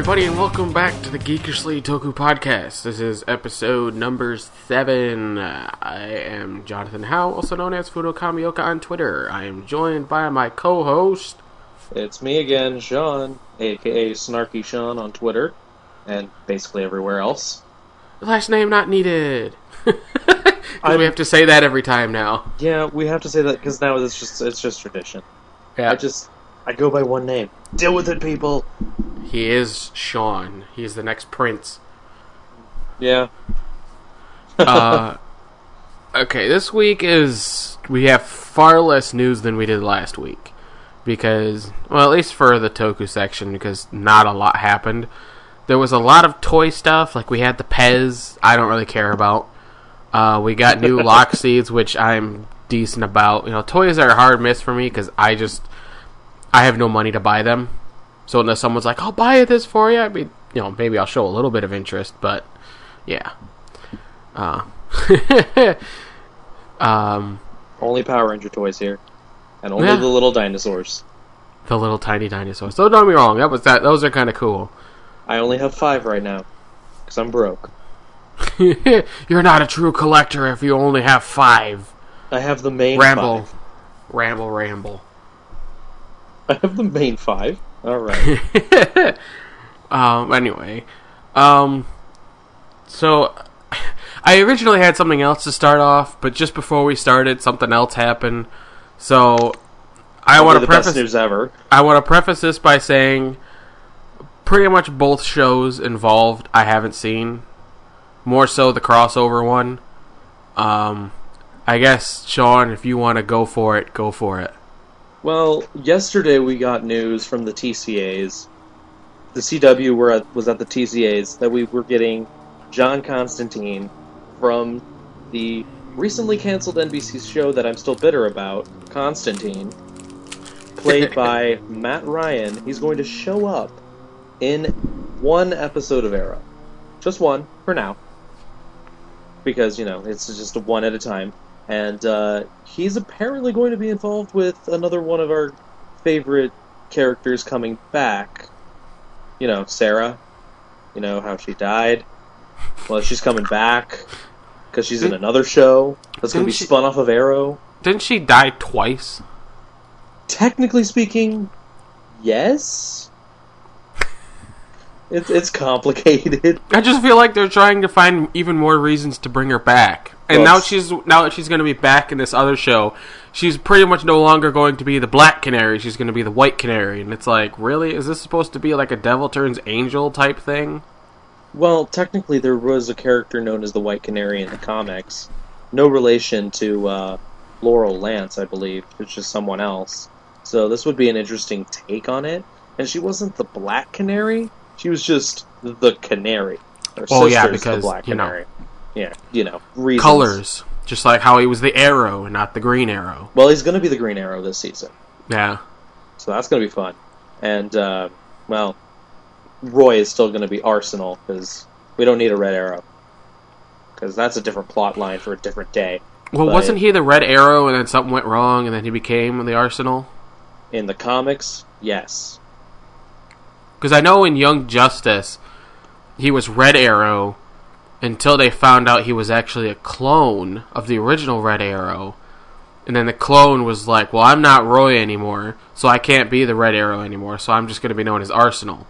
Everybody, and welcome back to the Geekishly Toku podcast. This is episode number seven. Uh, I am Jonathan Howe, also known as Fudo Kamioka on Twitter. I am joined by my co host. It's me again, Sean, aka Snarky Sean on Twitter, and basically everywhere else. Last name not needed. we have to say that every time now. Yeah, we have to say that because now it's just it's just tradition. Yeah. I just I go by one name. Deal with it, people. He is Sean. He is the next prince. Yeah. uh, okay, this week is we have far less news than we did last week because, well, at least for the Toku section, because not a lot happened. There was a lot of toy stuff, like we had the Pez. I don't really care about. Uh, we got new lock seeds, which I'm decent about. You know, toys are a hard miss for me because I just I have no money to buy them. So unless someone's like, "I'll buy this for you," I mean, you know, maybe I'll show a little bit of interest, but yeah. Uh, um, Only Power Ranger toys here, and only Yeah. the little dinosaurs. the little tiny dinosaurs. So don't get me wrong, that was that. Those are kind of cool. I only have five right now because I'm broke. You're not a true collector if you only have five. I have the main Ramble, five. ramble, ramble. I have the main five. All right. um. Anyway, um. So, I originally had something else to start off, but just before we started, something else happened. So, I want to preface. news ever. I want to preface this by saying, pretty much both shows involved I haven't seen. More so the crossover one. Um, I guess Sean, if you want to go for it, go for it. Well, yesterday we got news from the TCAs. The CW were at, was at the TCAs that we were getting John Constantine from the recently canceled NBC show that I'm still bitter about, Constantine, played by Matt Ryan. He's going to show up in one episode of Arrow. Just one, for now. Because, you know, it's just a one at a time. And uh, he's apparently going to be involved with another one of our favorite characters coming back. You know, Sara. You know how she died. Well, she's coming back because she's in another show that's going to be she- spun off of Arrow. Didn't she die twice? Technically speaking, yes. It's it's complicated. I just feel like they're trying to find even more reasons to bring her back. And now she's now that she's going to be back in this other show, she's pretty much no longer going to be the black canary. She's going to be the white canary, and it's like, really, is this supposed to be like a devil turns angel type thing? Well, technically, there was a character known as the White Canary in the comics. No relation to uh, Laurel Lance, I believe. It's just someone else. So this would be an interesting take on it. And she wasn't the Black Canary. She was just the Canary. Her Oh, yeah, because, the Black you know. Yeah, you know, reasons. Colors, just like how he was the arrow and not the green arrow. Well, he's going to be the Green Arrow this season, Yeah, so that's going to be fun. And uh, well, Roy is still going to be Arsenal because we don't need a Red Arrow because that's a different plot line for a different day. well, But- wasn't he the red arrow, and then something went wrong, and then he became the arsenal? In the comics, yes. Because I know in Young Justice, he was Red Arrow until they found out he was actually a clone of the original Red Arrow. And then the clone was like, well, I'm not Roy anymore, so I can't be the Red Arrow anymore, so I'm just going to be known as Arsenal.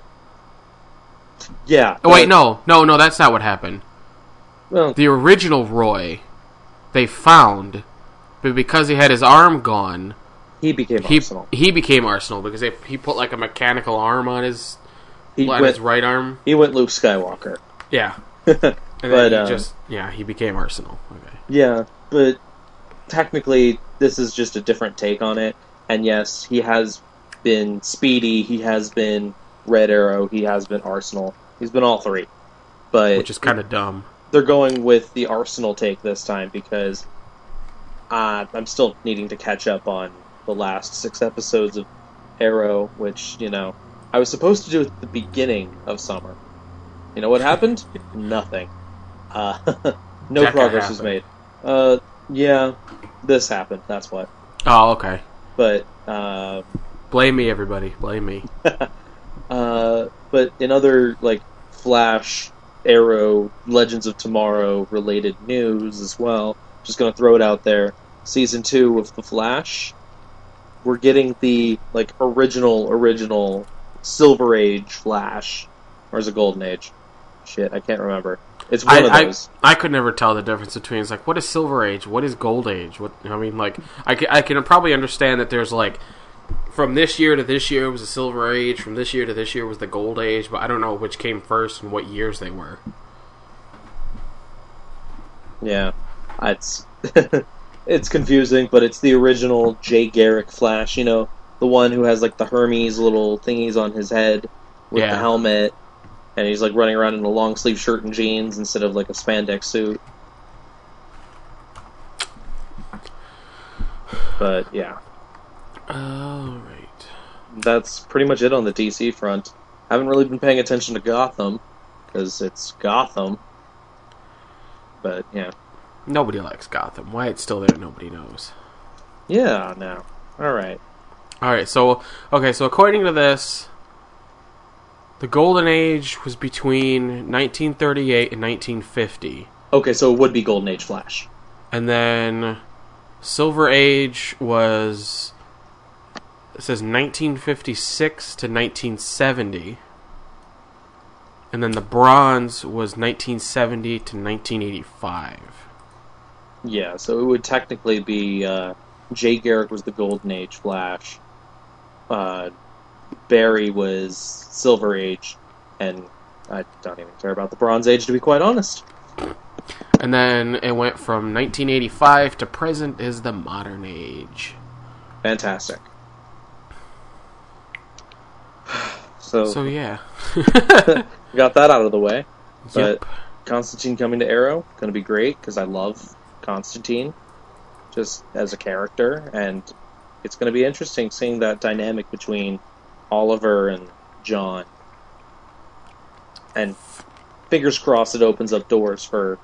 Yeah. Oh, wait, no, no, no, that's not what happened. Well, The original Roy, they found, but because he had his arm gone, he became he Arsenal. he became Arsenal because they, he put like a mechanical arm on his He on went. his right arm. He went Luke Skywalker. Yeah, and then But, he um, just yeah he became Arsenal. Okay. Yeah, but technically, this is just a different take on it. And yes, he has been Speedy. He has been Red Arrow. He has been Arsenal. He's been all three. But which is kind of dumb. they're going with the Arsenal take this time because uh, I'm still needing to catch up on the last six episodes of Arrow, which, you know, I was supposed to do at the beginning of summer. You know what happened? Nothing. Uh, no That progress was made. Uh, yeah, this happened, that's what. Oh, okay. But, uh, Blame me, everybody. Blame me. Uh, but in other like Flash, Arrow, Legends of Tomorrow related news as well, just gonna throw it out there. Season two of the Flash, we're getting the like original original Silver Age Flash, or is it Golden Age? Shit, I can't remember. It's one I, of I, those. I could never tell the difference between it's like what is Silver Age, what is Gold Age. What I mean, like I can, I can probably understand that there's like from this year to this year was the Silver Age, from this year to this year was the Gold Age, but I don't know which came first and what years they were. Yeah, it's it's confusing, but it's the original Jay Garrick Flash. You know, the one who has like the Hermes little thingies on his head with the helmet, and he's like running around in a long sleeve shirt and jeans instead of like a spandex suit. But yeah, All right. that's pretty much it on the DC front. Haven't really been paying attention to Gotham because it's Gotham. But yeah, Nobody likes Gotham. Why it's still there, nobody knows. yeah, no, all right. All right, so okay, so according to this, the Golden Age was between 1938 and 1950, Okay, so it would be Golden Age Flash. and then Silver Age was it says 1956 to 1970, and then the Bronze was 1970 to 1985. Yeah, so it would technically be uh, Jay Garrick was the Golden Age Flash, uh, Barry was Silver Age, and I don't even care about the Bronze Age to be quite honest. And then it went from 1985 to present is the modern age. Fantastic. So, So yeah. got that out of the way. yep. But Constantine coming to Arrow going to be great because I love Constantine just as a character, and it's going to be interesting seeing that dynamic between Oliver and John. And fingers crossed, it opens up doors for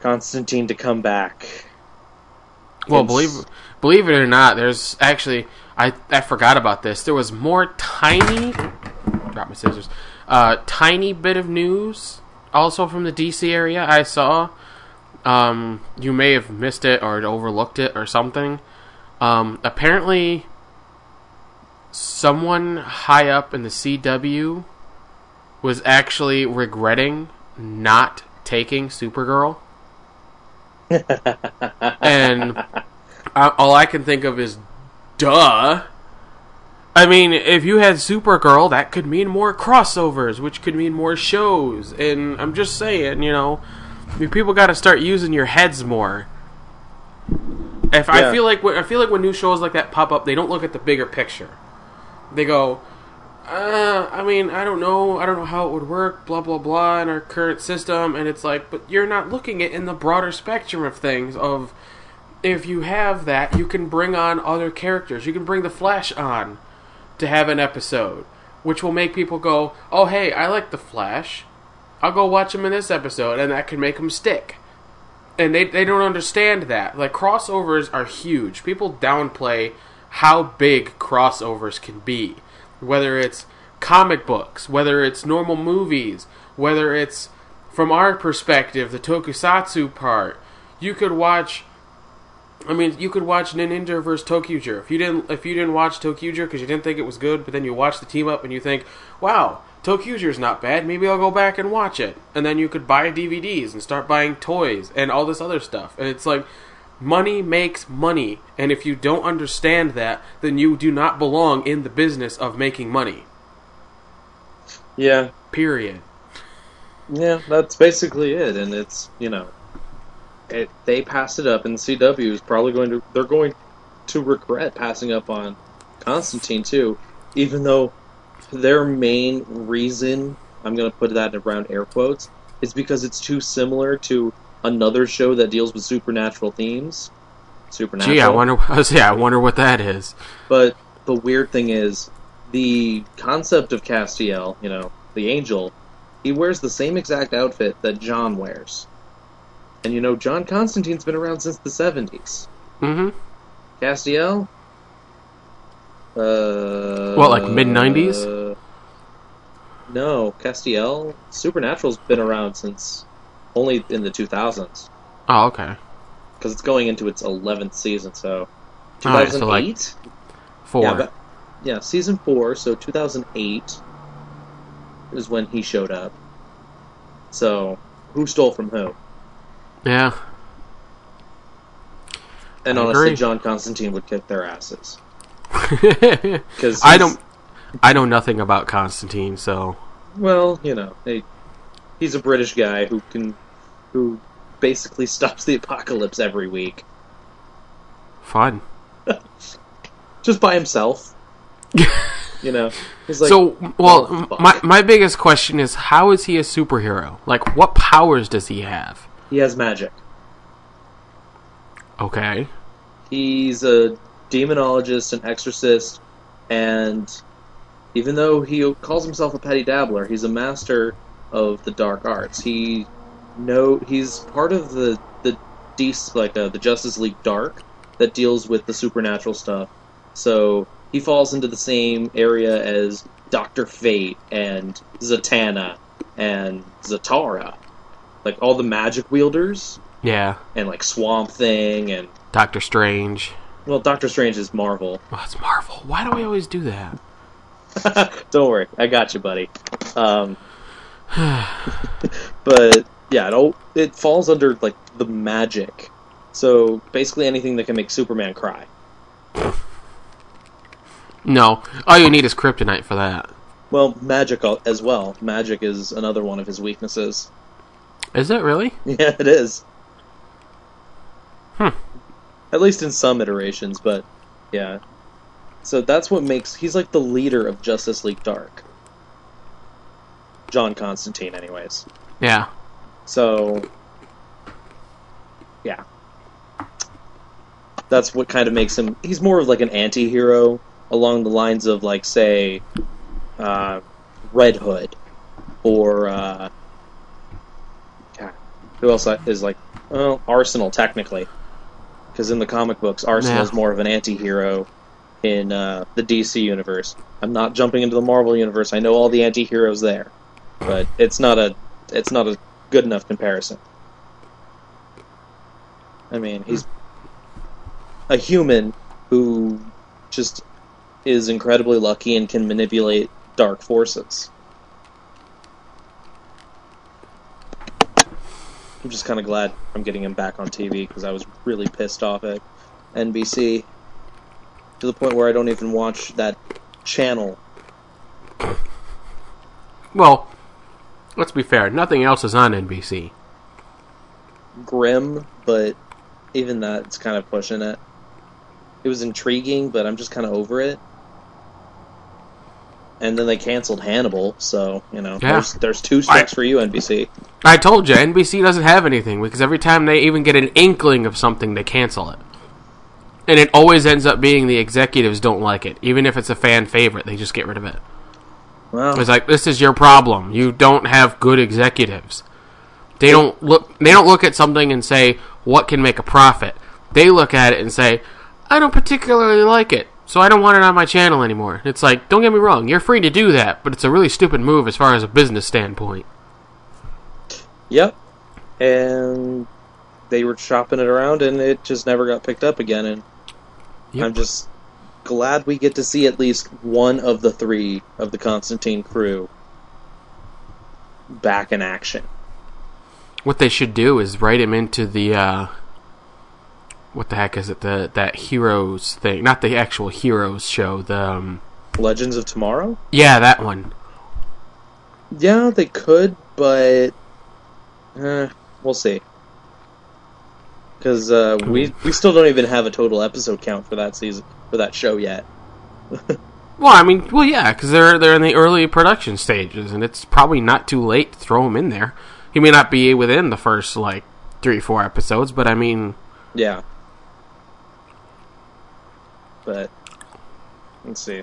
Constantine to come back. Well, It's- believe believe it or not, there's actually I I forgot about this. There was more tiny drop my scissors. Uh, tiny bit of news also from the DC area I saw. Um, you may have missed it or overlooked it or something. Um, apparently, someone high up in the CW was actually regretting not taking Supergirl. and all I can think of is, duh. I mean, if you had Supergirl, that could mean more crossovers, which could mean more shows. And I'm just saying, you know, people got to start using your heads more. If I feel like I feel like when new shows like that pop up, they don't look at the bigger picture. They go, uh, I mean, I don't know, I don't know how it would work, blah blah blah, in our current system, and it's like, but you're not looking at in the broader spectrum of things. Of if you have that, you can bring on other characters. You can bring the Flash on to have an episode, which will make people go, oh hey, I like the Flash. I'll go watch him in this episode, and that can make him stick. And they they don't understand that. Like crossovers are huge. People downplay how big crossovers can be. Whether it's comic books, whether it's normal movies, whether it's from our perspective, the tokusatsu part. You could watch I mean, you could watch Ninja vs. ToQger. If you didn't, if you didn't watch ToQger because you didn't think it was good, but then you watch the team up and you think, "Wow, ToQger's not bad. Maybe I'll go back and watch it." And then you could buy DVDs and start buying toys and all this other stuff. And it's like, money makes money, and if you don't understand that, then you do not belong in the business of making money. Yeah, Period. yeah, that's basically it. And it's you know, it, they passed it up, and CW is probably going to they're going to regret passing up on Constantine too, even though their main reason I'm going to put that around air quotes is because it's too similar to another show that deals with supernatural themes. Supernatural. Gee, I wonder. Yeah, I wonder what that is. But the weird thing is, the concept of Castiel, you know, the angel, he wears the same exact outfit that John wears. And you know, John Constantine's been around since the 70s. Mm-hmm. Castiel? Uh, What, like mid-nineties? No, Castiel. Supernatural's been around since only in the 2000s Oh, okay. because it's going into its 11th season. So All right, 2008. so, like, Four. Yeah, but, yeah, season four. So 2008 is when he showed up. So who stole from who? yeah. And I honestly, agree. John Constantine would kick their asses Because I don't. I know nothing about Constantine, so Well, you know, he, he's a British guy who can, who basically stops the apocalypse every week fun. just by himself. you know, he's like so, well, oh, my my biggest question is, how is he a superhero? Like, what powers does he have? he has magic. Okay. He's a demonologist, an exorcist, and even though he calls himself a petty dabbler, he's a master of the dark arts. He no, he's part of the the DC, like uh, the Justice League Dark that deals with the supernatural stuff. So he falls into the same area as Doctor Fate and Zatanna and Zatara, like all the magic wielders Yeah. and like Swamp Thing and Doctor Strange. well, Doctor Strange is Marvel. Oh, it's Marvel. Why do we always do that? Don't worry, I got you, buddy. Um, but yeah, it all, it falls under like the magic. So basically, anything that can make Superman cry. No. All you need is kryptonite for that. Well, magic as well. Magic is another one of his weaknesses. Is it really? Yeah, it is. Hmm. At least in some iterations, but yeah. So that's what makes he's like the leader of Justice League Dark. John Constantine, anyways. Yeah. So, yeah. That's what kind of makes him. He's more of like an anti hero along the lines of, like, say, uh, Red Hood. Or, uh, God, who else is like. Well, Arsenal, technically. Because in the comic books, Arsenal's Yeah. more of an anti hero in uh, the DC universe. I'm not jumping into the Marvel universe. I know all the anti heroes there. But it's not a it's not a good enough comparison. I mean, he's a human who just is incredibly lucky and can manipulate dark forces. I'm just kind of glad I'm getting him back on TV because I was really pissed off at NBC to the point where I don't even watch that channel. Well, let's be fair. Nothing else is on NBC. Grimm, but even that, it's kind of pushing it. It was intriguing, but I'm just kind of over it. And then they canceled Hannibal, so you know, Yeah. there's there's two strikes for you, NBC. I told you, NBC doesn't have anything because every time they even get an inkling of something, they cancel it. And it always ends up being the executives don't like it. Even if it's a fan favorite, they just get rid of it. Well, It's like this is your problem. You don't have good executives. They don't look. They don't look at something and say what can make a profit. They look at it and say, I don't particularly like it, so I don't want it on my channel anymore. It's like, don't get me wrong, you're free to do that, but it's a really stupid move as far as a business standpoint. yep. And they were shopping it around, and it just never got picked up again. And Yep. I'm just glad we get to see at least one of the three of the Constantine crew back in action. What they should do is write him into the uh, what the heck is it? The that heroes thing, not the actual heroes show. The um, Legends of Tomorrow? yeah, that one. Yeah, they could, but uh, we'll see. Because uh, we we still don't even have a total episode count for that season for that show yet. Well, I mean, well, yeah, because they're they're in the early production stages, and it's probably not too late to throw him in there. He may not be within the first like three four episodes, but I mean, Yeah. But let's see.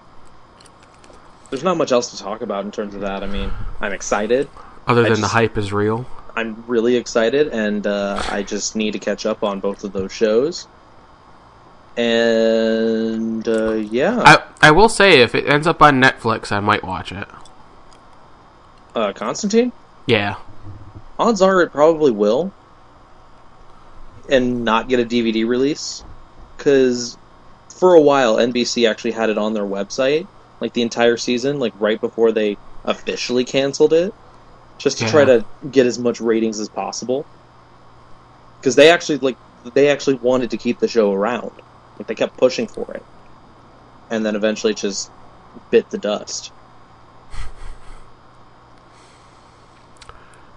There's not much else to talk about in terms of that. I mean, I'm excited. other I than the hype is real. I'm really excited, and uh, I just need to catch up on both of those shows. And uh, yeah, I I will say if it ends up on Netflix, I might watch it. Uh, Constantine? Yeah. Odds are it probably will, and not get a DVD release, because for a while NBC actually had it on their website, like the entire season, like right before they officially canceled it, just to try to get as much ratings as possible. Because they actually like they actually wanted to keep the show around, like they kept pushing for it, and then eventually just bit the dust.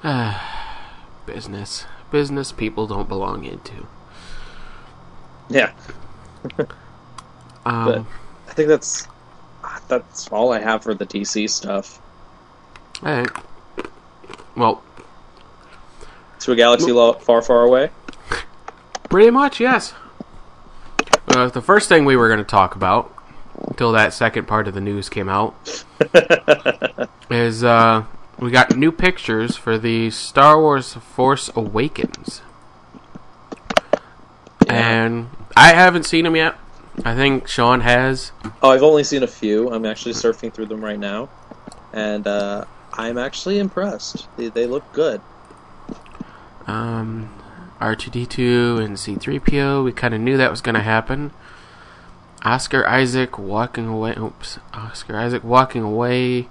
Ah, Business. Business people don't belong into. Yeah, Um, But- I think that's that's all I have for the DC stuff. alright. Well, To a galaxy far, far away. pretty much, yes. Uh, the first thing we were going to talk about, until that second part of the news came out, is uh, we got new pictures for the Star Wars Force Awakens. And I haven't seen them yet. I think Sean has. Oh, I've only seen a few. I'm actually surfing through them right now, and uh, I'm actually impressed. They, they look good. Um, R2D2 and C3PO, we kind of knew that was going to happen. Oscar Isaac walking away. Oops. Oscar Isaac walking away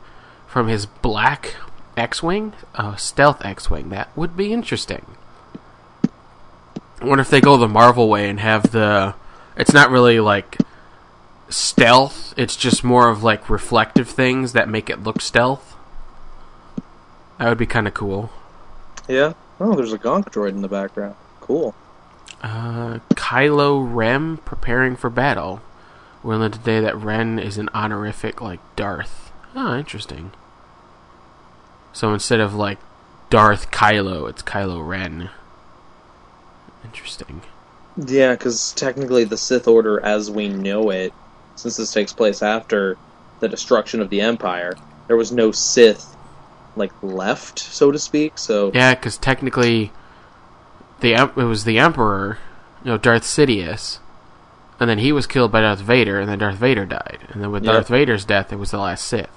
from his black X Wing? Uh, stealth X Wing. That would be interesting. I wonder if they go the Marvel way and have the. It's not really like stealth, it's just more of like reflective things that make it look stealth. That would be kind of cool. Yeah. Oh, there's a Gonk droid in the background. Cool. Uh, Kylo Ren preparing for battle. We learned today that Ren is an honorific like Darth. Oh, interesting. So instead of like Darth Kylo, it's Kylo Ren. Interesting. Yeah, because technically the Sith Order, as we know it, since this takes place after the destruction of the Empire, there was no Sith like left, so to speak. So Yeah, because technically, the it was the Emperor, you know, Darth Sidious, and then he was killed by Darth Vader, and then Darth Vader died, and then with. Darth Vader's death, it was the last Sith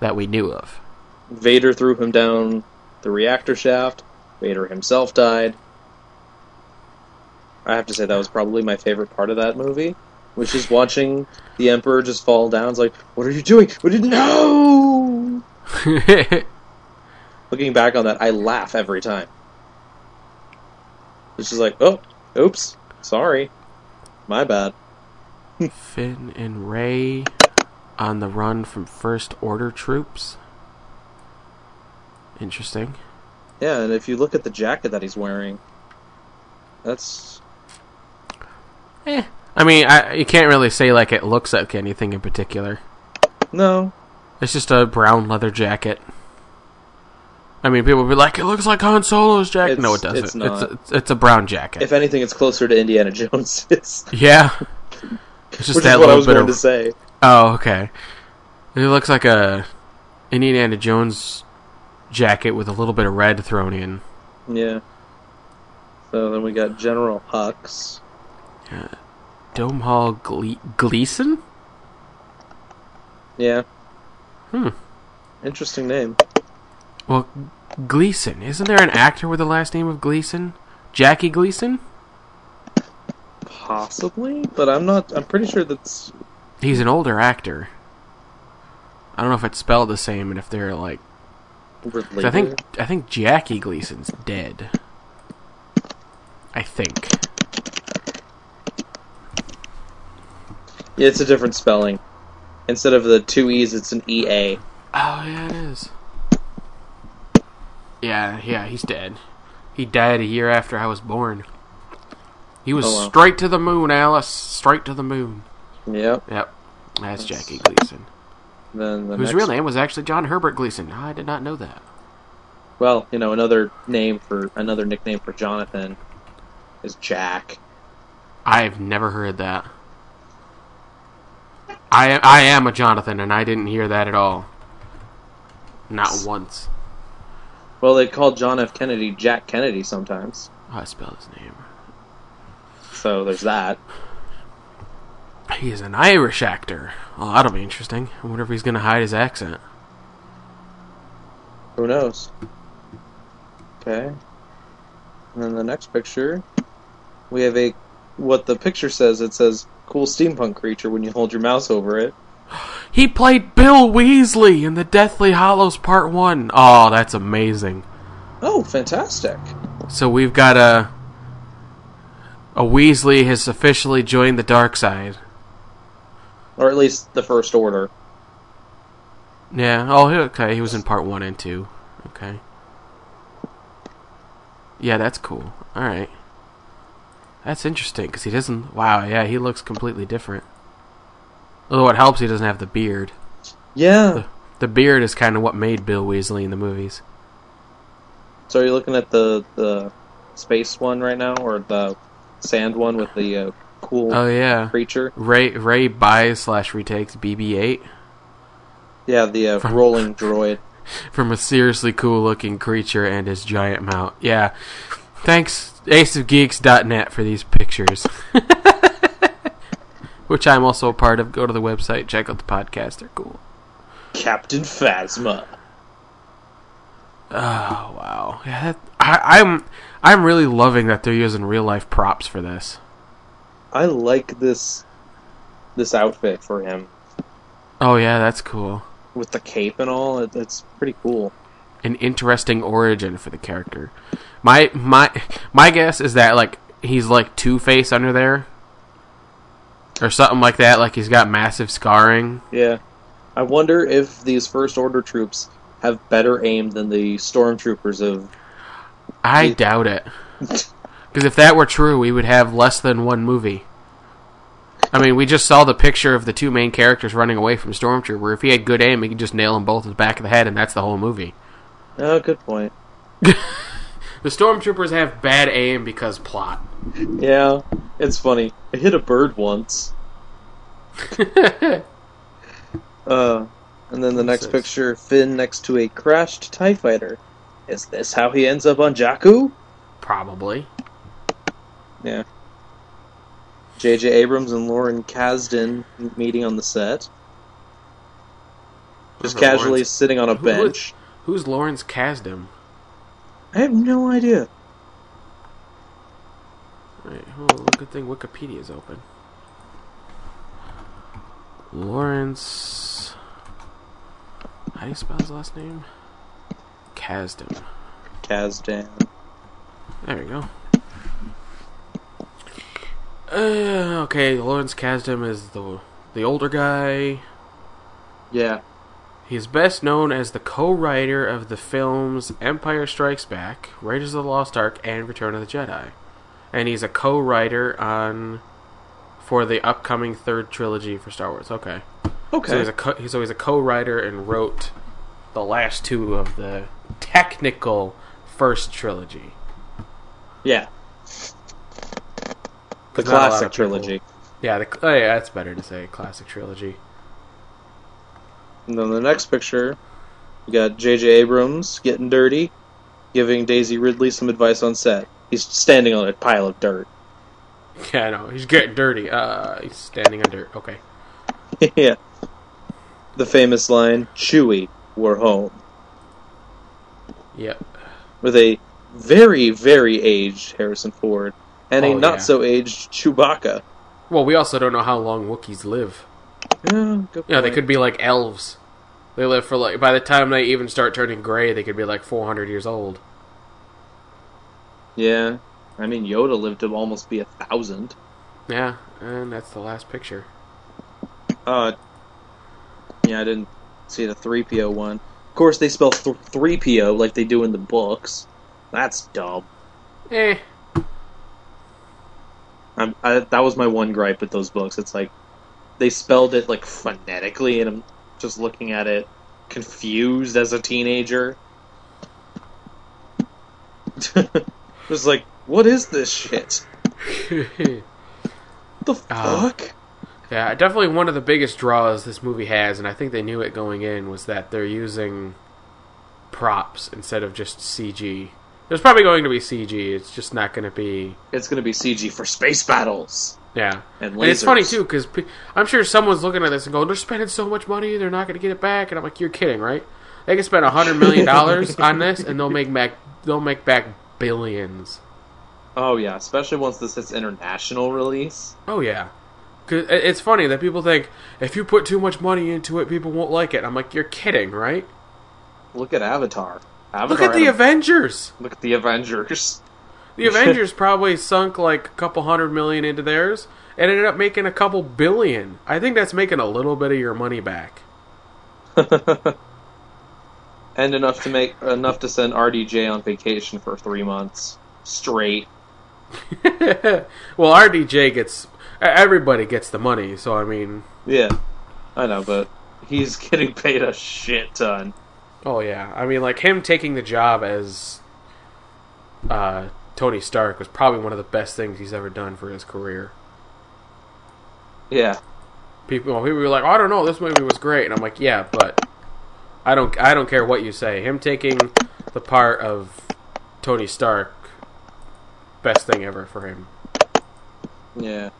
that we knew of. Vader threw him down the reactor shaft. Vader himself died. I have to say that was probably my favorite part of that movie, which is watching the Emperor just fall down. It's like, what are you doing? What did no? Looking back on that, I laugh every time. It's just like, oh, oops, sorry, my bad. Finn and Rey on the run from First Order troops. Interesting. Yeah, and if you look at the jacket that he's wearing, that's Eh. I mean, I, you can't really say like it looks like anything in particular. no, It's just a brown leather jacket. I mean, people will be like, "It looks like Han Solo's jacket." no, it doesn't. it's not. It's, it's, it's a brown jacket. if anything, it's closer to Indiana Jones. It's, yeah, it's just which that is what I was bit going of. to say. Oh, okay. It looks like a Indiana Jones jacket with a little bit of red thrown in. Yeah. So then we got General Hux. Domhnall Gle- Gleeson. Yeah. Hmm. Interesting name. Well, Gleeson. Isn't there an actor with the last name of Gleason? Jackie Gleason? Possibly, but I'm not. I'm pretty sure that's. He's an older actor. I don't know if it's spelled the same and if they're like. Related. I think I think Jackie Gleason's dead. I think. Yeah, it's a different spelling. Instead of the two e's, it's an e a. Oh yeah, it is. Yeah, yeah, he's dead. He died a year after I was born. He was Oh, wow. straight to the moon, Alice. Straight to the moon. Yep. Yep, that's That's- Jackie Gleason. Then the Whose next, real name was actually John Herbert Gleason. I did not know that. Well, you know, another name for another nickname for Jonathan is Jack. I've never heard that. I I am a Jonathan, and I didn't hear that at all. Not once. Well, they call John F. Kennedy Jack Kennedy sometimes. I spell his name? So there's that. He is an Irish actor. Oh, that'll be interesting. I wonder if he's going to hide his accent. Who knows? Okay. And then the next picture, we have a what the picture says. It says cool steampunk creature when you hold your mouse over it. He played Bill Weasley in the Deathly Hallows Part 1. Oh, that's amazing. Oh, fantastic! So we've got a a Weasley has officially joined the dark side. Or at least the First Order. Yeah. Oh, okay. He was in part one and two. Okay. Yeah, that's cool. All right. That's interesting because he doesn't. Wow. Yeah, he looks completely different. Although it helps, he doesn't have the beard. Yeah. The beard is kind of what made Bill Weasley in the movies. So are you looking at the the space one right now, or the sand one with the uh, cool Oh yeah. creature? Rey Rey buys slash retakes BB-8 Yeah, the uh, rolling droid. from a seriously cool looking creature and his giant mount. Yeah. Thanks aceofgeeks.net for these pictures. Which I'm also a part of. Go to the website, check out the podcast. They're cool. Captain Phasma. Oh wow. Yeah, that, I, I'm I'm really loving that they're using real life props for this. I like this this outfit for him Oh yeah, that's cool. with the cape and all. It, it's pretty cool. An interesting origin for the character. My my my guess is that like he's like Two Face under there, or something like that. Like he's got massive scarring. Yeah. I wonder if these First Order troops have better aim than the stormtroopers of. I doubt it. Because if that were true, we would have less than one movie. I mean, we just saw the picture of the two main characters running away from Stormtrooper. If he had good aim, he could just nail them both in the back of the head, and that's the whole movie. Oh, good point. The Stormtroopers have bad aim because plot. Yeah, it's funny. I hit a bird once. Uh, and then the next Six. picture, Finn next to a crashed TIE fighter. Is this how he ends up on Jakku? Probably. Yeah. J.J. Abrams and Lawrence Kasdan meeting on the set. Just casually Lawrence- sitting on a Who bench. Who's Lawrence Kasdan? I have no idea. Right, oh, good thing Wikipedia's open. Lawrence. How do you spell his last name? Kasdan. Kasdan. There we go. Uh, okay, Lawrence Kasdan is the the older guy. Yeah. He's best known as the co-writer of the films Empire Strikes Back, Raiders of the Lost Ark, and Return of the Jedi. And he's a co-writer on for the upcoming third trilogy for Star Wars. Okay. Okay. So he's a co- he's always a co-writer and wrote the last two of the technical first trilogy. yeah. The 'Cause not a lot classic people- trilogy. Yeah, the, oh yeah, that's better to say classic trilogy. And then the next picture, we got J.J. Abrams getting dirty, giving Daisy Ridley some advice on set. He's standing on a pile of dirt. Yeah, I know he's getting dirty. Uh, he's standing on dirt. Okay. yeah. The famous line, Chewie, we're home. Yep. With a very, very aged Harrison Ford and a Oh, not yeah. so aged Chewbacca. Well, we also don't know how long Wookiees live. Yeah, good Yeah, they could be like elves. They live for like by the time they even start turning gray, they could be like 400 years old. Yeah. I mean, Yoda lived to almost be a thousand. Yeah, and that's the last picture. Uh, yeah, I didn't see the 3PO one. Of course, they spell th- 3PO like they do in the books. That's dumb. Eh. I'm, I, that was my one gripe with those books. It's like they spelled it like phonetically, and I'm just looking at it confused as a teenager. Just like, what is this shit? What the Uh, fuck? yeah, definitely one of the biggest draws this movie has, and I think they knew it going in, was that they're using props instead of just CG. There's probably going to be CG. It's just not going to be. It's gonna be CG for space battles Yeah. and. And it's funny too because I'm sure someone's looking at this and going, "They're spending so much money, they're not going to get it back." And I'm like, "You're kidding, right?" They can spend a hundred million dollars on this, and they'll make back they'll make back billions. Oh yeah, especially once this hits international release. Oh yeah, 'Cause it- it's funny that people think if you put too much money into it, people won't like it. I'm like, you're kidding, right? Look at Avatar. Avatar Look at the Avengers. look at the Avengers. The Avengers probably sunk like a couple hundred million into theirs and ended up making a couple billion. I think that's making a little bit of your money back. and enough to make enough to send RDJ on vacation for three months straight. well, RDJ gets everybody gets the money, so I mean, Yeah, I know, but he's getting paid a shit ton. oh yeah, I mean like him taking the job as uh, Tony Stark was probably one of the best things he's ever done for his career. Yeah, People, people were like, oh, I don't know, this movie was great, and I'm like, yeah, but I don't, I don't care what you say. Him taking the part of Tony Stark, best thing ever for him. yeah,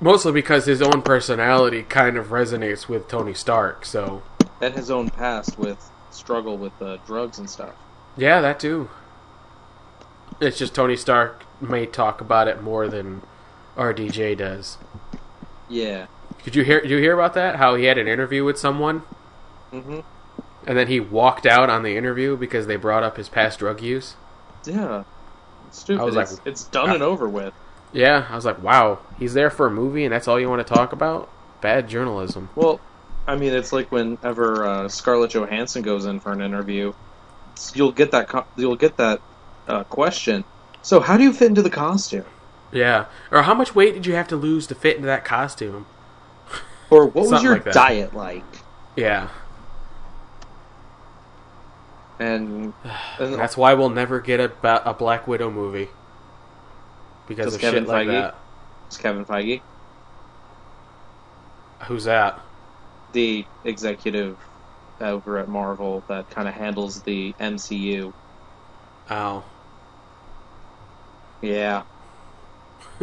Mostly because his own personality kind of resonates with Tony Stark. So and his own past with struggle with uh, drugs and stuff. yeah, that too. It's just Tony Stark may talk about it more than RDJ does. Yeah. Did you hear? Did you hear about that? How he had an interview with someone, Mm-hmm. And then he walked out on the interview because they brought up his past drug use. Yeah. It's stupid. I was like- it's, it's done and over with. Yeah, I was like, wow, he's there for a movie, and that's all you want to talk about? Bad journalism. Well, I mean, it's like whenever uh, Scarlett Johansson goes in for an interview, you'll get that co- you'll get that uh, question. So, how do you fit into the costume? Yeah, or how much weight did you have to lose to fit into that costume? Or what was your like diet like? Yeah, And, and that's why we'll never get a, a Black Widow movie because of Kevin shit like Feige? that. it's Kevin Feige, Who's that? the executive over at Marvel that kind of handles the MCU. Oh, Yeah.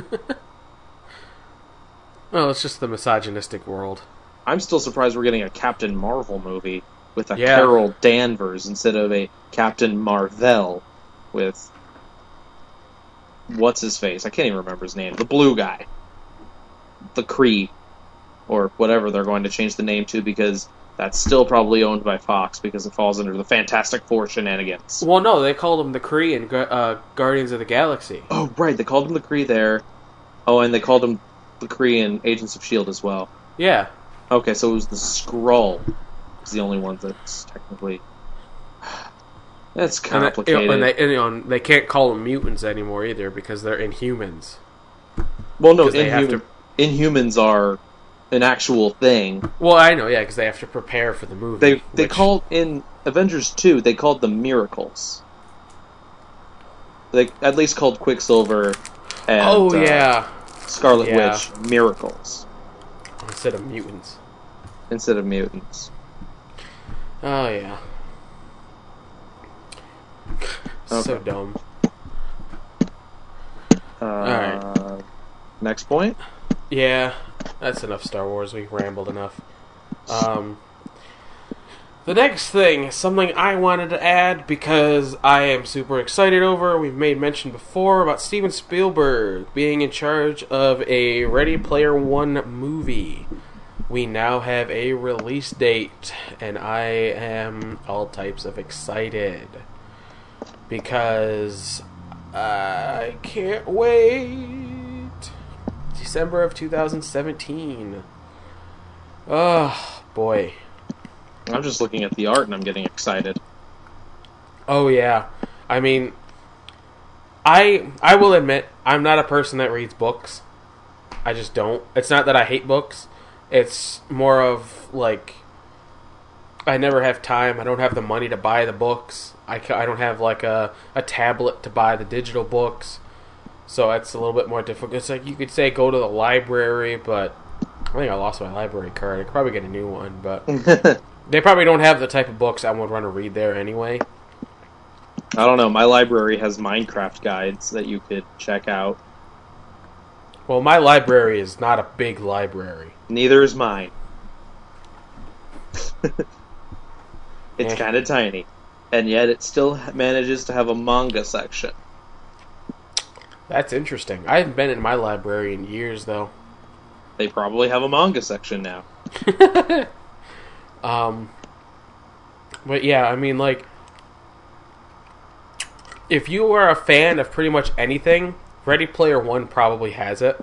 well, it's just the misogynistic world. I'm still surprised we're getting a Captain Marvel movie with a Yeah. Carol Danvers instead of a Captain Marvel with what's his face? I can't even remember his name. The blue guy, the Kree, or whatever they're going to change the name to because that's still probably owned by Fox because it falls under the Fantastic Four shenanigans. Well, no, they called him the Kree in uh, Guardians of the Galaxy. Oh, right, they called him the Kree there. Oh, and they called him the Kree in Agents of Shield as well. Yeah, Okay, so it was the Skrull. It's the only one that's technically. That's and, they, complicated. and, they, and, you know, they can't call them mutants anymore either because they're Inhumans. well, no, they Inhuman, Inhumans are an actual thing. Well, I know, yeah, because they have to prepare for the movie. They they which- called in Avengers two. They called them miracles. They at least called Quicksilver and Oh uh, yeah, Scarlet Yeah. Witch miracles instead of mutants. instead of mutants. Oh yeah. So dumb. Uh, Alright. Next point. Yeah, that's enough Star Wars. We rambled enough. Um, the next thing is something I wanted to add because I am super excited over. We've made mention before about Steven Spielberg being in charge of a Ready Player One movie. We now have a release date, and I am all types of excited because I can't wait. December of 2017. Oh, boy. I'm just looking at the art and I'm getting excited. Oh yeah. I mean I I will admit I'm not a person that reads books. I just don't. It's not that I hate books. It's more of like I never have time. I don't have the money to buy the books. I, I don't have like a, a tablet to buy the digital books. So it's a little bit more difficult. It's like you could say go to the library, but I think I lost my library card. I could probably get a new one, but they probably don't have the type of books I would want to read there anyway. I don't know. My library has Minecraft guides that you could check out. Well, my library is not a big library. Neither is mine. It's Eh. kind of tiny, and yet it still manages to have a manga section. That's interesting. I haven't been in my library in years, though. They probably have a manga section now. Um, but yeah, I mean, like, if you are a fan of pretty much anything, Ready Player One probably has it.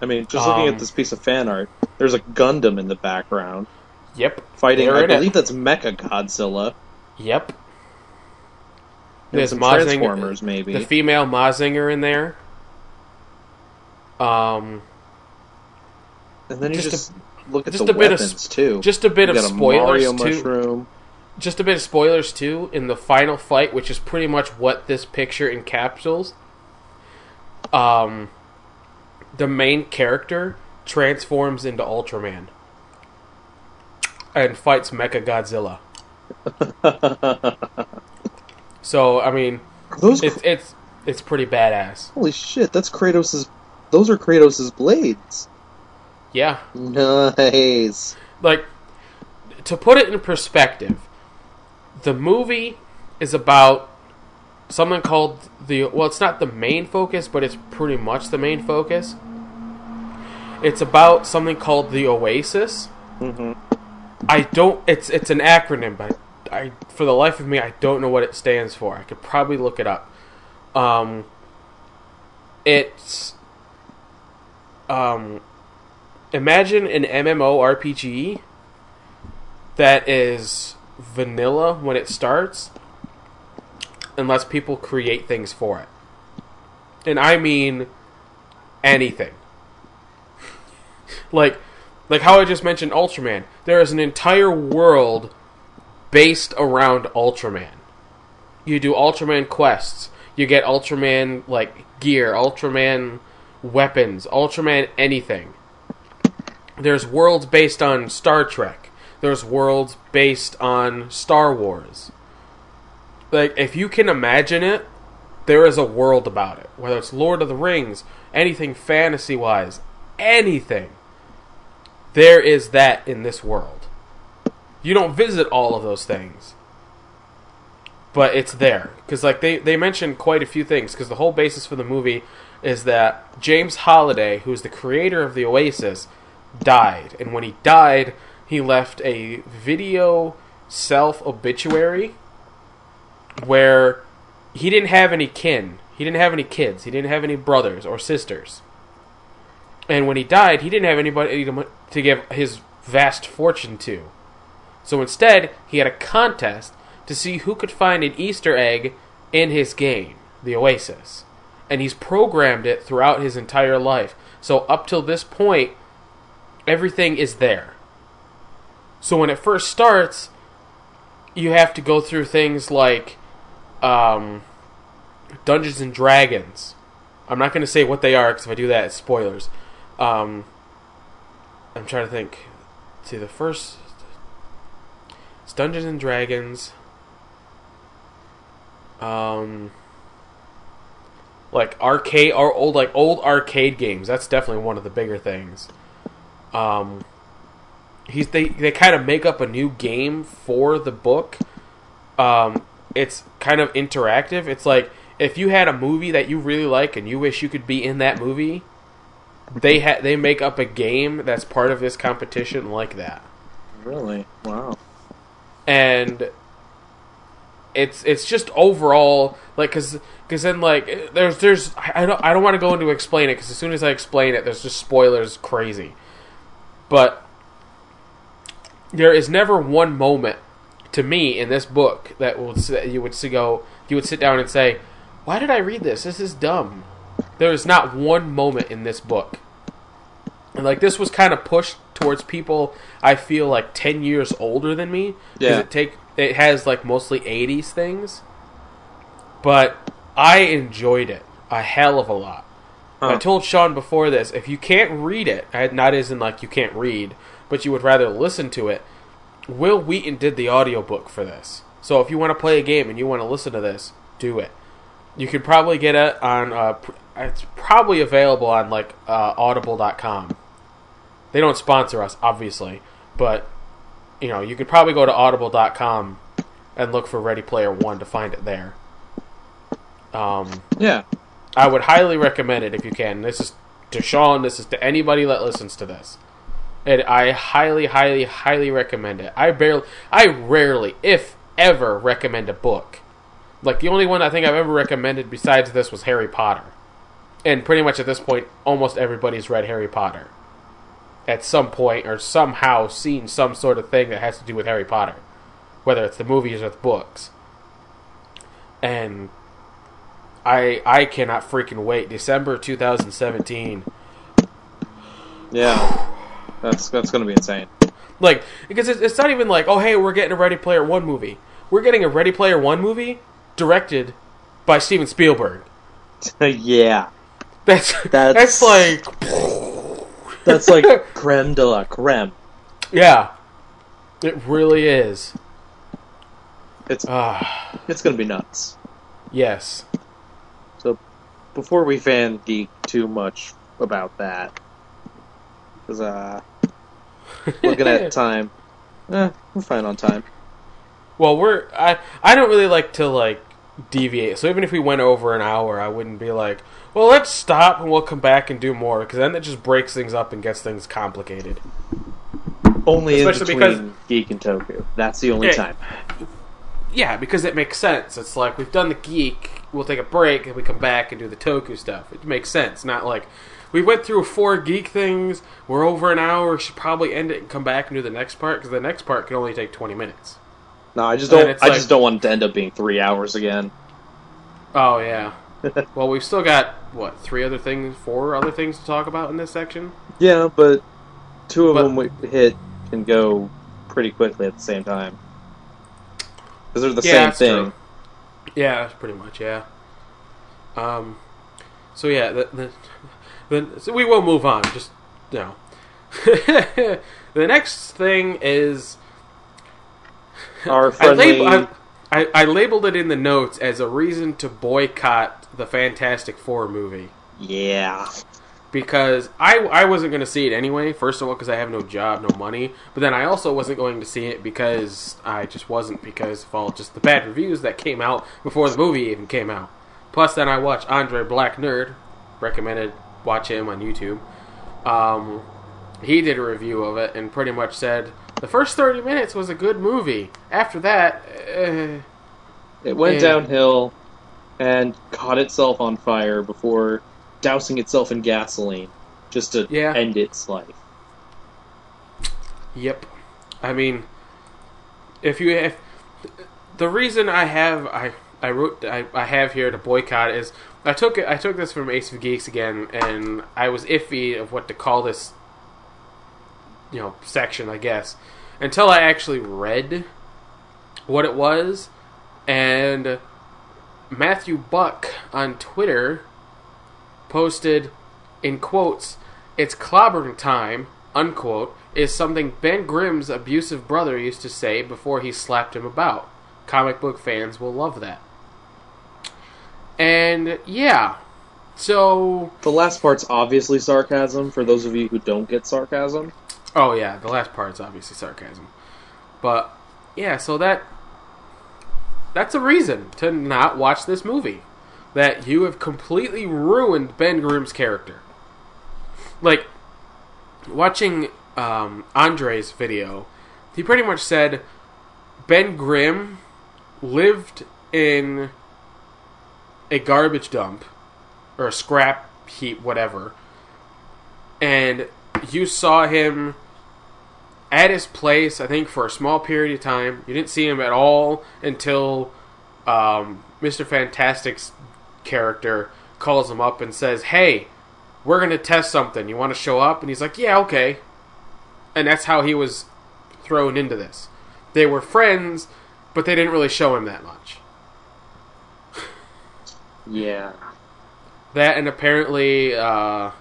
I mean, just looking Um, at this piece of fan art, there's a Gundam in the background Yep. fighting. I in it. believe that's Mecha Godzilla. Yep. And There's some Mazinger- Transformers, maybe. The female Mazinger in there. Um, and then you just just, look at just the a bit of weapons too. just a bit You of a spoilers Mario too. mushroom. Just a bit of spoilers too in the final fight, which is pretty much what this picture encapsulates. Um, the main character transforms into Ultraman and fights Mecha Godzilla. So I mean, those it's it's it's pretty badass. holy shit? That's Kratos's. Those are Kratos's blades. Yeah, Nice. like to put it in perspective, the movie is about something called the well, it's not the main focus, but it's pretty much the main focus. It's about something called the Oasis. hmm I don't. It's it's an acronym, but I for the life of me I don't know what it stands for. I could probably look it up. Um, it's um, imagine an MMORPG that is vanilla when it starts, unless people create things for it, and I mean anything. Like like how I just mentioned Ultraman, there is an entire world based around Ultraman. You do Ultraman quests, you get Ultraman like gear, Ultraman weapons, Ultraman anything. There's worlds based on Star Trek. There's worlds based on Star Wars. Like if you can imagine it, there is a world about it. Whether it's Lord of the Rings, anything fantasy wise, anything there is that in this world. You don't visit all of those things, but it's there. Because like they they mentioned quite a few things. Because the whole basis for the movie is that James Halliday, who's the creator of the Oasis, died, and when he died, he left a video self obituary where he didn't have any kin, he didn't have any kids, he didn't have any brothers or sisters. And when he died, he didn't have anybody to give his vast fortune to. So instead, he had a contest to see who could find an Easter egg in his game, the Oasis. And he's programmed it throughout his entire life. So up till this point, everything is there. So when it first starts, you have to go through things like um, Dungeons and Dragons. I'm not going to say what they are because if I do that, it's spoilers. Um, I'm trying to think. See, the first. It's Dungeons and Dragons. Um. Like arcade or old like old arcade games. That's definitely one of the bigger things. Um. He's they they kind of make up a new game for the book. Um, it's kind of interactive. It's like if you had a movie that you really like and you wish you could be in that movie, they ha- they make up a game that's part of this competition like that, Really? Wow. and it's it's just overall like because because then like there's there's I don't I don't want to go into explain it because as soon as I explain it, there's just spoilers crazy, but there is never one moment to me in this book that will that you would go you would sit down and say, why did I read this? This is dumb. There is not one moment in this book. And like this was kind of pushed towards people I feel like 10 years older than me because Yeah. it take it has like mostly 80s things. But I enjoyed it a hell of a lot. I told Sean before this, if you can't read it, I- not as in like you can't read, but you would rather listen to it, Wil Wheaton did the audiobook for this. So if you want to play a game and you want to listen to this, do it. You could probably get it on. Uh, it's probably available on like uh, Audible.com. They don't sponsor us, obviously, but you know you could probably go to Audible.com and look for Ready Player One to find it there. Um, Yeah. I would highly recommend it if you can. This is to Sean. This is to anybody that listens to this. And I highly, highly, highly recommend it. I barely, I rarely, if ever, recommend a book. Like the only one I think I've ever recommended besides this was Harry Potter. And pretty much at this point, almost everybody's read Harry Potter at some point or somehow seen some sort of thing that has to do with Harry Potter, whether it's the movies or the books. And I I cannot freaking wait. December 2017. Yeah. That's that's gonna be insane. Like because it's, it's not even like oh hey we're getting a Ready Player One movie. We're getting a Ready Player One movie directed by Steven Spielberg. yeah. That's That's- that's like That's like creme de la creme. yeah, it really is. It's Ah it's gonna be nuts. yes. So before we fan geek too much about that, because uh, looking at time, eh, we're fine on time. Well, we're I I don't really like to like deviate. So even if we went over an hour, I wouldn't be like, well, let's stop and we'll come back and do more because then it just breaks things up and gets things complicated. Only in Especially between geek and Toku. That's the only Yeah. time. Yeah, because it makes sense. It's like we've done the geek, we'll take a break, and we come back and do the Toku stuff. It makes sense. Not like we went through four geek things. We're over an hour. Should probably end it and come back and do the next part because the next part can only take twenty minutes. No, I just And don't. I like- just don't want it to end up being three hours again. Oh yeah. well, we've still got what three other things, four other things to talk about in this section. Yeah, but two of But- them we hit can go pretty quickly at the same time because they're the Yeah, same thing. true. Yeah, pretty much yeah. Um. So yeah, the the, the so we will move on. Just you know. the next thing is Our I, lab- I, I, I labeled it in the notes as a reason to boycott the Fantastic Four movie yeah. because I, I wasn't going to see it anyway. First of all, because I have no job, no money. But then I also wasn't going to see it because I just wasn't because of all just the bad reviews that came out before the movie even came out. Plus, then I watched Andre Black Nerd, recommended watch him on YouTube. Um, he did a review of it and pretty much said the first thirty minutes was a good movie. After that, uh, It went Yeah. downhill and caught itself on fire before dousing itself in gasoline just to Yeah. end its life. Yep. I mean, if you if the reason I have I I wrote I, I have here to boycott is I took it I took this from Ace of Geeks again and I was iffy of what to call this you know section I guess until I actually read what it was and Matthew Buck on Twitter posted in quotes it's clobbering time unquote is something Ben Grimm's abusive brother used to say before he slapped him about. Comic book fans will love that. And yeah. So The last part's obviously sarcasm for those of you who don't get sarcasm. Oh yeah, the last part is obviously sarcasm. But yeah, so that that's a reason to not watch this movie. That you have completely ruined Ben Grimm's character. Like watching um, Andre's video, he pretty much said Ben Grimm lived in a garbage dump or a scrap heap, whatever, and you saw him at his place, I think, for a small period of time. You didn't see him at all until um, Mr. Fantastic's character calls him up and says, Hey, we're going to test something. You want to show up? And he's like, Yeah, okay. And that's how he was thrown into this. They were friends, but they didn't really show him that much. Yeah. That and apparently, uh,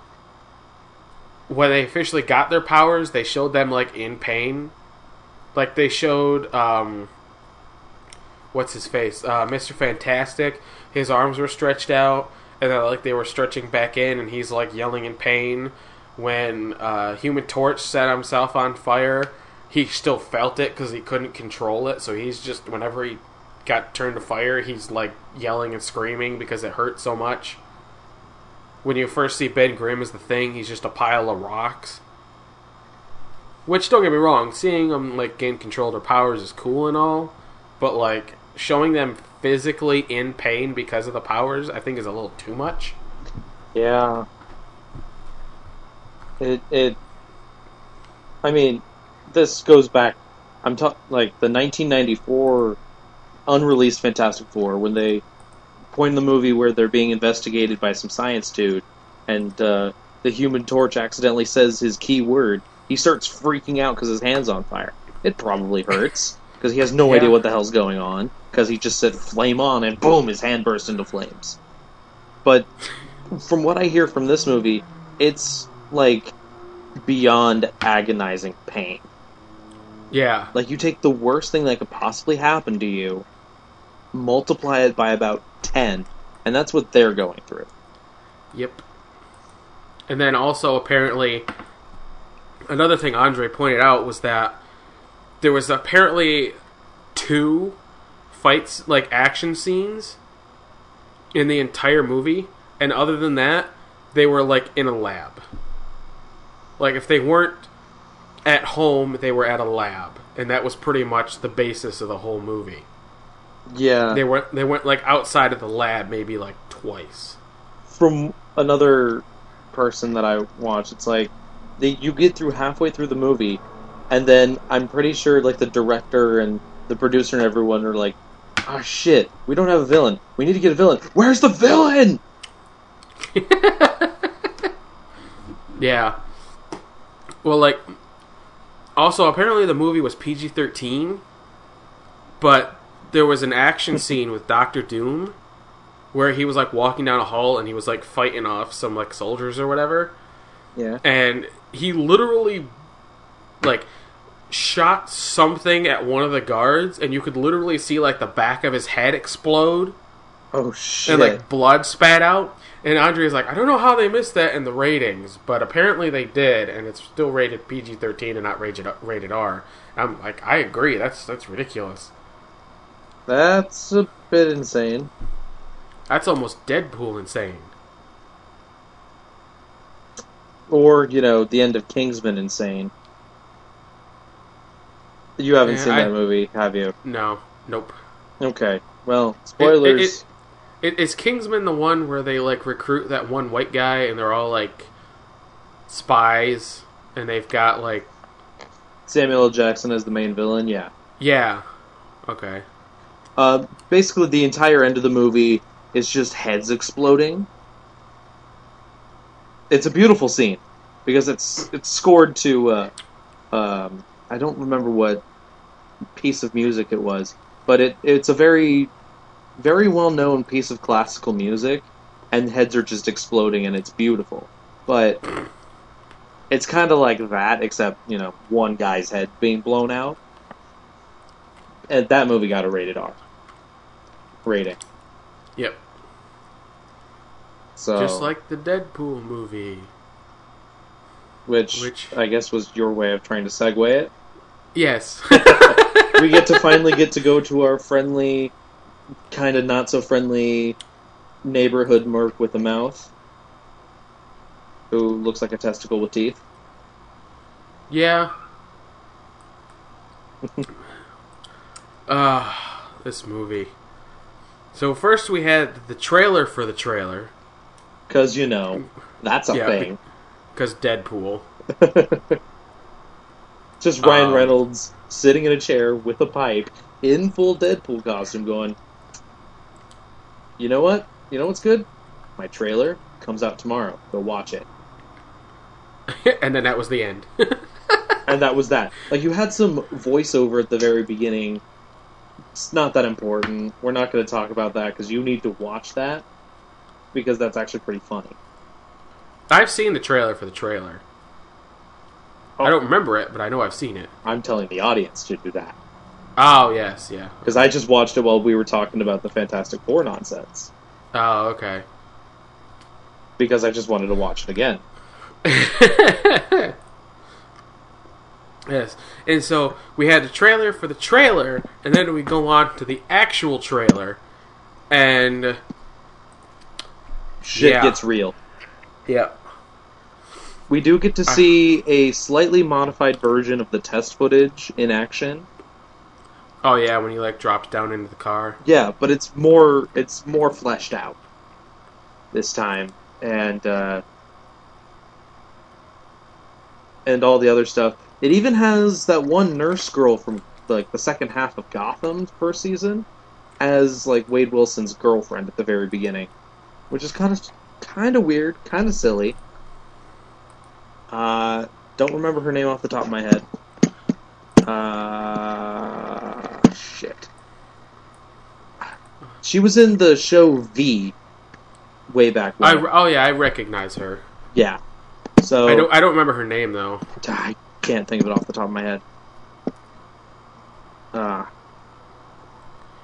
when they officially got their powers, they showed them like in pain. Like they showed, um, what's his face, uh, Mister Fantastic. His arms were stretched out, and then like they were stretching back in, and he's like yelling in pain. When uh, Human Torch set himself on fire, he still felt it because he couldn't control it. So he's just whenever he got turned to fire, he's like yelling and screaming because it hurt so much. When you first see Ben Grimm as the thing, he's just a pile of rocks. Which don't get me wrong, seeing them like gain control of their powers is cool and all, but like showing them physically in pain because of the powers, I think is a little too much. Yeah. It it. I mean, this goes back. I'm talking like the 1994 unreleased Fantastic Four when they point in the movie where they're being investigated by some science dude, and uh, the Human Torch accidentally says his key word. He starts freaking out because his hand's on fire. It probably hurts because he has no Yeah. idea what the hell's going on because he just said flame on and boom, his hand burst into flames. But from what I hear from this movie, it's like beyond agonizing pain. Yeah, Like you take the worst thing that could possibly happen to you, multiply it by about 10, and that's what they're going through. Yep. And then also apparently another thing Andre pointed out was that there was apparently two fights like action scenes in the entire movie and other than that they were like in a lab. Like if they weren't at home, they were at a lab and that was pretty much the basis of the whole movie. Yeah. They went they went like outside of the lab maybe like twice. From another person that I watched, it's like they, you get through halfway through the movie, and then I'm pretty sure like the director and the producer and everyone are like, "Ah, shit, we don't have a villain. We need to get a villain. Where's the villain?" Yeah. Well, like, also apparently the movie was PG thirteen, but there was an action scene with Doctor Doom where he was like walking down a hall and he was like fighting off some like soldiers or whatever, Yeah. and he literally like shot something at one of the guards, and you could literally see like the back of his head explode Oh shit. and like blood spat out. And Andre's like, I don't know how they missed that in the ratings, but apparently they did, and it's still rated PG thirteen and not rated rated R. I'm like, I agree. That's that's ridiculous. That's a bit insane. That's almost Deadpool insane. Or, you know, the end of Kingsman insane. You haven't seen I- that movie, have you? No, nope. Okay. Well, spoilers. it- It, is Kingsman the one where they like recruit that one white guy and they're all like spies and they've got like Samuel L. Jackson as the main villain, yeah. yeah, okay, Uh, basically, the entire end of the movie is just heads exploding. It's a beautiful scene because it's it's scored to uh, um, I don't remember what piece of music it was, but it it's a very very well known piece of classical music, and heads are just exploding and it's beautiful. But it's kind of like that, except you know one guy's head being blown out. And that movie got a rated R rating. yep, So just like the Deadpool movie. which, which- I guess was your way of trying to segue it. Yes. We get to finally get to go to our friendly, kind of not so friendly neighborhood merc with a mouth, who looks like a testicle with teeth. Yeah. Ah, this movie. So first we had the trailer for the trailer, Because you know that's a Yeah, thing. because Deadpool. Just Ryan Um, Reynolds sitting in a chair with a pipe in full Deadpool costume, going, "You know what? You know what's good? My trailer comes out tomorrow. Go watch it." and then that was the end. and that was that. Like you had some voiceover at the very beginning. It's not that important. We're not going to talk about that because you need to watch that because that's actually pretty funny. I've seen the trailer for the trailer. I oh. don't remember it, but I know I've seen it. I'm telling the audience to do that Oh yes, yeah. because I just watched it while we were talking about the Fantastic Four nonsense Oh okay. because I just wanted to watch it again. Yes, and so we had the trailer for the trailer, and then we go on to the actual trailer, and Shit Yeah. gets real. yeah, We do get to see a slightly modified version of the test footage in action. oh yeah, when he like drops down into the car. Yeah, but it's more it's more fleshed out this time, and uh, and all the other stuff. It even has that one nurse girl from like the second half of Gotham's first season as like Wade Wilson's girlfriend at the very beginning, which is kind of kind of weird, kind of silly. Uh, don't remember her name off the top of my head. Uh, shit. She was in the show V way back I when. oh yeah, I recognize her. yeah. So I don't I don't remember her name though. I can't think of it off the top of my head. Ah.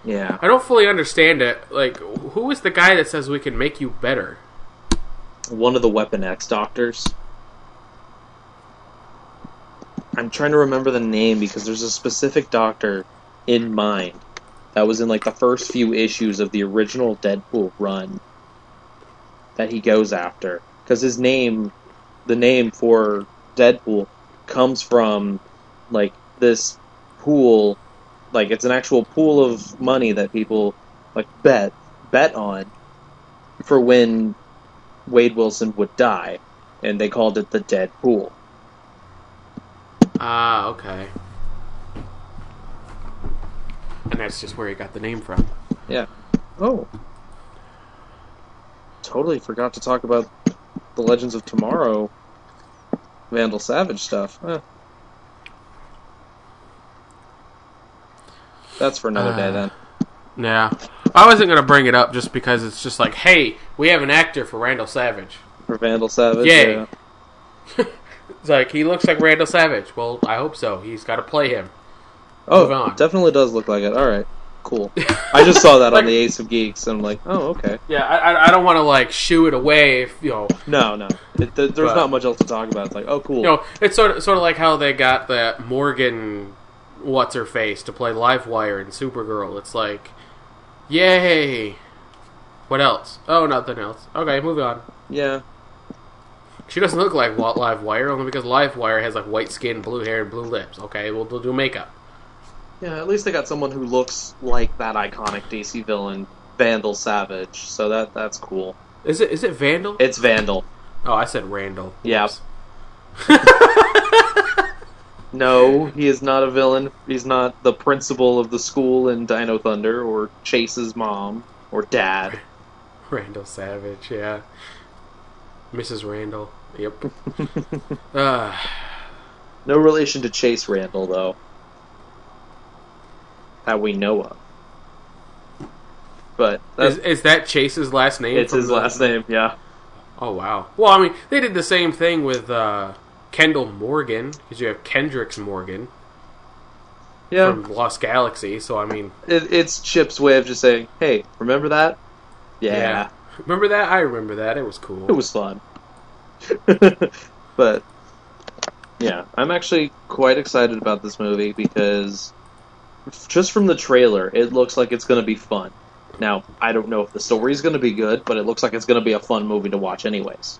yeah. I don't fully understand it. Like, who is the guy that says we can make you better? One of the Weapon X doctors. I'm trying to remember the name because there's a specific doctor in mind that was in like the first few issues of the original Deadpool run that he goes after because his name the name for Deadpool comes from like this pool like it's an actual pool of money that people like bet bet on for when Wade Wilson would die and they called it the Dead Pool. Ah, okay. And that's just where he got the name from. Yeah. Oh. Totally forgot to talk about the Legends of Tomorrow Vandal Savage stuff. Huh. That's for another day Uh, then. Yeah. I wasn't going to bring it up just because it's just like, hey, we have an actor for Randall Savage. For Vandal Savage. Yay. yeah. It's like, he looks like Randall Savage. Well, I hope so. He's got to play him. Oh, definitely does look like it. All right. Cool. I just saw that Like- on the Ace of Geeks and I'm like, "Oh, okay." Yeah, I, I- don't want to, like, shoo it away if, you know, No, no. It, th- there's But- not much else to talk about. It's like, "Oh, cool." you know, it's sort of, sort of like how they got that Morgan, what's her face, to play Livewire in Supergirl. It's like, yay! What else? Oh, nothing else. Okay, move on. yeah. She doesn't look like Livewire only because Livewire has like white skin, blue hair, and blue lips. Okay, we'll, we'll do makeup. Yeah, at least they got someone who looks like that iconic DC villain, Vandal Savage. So that that's cool. Is it is it Vandal? It's Vandal. oh, I said Randall. Oops. No, he is not a villain. He's not the principal of the school in Dino Thunder or Chase's mom or dad. Randall Savage. Yeah. Mrs. Randall. Yep. uh, No relation to Chase Randall though. That we know of. But is, is that Chase's last name? it's his the- last name, yeah. Oh wow. Well, I mean, they did the same thing with uh, Kendall Morgan because you have Kendrix Morgan Yeah. from Lost Galaxy. So I mean, It, it's Chip's way of just saying, "Hey, remember that? Yeah, Remember that? I remember that. It was cool. it was fun." but yeah, I'm actually quite excited about this movie because just from the trailer, it looks like it's going to be fun. Now, I don't know if the story's going to be good, but it looks like it's going to be a fun movie to watch, anyways.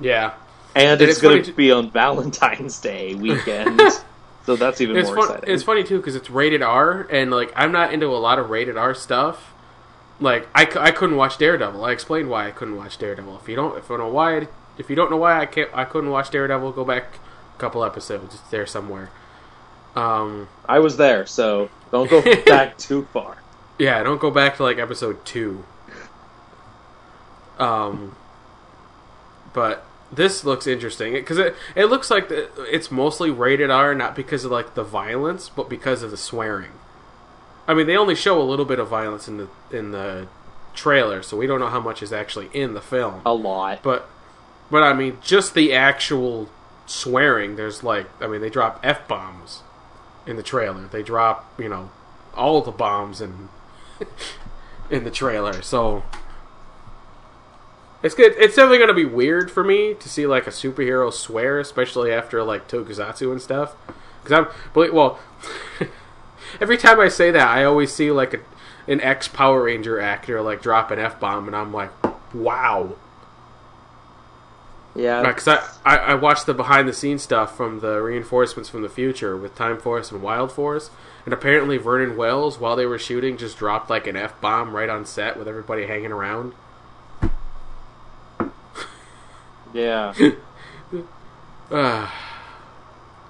yeah. And And it's, it's going to to- be on Valentine's Day weekend, so that's even It's more fun. exciting. It's funny too because it's rated R, and like I'm not into a lot of rated R stuff. Like I, I couldn't watch Daredevil. I explained why I couldn't watch Daredevil. If you don't, if you don't know why, if you don't know why I can't, I couldn't watch Daredevil. Go back a couple episodes. It's there somewhere. Um, I was there, so don't go back too far. yeah, don't go back to like episode two. Um, but this looks interesting because it it looks like the, it's mostly rated R, not because of like the violence, but because of the swearing. I mean, they only show a little bit of violence in the in the trailer, so we don't know how much is actually in the film. A lot. But but I mean, just the actual swearing. There's like, I mean, they drop f bombs in the trailer. They drop, you know, all the bombs in in the trailer. So it's good. It's definitely gonna be weird for me to see like a superhero swear, especially after like Tokusatsu and stuff. Because I'm, well, every time I say that, I always see like a, an ex Power Ranger actor like drop an f bomb, and I'm like, wow. Yeah, Because I, I, I watched the behind the scenes stuff from the reinforcements from the future with Time Force and Wild Force, and apparently Vernon Wells, while they were shooting, just dropped like an f bomb right on set with everybody hanging around. yeah. Ah.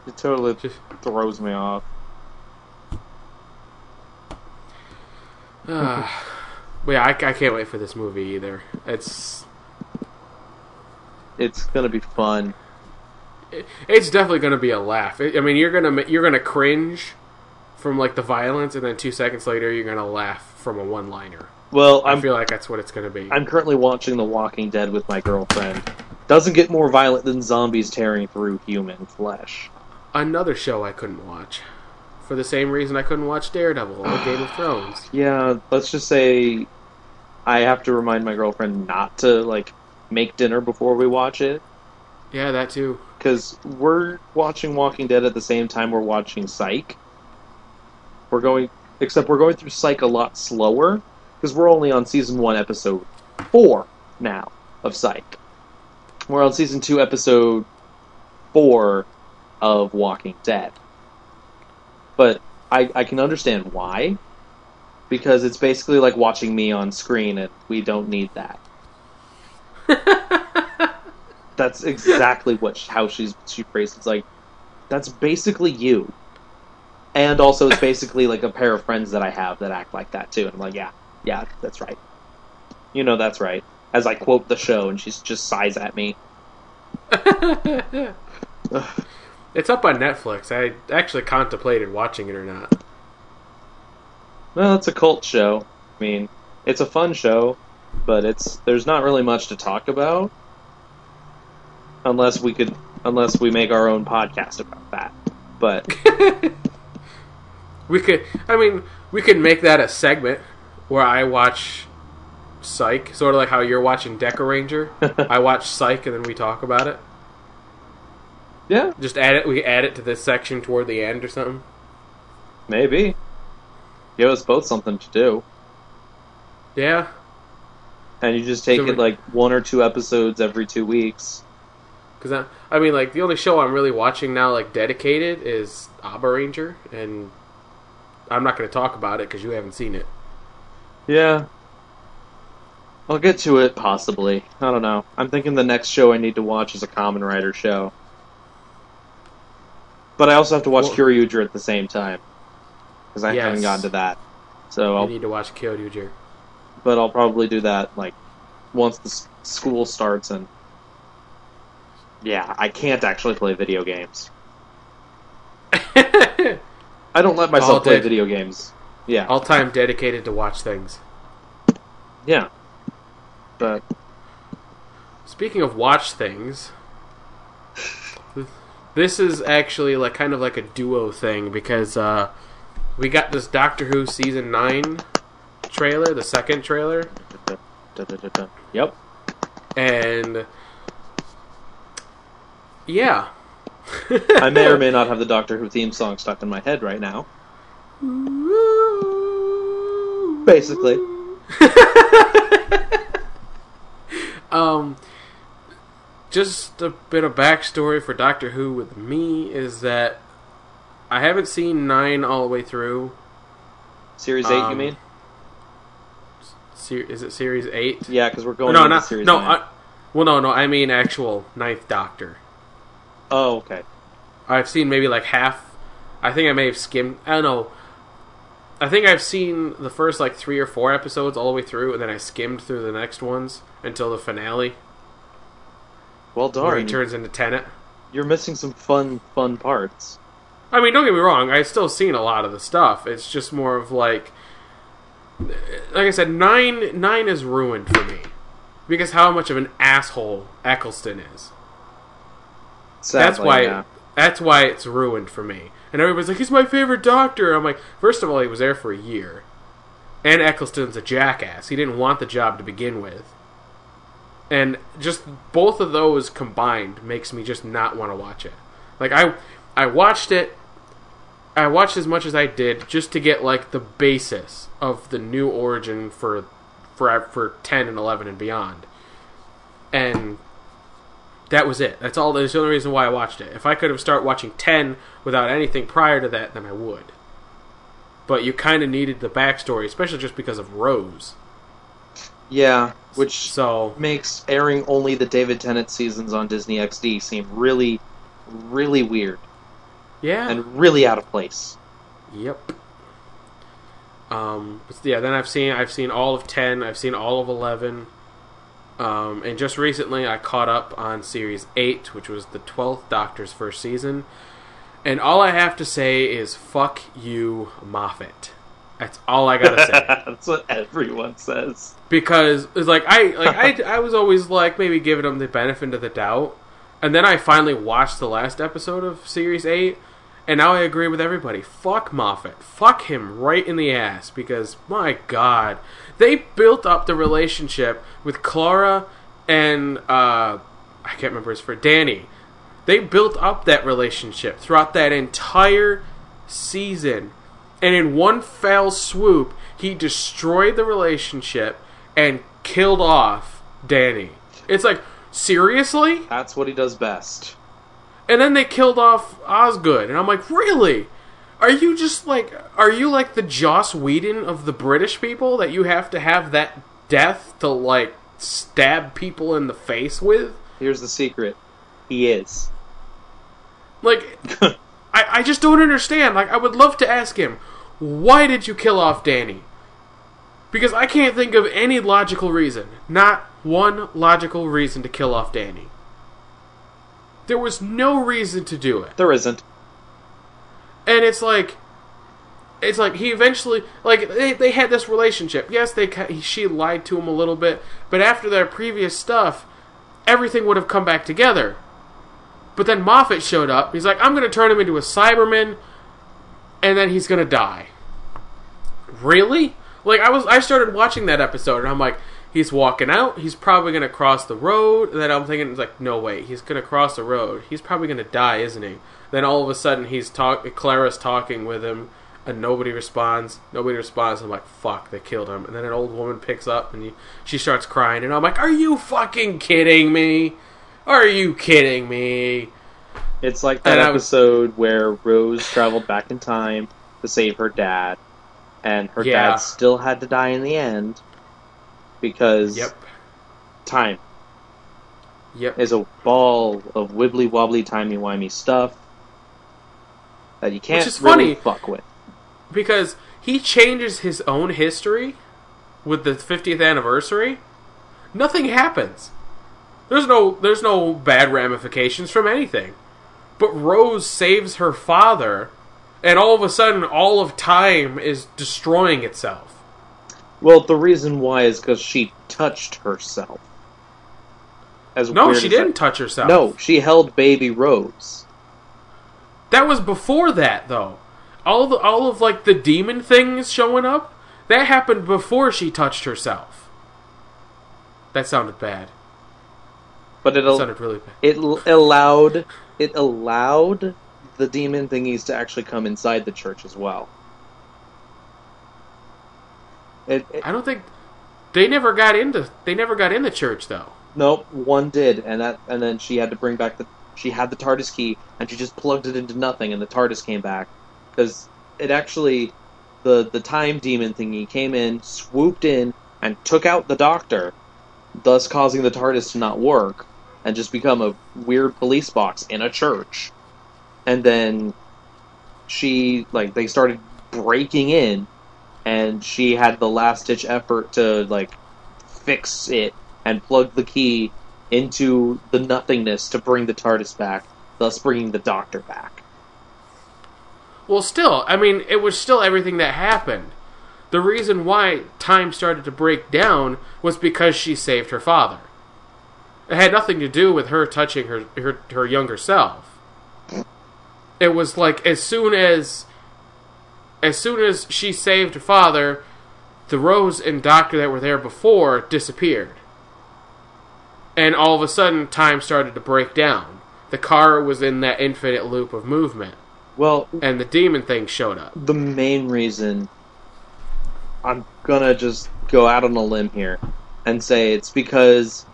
It totally Just- throws me off. Ah. but yeah, I, I can't wait for this movie either. It's It's gonna be fun. it's definitely going to be a laugh. I I mean, you're gonna you're gonna cringe from like the violence, and then two seconds later, you're gonna laugh from a one liner. Well, I I'm feel like that's what it's going to be. I'm currently watching The Walking Dead with my girlfriend. Doesn't get more violent than zombies tearing through human flesh. Another show I couldn't watch for the same reason I couldn't watch Daredevil or Game of Thrones. Yeah, let's just say I have to remind my girlfriend not to like make dinner before we watch it Yeah, that too. because we're watching Walking Dead at the same time we're watching Psych. We're going, except we're going through Psych a lot slower because we're only on season one, episode four now of Psych. We're on season two, episode four of Walking Dead. But I, I can understand why because it's basically like watching me on screen, and we don't need that. that's exactly what how she's she phrased. It's like that's basically you, and also it's basically like a pair of friends that I have that act like that too. And I'm like, yeah, yeah, that's right. You know, that's right. As I quote the show, and she's just sighs at me. It's up on Netflix. I actually contemplated watching it or not. Well, it's a cult show. I mean, it's a fun show, but it's there's not really much to talk about unless we could unless we make our own podcast about that. But We could, I mean, we could make that a segment where I watch Psych, sort of like how you're watching Dekaranger. I watch Psych and then we talk about it. yeah, Just add it. We add it to this section toward the end or something. maybe give us both something to do, Yeah, and you just take So it like one or two episodes every two weeks. because I, I mean, like the only show I'm really watching now, like dedicated, is Abaranger, and I'm not going to talk about it because you haven't seen it. Yeah. I'll get to it possibly. I don't know. I'm thinking the next show I need to watch is a Kamen Rider show. But I also have to watch Well- Kyoryuger at the same time because I Yes. haven't gotten to that. So, I'll, need to watch Kyoryuger. But I'll probably do that like once the s- school starts and yeah, I can't actually play video games. I don't let myself All play video games. Yeah, All time dedicated to watch things. yeah. But Speaking of watch things, this is actually like kind of like a duo thing because uh, we got this Doctor Who season nine trailer, the second trailer, yep. and yeah, I may or may not have the Doctor Who theme song stuck in my head right now. Basically. um, just a bit of backstory for Doctor Who with me is that I haven't seen nine all the way through. Series 8, you Um, mean? Se- is it series eight? Yeah, because we're going no, into not Series no. 9. I, well, no, no. I mean actual Ninth Doctor. oh, okay. I've seen maybe like half. I think I may have skimmed. I don't know. I think I've seen the first like three or four episodes all the way through, and then I skimmed through the next ones until the finale, Well, where he turns into Tennant. You're missing some fun, fun parts. I mean, don't get me wrong. I've still seen a lot of the stuff. It's just more of like, like I said, nine nine is ruined for me because how much of an asshole Eccleston is. Sadly, that's why. yeah. That's why it's ruined for me. And everybody's like, "He's my favorite Doctor." I'm like, first of all, he was there for a year, and Eccleston's a jackass. He didn't want the job to begin with, and just both of those combined makes me just not want to watch it. Like I, I watched it, I watched as much as I did just to get like the basis of the new origin for for for 10 and 11 and beyond. And that was it. That's all. That's the only reason why I watched it. If I could have started watching 10 without anything prior to that, then I would. But you kind of needed the backstory, especially just because of Rose. Yeah, which So makes airing only the David Tennant seasons on Disney XD seem really, really weird yeah, and really out of place. Yep. Um, but yeah, then I've seen I've seen all of ten. I've seen all of eleven. Um, and just recently, I caught up on series eight, which was the twelfth Doctor's first season. And all I have to say is "fuck you, Moffat." That's all I gotta say. That's what everyone says. because it's like I like I, I was always like maybe giving him the benefit of the doubt, and then I finally watched the last episode of series eight, and now I agree with everybody. Fuck Moffat, fuck him right in the ass because my god, they built up the relationship with Clara and uh, I can't remember his for Danny. They built up that relationship throughout that entire season. And in one fell swoop, he destroyed the relationship and killed off Danny. It's like, seriously? That's what he does best. And then they killed off Osgood. And I'm like, really? Are you just like, are you like the Joss Whedon of the British people that you have to have that death to like stab people in the face with? Here's the secret. He is. Like, I, I just don't understand. Like, I would love to ask him, why did you kill off Danny? Because I can't think of any logical reason. Not one logical reason to kill off Danny. There was no reason to do it. There isn't. And it's like, it's like he eventually, like they, they had this relationship. Yes, they she lied to him a little bit, but after their previous stuff, everything would have come back together. But then Moffat showed up. He's like, I'm going to turn him into a Cyberman, and then he's going to die. Really? Like I was, I started watching that episode, and I'm like, he's walking out. He's probably going to cross the road. And then I'm thinking, like, no way, he's going to cross the road. He's probably going to die, isn't he? Then all of a sudden, he's talk. Clara's talking with him, and nobody responds. Nobody responds. I'm like, fuck, they killed him. And then an old woman picks up, and he, she starts crying, and I'm like, are you fucking kidding me? Are you kidding me? It's like that And I was- episode where Rose traveled back in time to save her dad, and her Yeah. dad still had to die in the end because Yep. time Yep. is a ball of wibbly wobbly timey wimey stuff that you can't is really funny. fuck with. because he changes his own history with the 50th anniversary nothing happens there's no there's no bad ramifications from anything but rose saves her father and all of a sudden all of time is destroying itself Well, the reason why is because she touched herself. As no she didn't that- touch herself No, she held baby Rose. that was before that though all the all of like the demon things showing up that happened before she touched herself that sounded bad But it al- sounded really bad it l- allowed it allowed the demon thingies to actually come inside the church as well. It, it, I don't think they never got into they never got in the church though. nope, one did, and that and then she had to bring back the she had the TARDIS key and she just plugged it into nothing, and the TARDIS came back because it actually the the time demon thingy came in, swooped in, and took out the Doctor, thus causing the TARDIS to not work and just become a weird police box in a church. And then she like they started breaking in and she had the last ditch effort to like fix it and plug the key into the nothingness to bring the TARDIS back, thus bringing the Doctor back. Well, still, I mean, it was still everything that happened. The reason why time started to break down was because she saved her father. It had nothing to do with her touching her her, her younger self. It was like as soon as as soon as she saved her father, the Rose and Doctor that were there before disappeared. And all of a sudden time started to break down. The car was in that infinite loop of movement. Well, and the demon thing showed up. the main reason I'm gonna just go out on a limb here and say it's because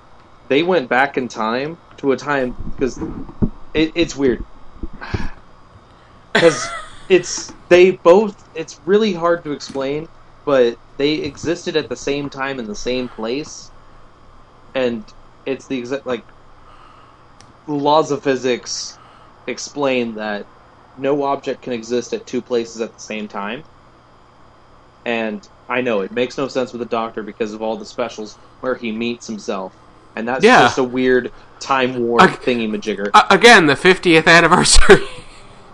they went back in time to a time because it, it's weird because it's they both it's really hard to explain but they existed at the same time in the same place and it's the exact like laws of physics explain that no object can exist at two places at the same time. And I know it makes no sense with the Doctor because of all the specials where he meets himself, and that's Yeah. just a weird time warp I- thingy majigger. Uh, again, the 50th anniversary.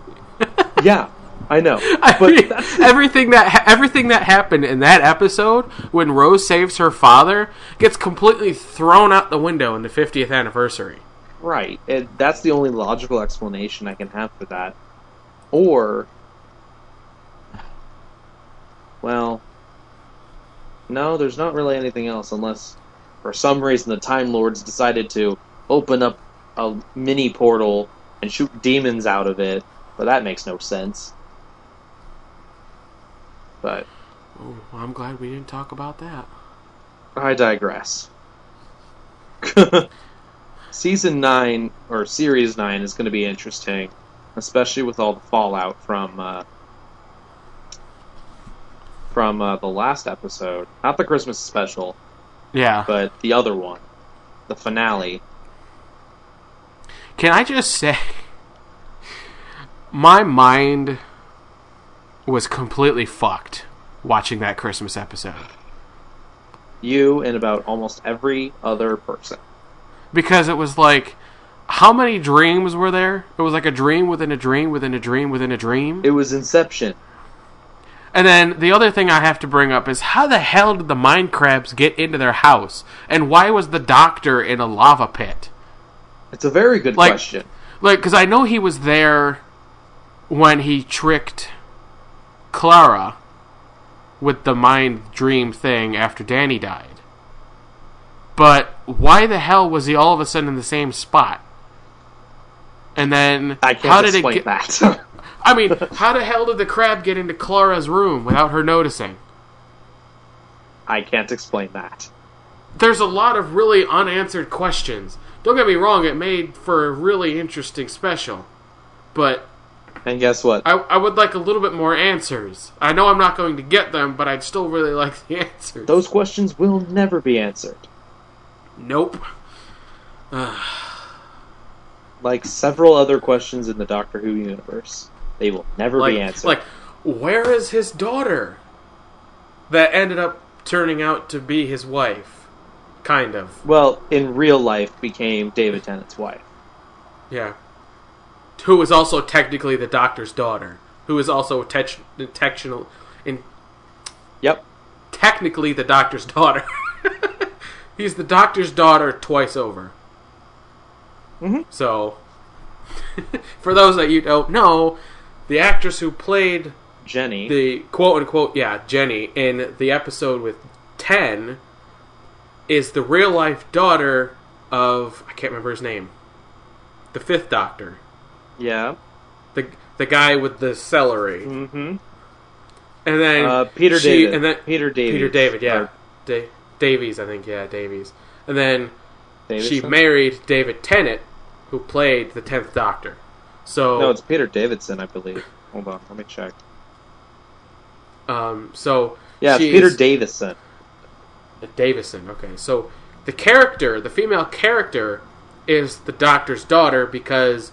yeah, I know, I but mean, everything that ha- everything that happened in that episode when Rose saves her father gets completely thrown out the window in the 50th anniversary. right. And that's the only logical explanation I can have for that. Or, well, no, there's not really anything else unless, for some reason, the Time Lords decided to open up a mini portal and shoot demons out of it. But that makes no sense. But Oh, well, I'm glad we didn't talk about that. I digress. Season 9, or Series 9, is going to be interesting, especially with all the fallout from uh, from uh, the last episode. Not the Christmas special, Yeah. but the other one. The finale. Can I just say, my mind was completely fucked watching that Christmas episode. You and about almost every other person. because it was like how many dreams were there? It was like a dream within a dream within a dream within a dream. It was Inception. And then the other thing I have to bring up is how the hell did the mind crabs get into their house? And why was the doctor in a lava pit? It's a very good Like- question. Like, because I know he was there when he tricked Clara with the mind dream thing after Danny died. But why the hell was he all of a sudden in the same spot? And then I can't how did it get? that. I mean, how the hell did the crab get into Clara's room without her noticing? I can't explain that. There's a lot of really unanswered questions. Don't get me wrong; it made for a really interesting special, but And guess what? I, I would like a little bit more answers. I know I'm not going to get them, but I'd still really like the answers. Those questions will never be answered. Nope. like several other questions in the Doctor Who universe. They will never Like, be answered. like, where is his daughter? That ended up turning out to be his wife, kind of. well, in real life, became David Tennant's wife. Yeah. Who is also technically the Doctor's daughter. Who is also intentional in Yep. technically the Doctor's daughter. He's the Doctor's daughter twice over. Mhm. So, for those that you don't know, the actress who played Jenny. the quote unquote yeah Jenny in the episode with Ten is the real life daughter of I can't remember his name, the Fifth Doctor, yeah. the the guy with the celery, Mm-hmm. and then Uh, Peter she- David. and then Peter Davies. Peter David, yeah, da- Davies, I think, yeah, Davies, and then she married David Tennant, who played the Tenth Doctor. So No, it's Peter Davidson, I believe. Hold on, let me check. um, so Yeah, it's Peter Davison. Davison. Okay, so the character, the female character, is the doctor's daughter because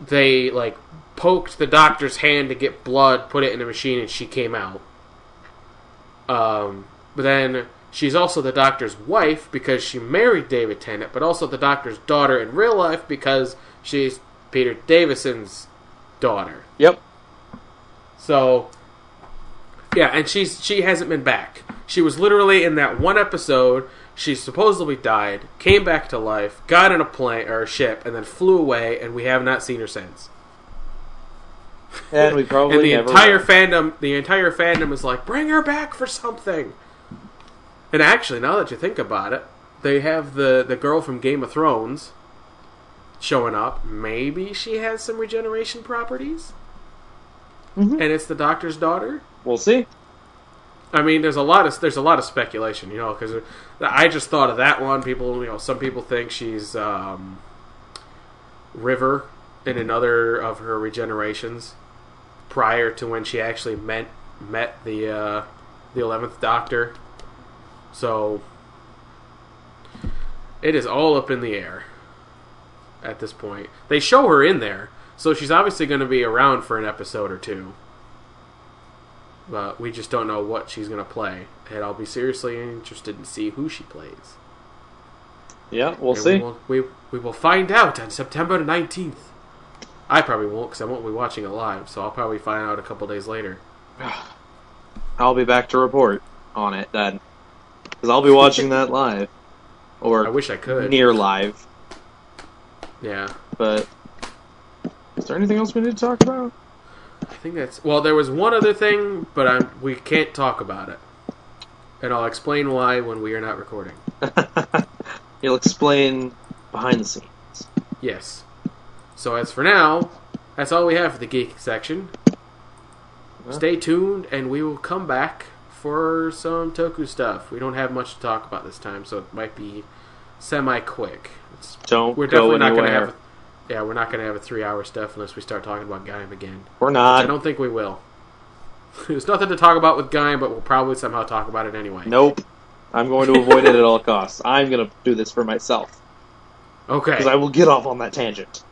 they like poked the doctor's hand to get blood, put it in a machine, and she came out. Um, but then she's also the doctor's wife because she married David Tennant, but also the doctor's daughter in real life because she's Peter Davison's daughter. Yep. So yeah, and she's she hasn't been back. She was literally in that one episode. She supposedly died, came back to life, got in a plane or a ship, and then flew away, and we have not seen her since. And we probably and the entire will. fandom, the entire fandom is like, bring her back for something. And actually, now that you think about it, they have the the girl from Game of Thrones showing up. Maybe she has some regeneration properties, Mhm. and it's the Doctor's daughter. We'll see. I mean, there's a lot of there's a lot of speculation, you know, because I just thought of that one. People, you know, some people think she's um, River in another of her regenerations prior to when she actually met met the uh, the eleventh Doctor. So it is all up in the air at this point. They show her in there, so she's obviously going to be around for an episode or two but we just don't know what she's going to play. And I'll be seriously interested to see who she plays. Yeah, we'll And see. We will, we, we will find out on September 19th. I probably won't because I won't be watching it live, so I'll probably find out a couple days later. I'll be back to report on it then, because I'll be watching that live Or I wish I could. near live. Yeah. But is there anything else we need to talk about? I think that's. Well, there was one other thing, but I'm, we can't talk about it. And I'll explain why when we are not recording. You'll explain behind the scenes. Yes. So as for now, that's all we have for the geek section. Stay tuned, and we will come back for some Toku stuff. We don't have much to talk about this time, so it might be semi-quick. It's, Don't we're go definitely not going to anywhere. have. Yeah, we're not going to have a three-hour stuff unless we start talking about Gaim again. We're not. I don't think we will. There's nothing to talk about with Gaim, but we'll probably somehow talk about it anyway. Nope. I'm going to avoid it at all costs. I'm going to do this for myself Okay, because I will get off on that tangent.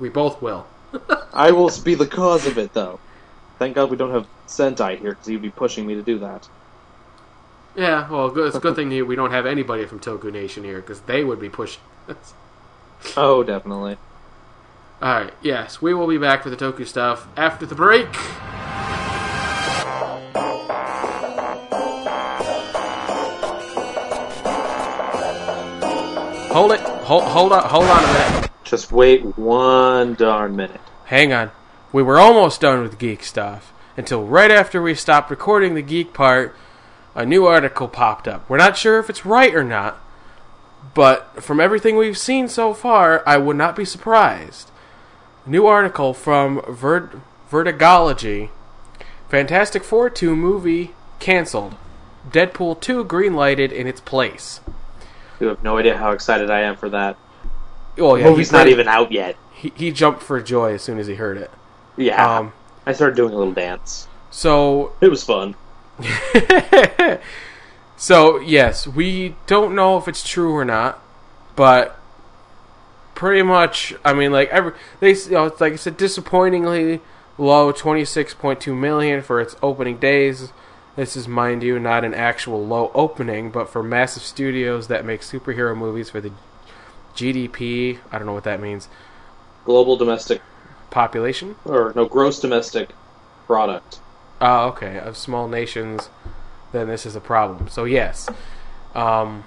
we both will. I will be the cause of it, though. Thank God we don't have Sentai here because he'd be pushing me to do that. Yeah, well, it's a good thing we don't have anybody from Toku Nation here because they would be pushing. Us. Oh, definitely. Alright, yes, we will be back for the Toku stuff after the break. Hold it. Hold, hold on. Hold on a minute. Just wait one darn minute. Hang on. We were almost done with geek stuff until right after we stopped recording the geek part, a new article popped up. We're not sure if it's right or not, but from everything we've seen so far, I would not be surprised. New article from Vert- Vertigology. Fantastic Four 2 movie canceled. Deadpool 2 greenlighted in its place. You have no idea how excited I am for that. Oh The yeah, movie's not even out yet. He, he jumped for joy as soon as he heard it. Yeah. Um, I started doing a little dance. so It was fun. so yes, we don't know if it's true or not, but pretty much, I mean, like every they, you know, it's like I said, disappointingly low, twenty six point two million for its opening days. This is, mind you, not an actual low opening, but for massive studios that make superhero movies for the GDP, I don't know what that means, Global domestic, population. or no, gross domestic product. Oh, okay. Of small nations, then this is a problem. So yes, um,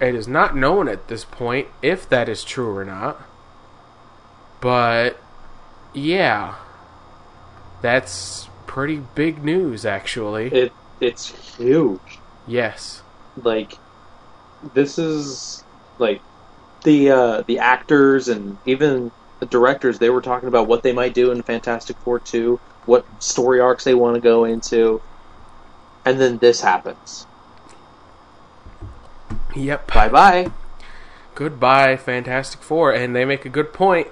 it is not known at this point if that is true or not. But yeah, that's pretty big news, actually. It it's huge. yes. Like this is like the uh, the actors and even the directors. They were talking about what they might do in Fantastic Four two, what story arcs they want to go into, and then this happens. Yep. Bye bye. Goodbye, Fantastic Four. And they make a good point.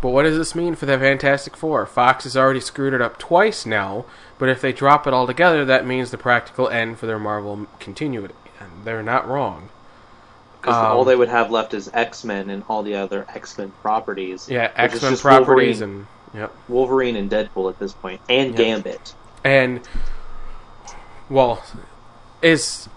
But what does this mean for the Fantastic Four? Fox has already screwed it up twice now, but if they drop it altogether, that means the practical end for their Marvel continuity. And they're not wrong. Because Um, all they would have left is X Men and all the other X Men properties. Yeah, X Men properties Wolverine, and yep. Wolverine and Deadpool at this point, and Yep. Gambit. And well, is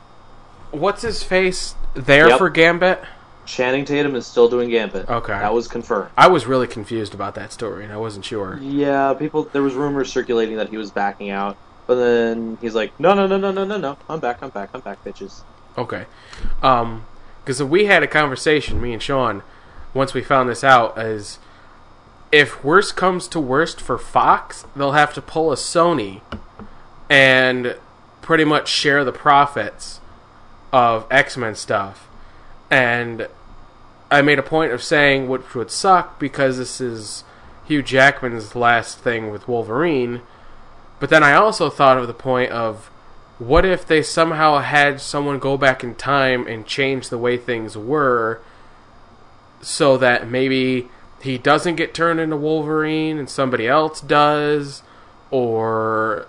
what's his face there Yep. for Gambit? Channing Tatum is still doing Gambit. Okay. that was confirmed. I was really confused about that story, and I wasn't sure. Yeah, people. There was rumors circulating that he was backing out, but then he's like, "No, no, no, no, no, no, no. I'm back. I'm back. I'm back, bitches." Okay. Um, because we had a conversation, me and Sean, once we found this out, is if worst comes to worst for Fox, they'll have to pull a Sony and pretty much share the profits of X Men stuff. And I made a point of saying which would suck because this is Hugh Jackman's last thing with Wolverine. But then I also thought of the point of what if they somehow had someone go back in time and change the way things were so that maybe he doesn't get turned into Wolverine and somebody else does or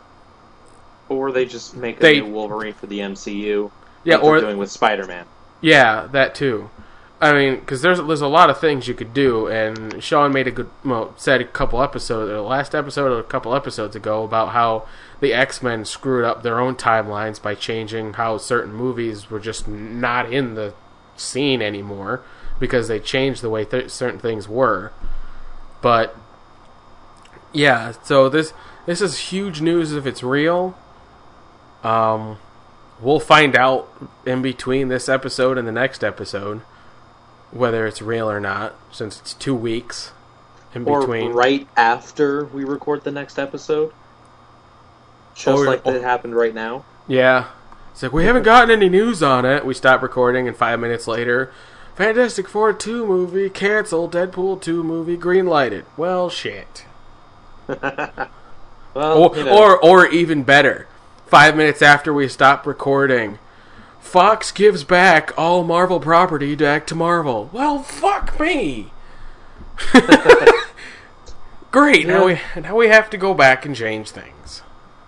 Or they just make a They- new Wolverine for the MCU. yeah like or doing with Spider-Man. Yeah, that too. I mean, because there's there's a lot of things you could do, and Sean made a good well said a couple episodes, the last episode or a couple episodes ago about how the X Men screwed up their own timelines by changing how certain movies were just not in the scene anymore because they changed the way th- certain things were. But yeah, so this this is huge news if it's real. Um, we'll find out in between this episode and the next episode whether it's real or not, since it's two weeks in Or between. right after we record the next episode. Just Or- like that happened right now. Yeah. It's like, we haven't gotten any news on it. We stop recording, and five minutes later, Fantastic Four 2 movie canceled, Deadpool 2 movie green lighted. Well, shit. Well, Or, you know, or, or even better, five minutes after we stop recording, Fox gives back all Marvel property back to Marvel. Well, fuck me. Great. Now we now we have to go back and change things.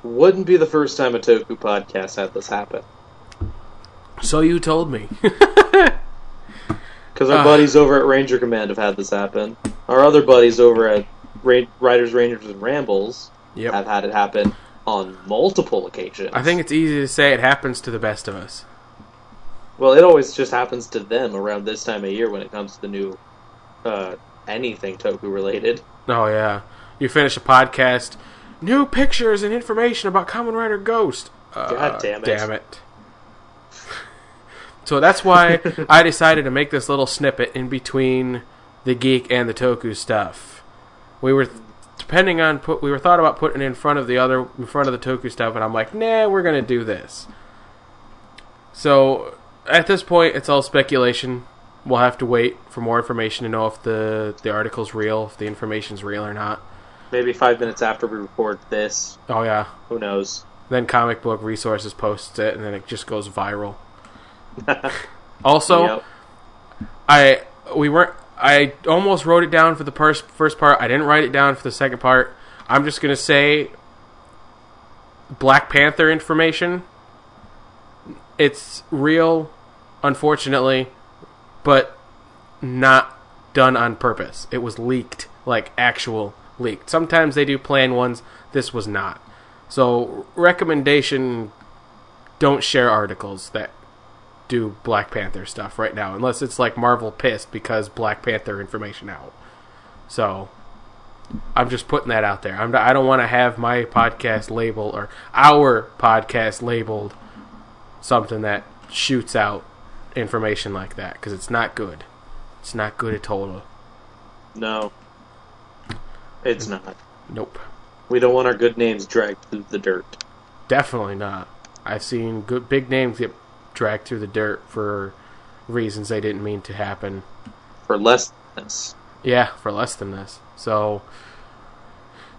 wouldn't be the first time a Toku podcast had this happen. So you told me. Because our Ah. buddies over at Ranger Command have had this happen. Our other buddies over at Ra- Riders, Rangers, and Rambles yep. have had it happen on multiple occasions. I think it's easy to say it happens to the best of us. Well, it always just happens to them around this time of year when it comes to the new uh, anything Toku related. Oh yeah, you finish a podcast, new pictures and information about Kamen Rider Ghost. Uh, God damn it. Damn it. so that's why I decided to make this little snippet in between the geek and the toku stuff. We were depending on put we were thought about putting it in front of the other in front of the toku stuff, and I'm like, nah, we're gonna do this. So at this point, it's all speculation. We'll have to wait for more information to know if the the article's real, if the information's real or not. Maybe five minutes after we record this. Oh yeah. Who knows? Then Comic Book Resources posts it, and then it just goes viral. Also, Yep. I we weren't. I almost wrote it down for the first first part. I didn't write it down for the second part. I'm just gonna say Black Panther information. It's real, unfortunately, but not done on purpose. It was leaked, like actual leaked. Sometimes they do planned ones. This was not. So recommendation: don't share articles that do Black Panther stuff right now, unless it's like Marvel pissed because Black Panther information out. So I'm just putting that out there. I'm, I don't want to have my podcast labeled or our podcast labeled something that shoots out information like that because it's not good. It's not good at all. No. It's not. Nope, We don't want our good names dragged through the dirt. definitely not. I've seen good big names get dragged through the dirt for reasons they didn't mean to happen. For less than this. Yeah, for less than this. So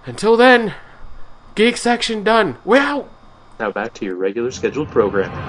until then, geek section done. We're out. Now back to your regular scheduled programming.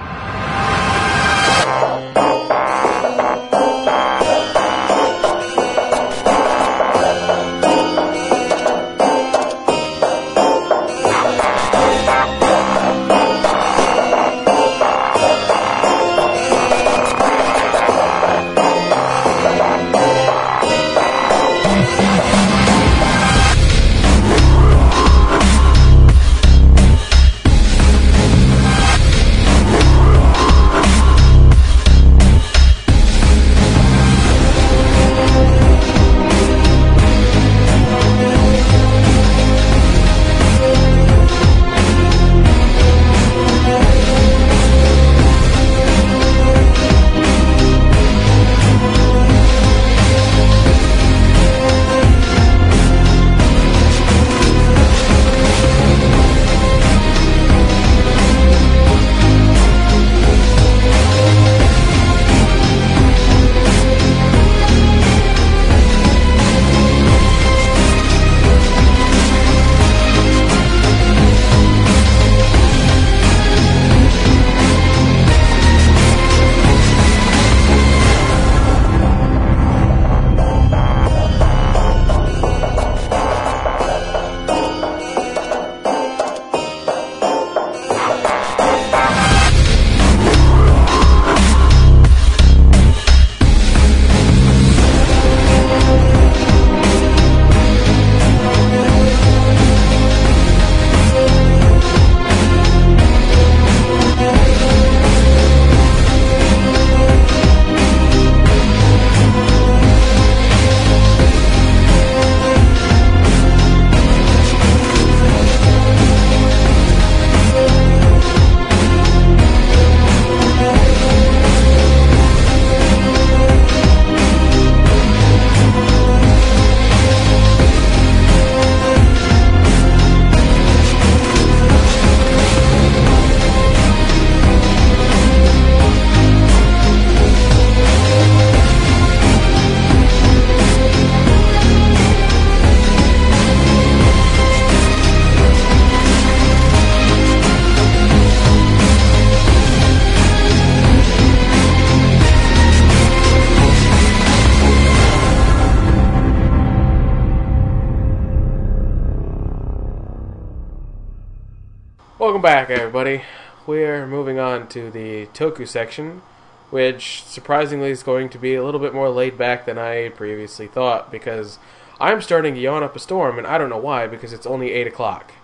Everybody. We're moving on to the Toku section, which surprisingly is going to be a little bit more laid back than I previously thought because I'm starting to yawn up a storm, and I don't know why because it's only 8 o'clock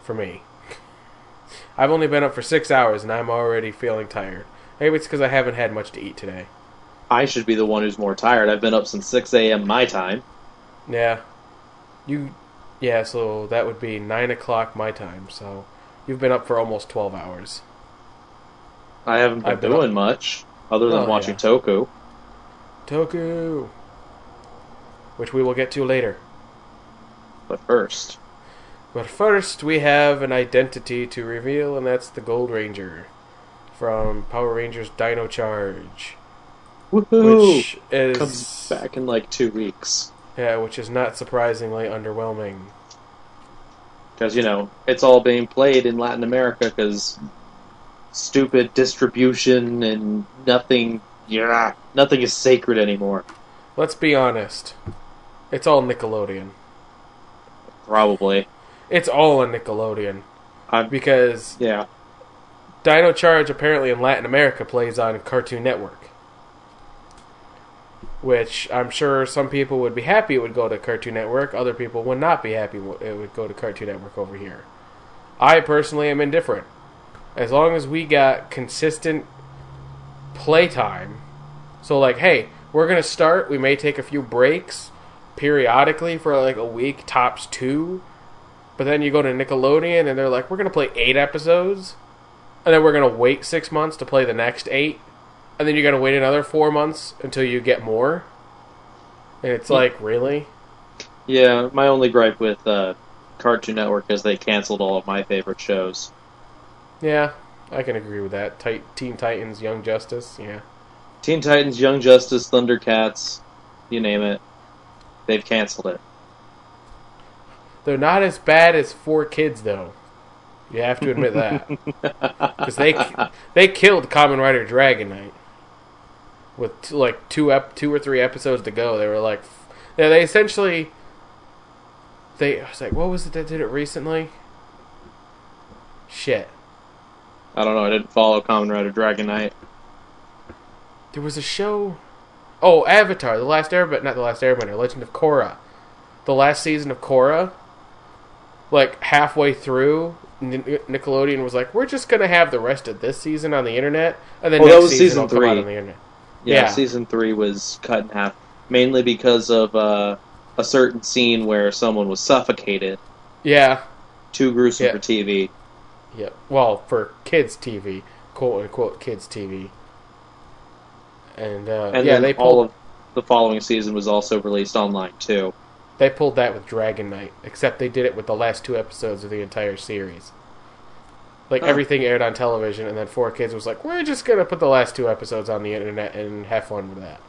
for me. I've only been up for six hours and I'm already feeling tired. Maybe it's because I haven't had much to eat today. I should be the one who's more tired. I've been up since 6 a.m. my time. Yeah. You. Yeah, so that would be 9 o'clock my time, so you've been up for almost 12 hours. I haven't been been doing up- much other than Oh, watching yeah. Toku. Toku! Which we will get to later. But first, But first, we have an identity to reveal, and that's the Gold Ranger from Power Rangers Dino Charge, woohoo! which is Comes back in like two weeks. yeah, which is not surprisingly underwhelming. Because, you know, it's all being played in Latin America because stupid distribution and nothing, yeah, nothing is sacred anymore. Let's be honest, it's all Nickelodeon. Probably. It's all a Nickelodeon I'm, because yeah. Dino Charge apparently in Latin America plays on Cartoon Network. Which I'm sure some people would be happy it would go to Cartoon Network, other people would not be happy it would go to Cartoon Network over here. I personally am indifferent. As long as we got consistent playtime. So, like, hey, we're to start, we may take a few breaks periodically for like a week, tops two. But then you go to Nickelodeon and they're like, we're to play eight episodes and then we're gonna wait six months to play the next eight, and then you're gonna wait another four months until you get more. And it's like, really? Yeah, my only gripe with uh, Cartoon Network is they canceled all of my favorite shows. Yeah, I can agree with that. Tit- Teen Titans, Young Justice, yeah. Teen Titans, Young Justice, Thundercats, you name it. They've canceled it. They're not as bad as Four Kids, though. You have to admit that because they they killed Kamen Rider Dragon Knight with t- like two ep- two or three episodes to go. They were like, yeah, they essentially they I was like, what was it that did it recently? Shit. I don't know, I didn't follow Kamen Rider Dragon Knight. There was a show. Oh, Avatar: The Last Airbender, not The Last Airbender, Legend of Korra. The last season of Korra, like halfway through, Nickelodeon was like, "We're just gonna have the rest of this season on the internet, and then Well, next season, season will come out three. on the internet." Yeah, Yeah. season three was cut in half, mainly because of uh, a certain scene where someone was suffocated. Yeah, Too gruesome Yeah. for TV. yeah. Well, for kids TV, quote unquote kids TV, and, uh, And yeah, they all pulled of the following season was also released online too. they pulled that with Dragon Knight, except they did it with the last two episodes of the entire series. Like Huh. everything aired on television, and then Four Kids was like, "We're just gonna put the last two episodes on the internet and have fun with that."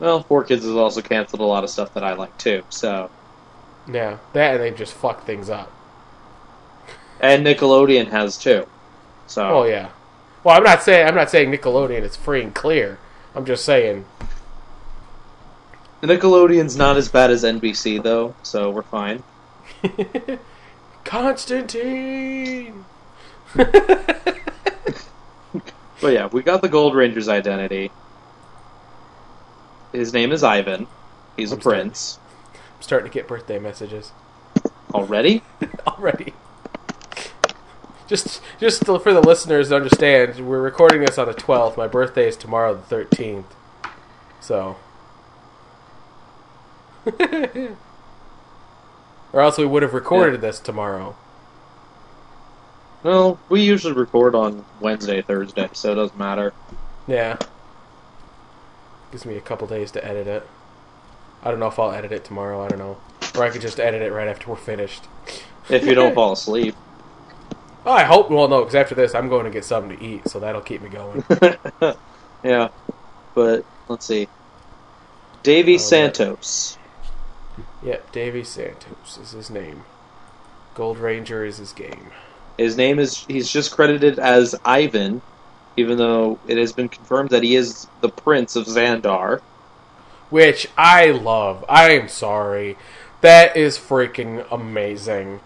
Well, Four Kids has also canceled a lot of stuff that I like too. So, Yeah, that and they just fucked things up. and Nickelodeon has too. So, Oh yeah. Well, I'm not saying I'm not saying Nickelodeon is free and clear. I'm just saying, Nickelodeon's not as bad as NBC though, so we're fine. Constantine. But yeah, we got the Gold Ranger's identity. His name is Ivan. He's a I'm sorry. prince. I'm starting to get birthday messages Already? already. Just, just for the listeners to understand, we're recording this on the 12th. My birthday is tomorrow, the 13th. So, or else we would have recorded this tomorrow. Well, we usually record on Wednesday, Thursday, so it doesn't matter. Yeah. Gives me a couple days to edit it. I don't know if I'll edit it tomorrow. I don't know. Or I could just edit it right after we're finished. If you don't fall asleep. Oh, I hope. Well, no, because after this, I'm going to get something to eat, so that'll keep me going. yeah. But, let's see. Davi Oh, Santos. yep, Davi Santos is his name. Gold Ranger is his game. His name is, he's just credited as Ivan, even though it has been confirmed that he is the Prince of Zandar. Which I love. I am sorry. That is freaking amazing.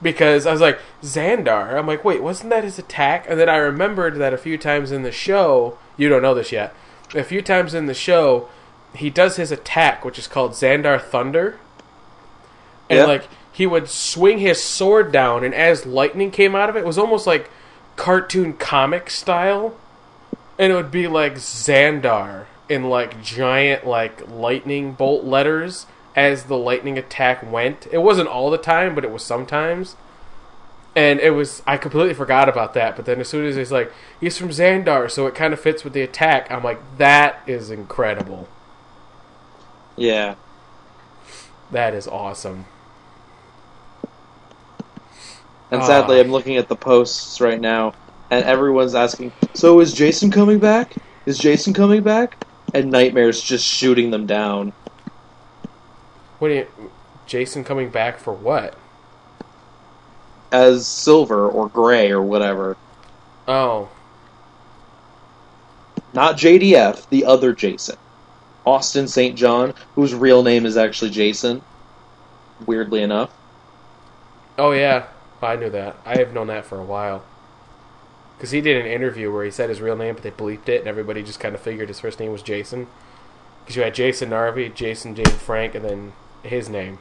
because I was like Zandar. I'm like, wait, wasn't that his attack? And then I remembered that a few times in the show. You don't know this yet. A few times in the show, he does his attack, which is called Zandar Thunder, and Yeah. like he would swing his sword down, and as lightning came out of it, it was almost like cartoon comic style, and it would be like Zandar in like giant like lightning bolt letters as the lightning attack went. It wasn't all the time, but it was sometimes. And it was I completely forgot about that, but then as soon as he's like, he's from Zandar, so it kind of fits with the attack, I'm like, that is incredible. Yeah. That is awesome. And Ah. sadly, I'm looking at the posts right now, and everyone's asking, "So is Jason coming back? Is Jason coming back?" And Nightmare's just shooting them down. What do you Jason coming back for what? as Silver or Gray or whatever. Oh. Not JDF, the other Jason. Austin St. John, whose real name is actually Jason. Weirdly enough. Oh yeah. I knew that. I have known that for a while. Because he did an interview where he said his real name, but they bleeped it, and everybody just kind of figured his first name was Jason. Because you had Jason Narvy, Jason James Frank, and then his name.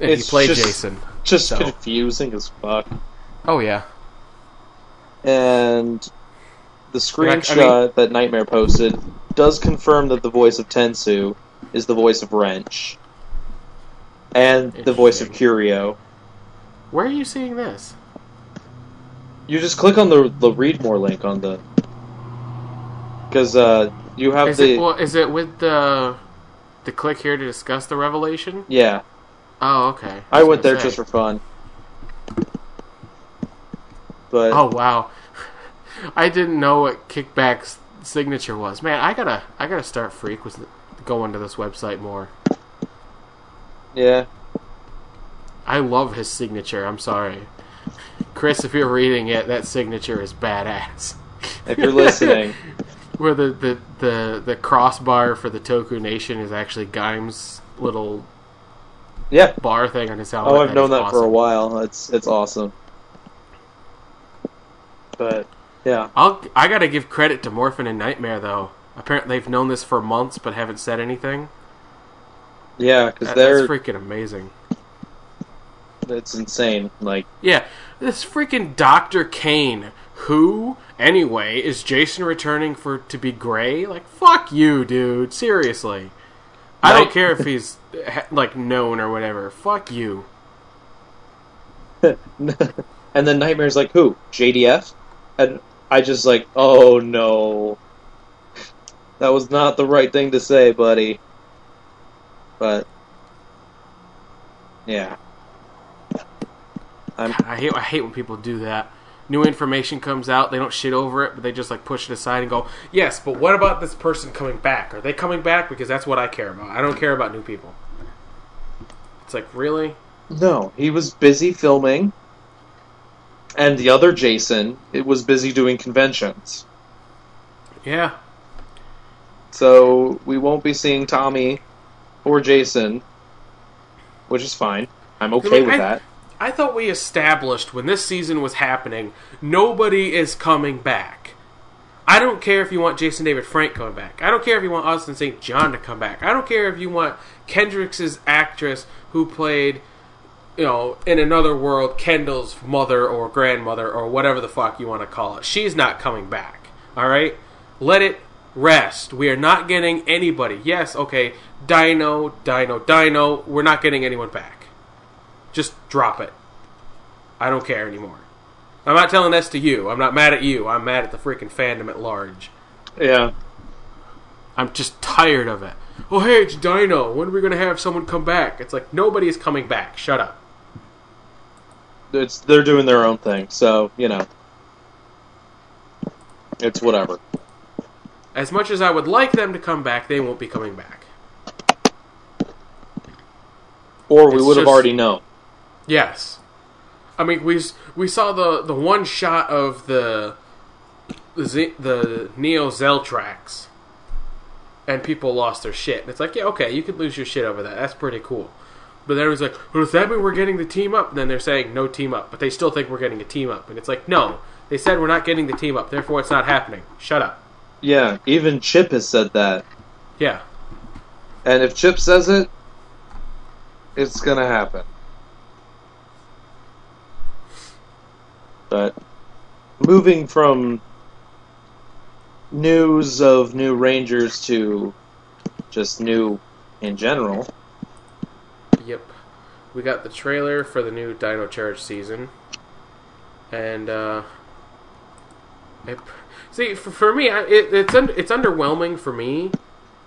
and It's he played just- Jason. Just So. confusing as fuck. Oh yeah. And the I screenshot mean- that Nightmare posted does confirm that the voice of Tensou is the voice of Wrench. And the voice of Curio. Where are you seeing this? You just click on the the read more link on the because uh, you have Is the it well? Is it with the the click here to discuss the revelation? yeah. Oh, okay. I went there say. just for fun. But Oh wow, I didn't know what Kickback's signature was. Man, I gotta I gotta start freak with going to this website more. yeah, I love his signature. I'm sorry, Chris. If you're reading it, that signature is badass. if you're listening, Where the, the, the, the crossbar for the Toku Nation is actually Gaim's little yeah. bar thing on his helmet. Oh, I've That known is that for a while. It's it's awesome. But yeah, I'll I gotta give credit to Morphin and Nightmare though. Apparently they've known this for months but haven't said anything. yeah, because That- they're that's freaking amazing. It's insane. Like Yeah, this freaking Doctor Kane. Who anyway is Jason returning for to be Gray? Like fuck you, dude. Seriously. I don't care if he's like known or whatever. Fuck you. and then Nightmare's like, who? JDF? And I just like, oh no. That was not the right thing to say, buddy. But yeah. I'm I hate I hate when people do that. New information comes out, they don't shit over it, but they just like push it aside and go, "Yes, but what about this person coming back? Are they coming back? Because that's what I care about. I don't care about new people." It's like, really? No, he was busy filming, and the other Jason it was busy doing conventions. Yeah. So we won't be seeing Tommy or Jason, which is fine. I'm okay mean, with I- that. I thought we established when this season was happening, nobody is coming back. I don't care if you want Jason David Frank coming back. I don't care if you want Austin St. John to come back. I don't care if you want Kendrix's actress who played, you know, in another world, Kendall's mother or grandmother or whatever the fuck you want to call it. She's not coming back. All right? Let it rest. We are not getting anybody. Yes, okay, Dino, Dino, Dino. We're not getting anyone back. Just drop it. I don't care anymore. I'm not telling this to you. I'm not mad at you. I'm mad at the freaking fandom at large. Yeah. I'm just tired of it. Oh, hey, it's Dino. When are we going to have someone come back? It's like, nobody is coming back. Shut up. It's they're doing their own thing, so you know. It's whatever. As much as I would like them to come back, they won't be coming back. Or we It's would have just- already known. Yes. I mean, we we saw the the one shot of the the, Z, the Neo Zell tracks, and people lost their shit. And it's like, yeah, okay, you could lose your shit over that. That's pretty cool. But then it was like, well, does that mean we're getting the team up? And then they're saying no team up, but they still think we're getting a team up. And it's like, no, they said we're not getting the team up, therefore it's not happening. Shut up. Yeah, even Chip has said that. Yeah. And if Chip says it, it's gonna happen. But moving from news of new Rangers to just new in general. Yep. We got the trailer for the new Dino Charge season. And, uh. It, see, for, for me, it, it's, un, it's underwhelming for me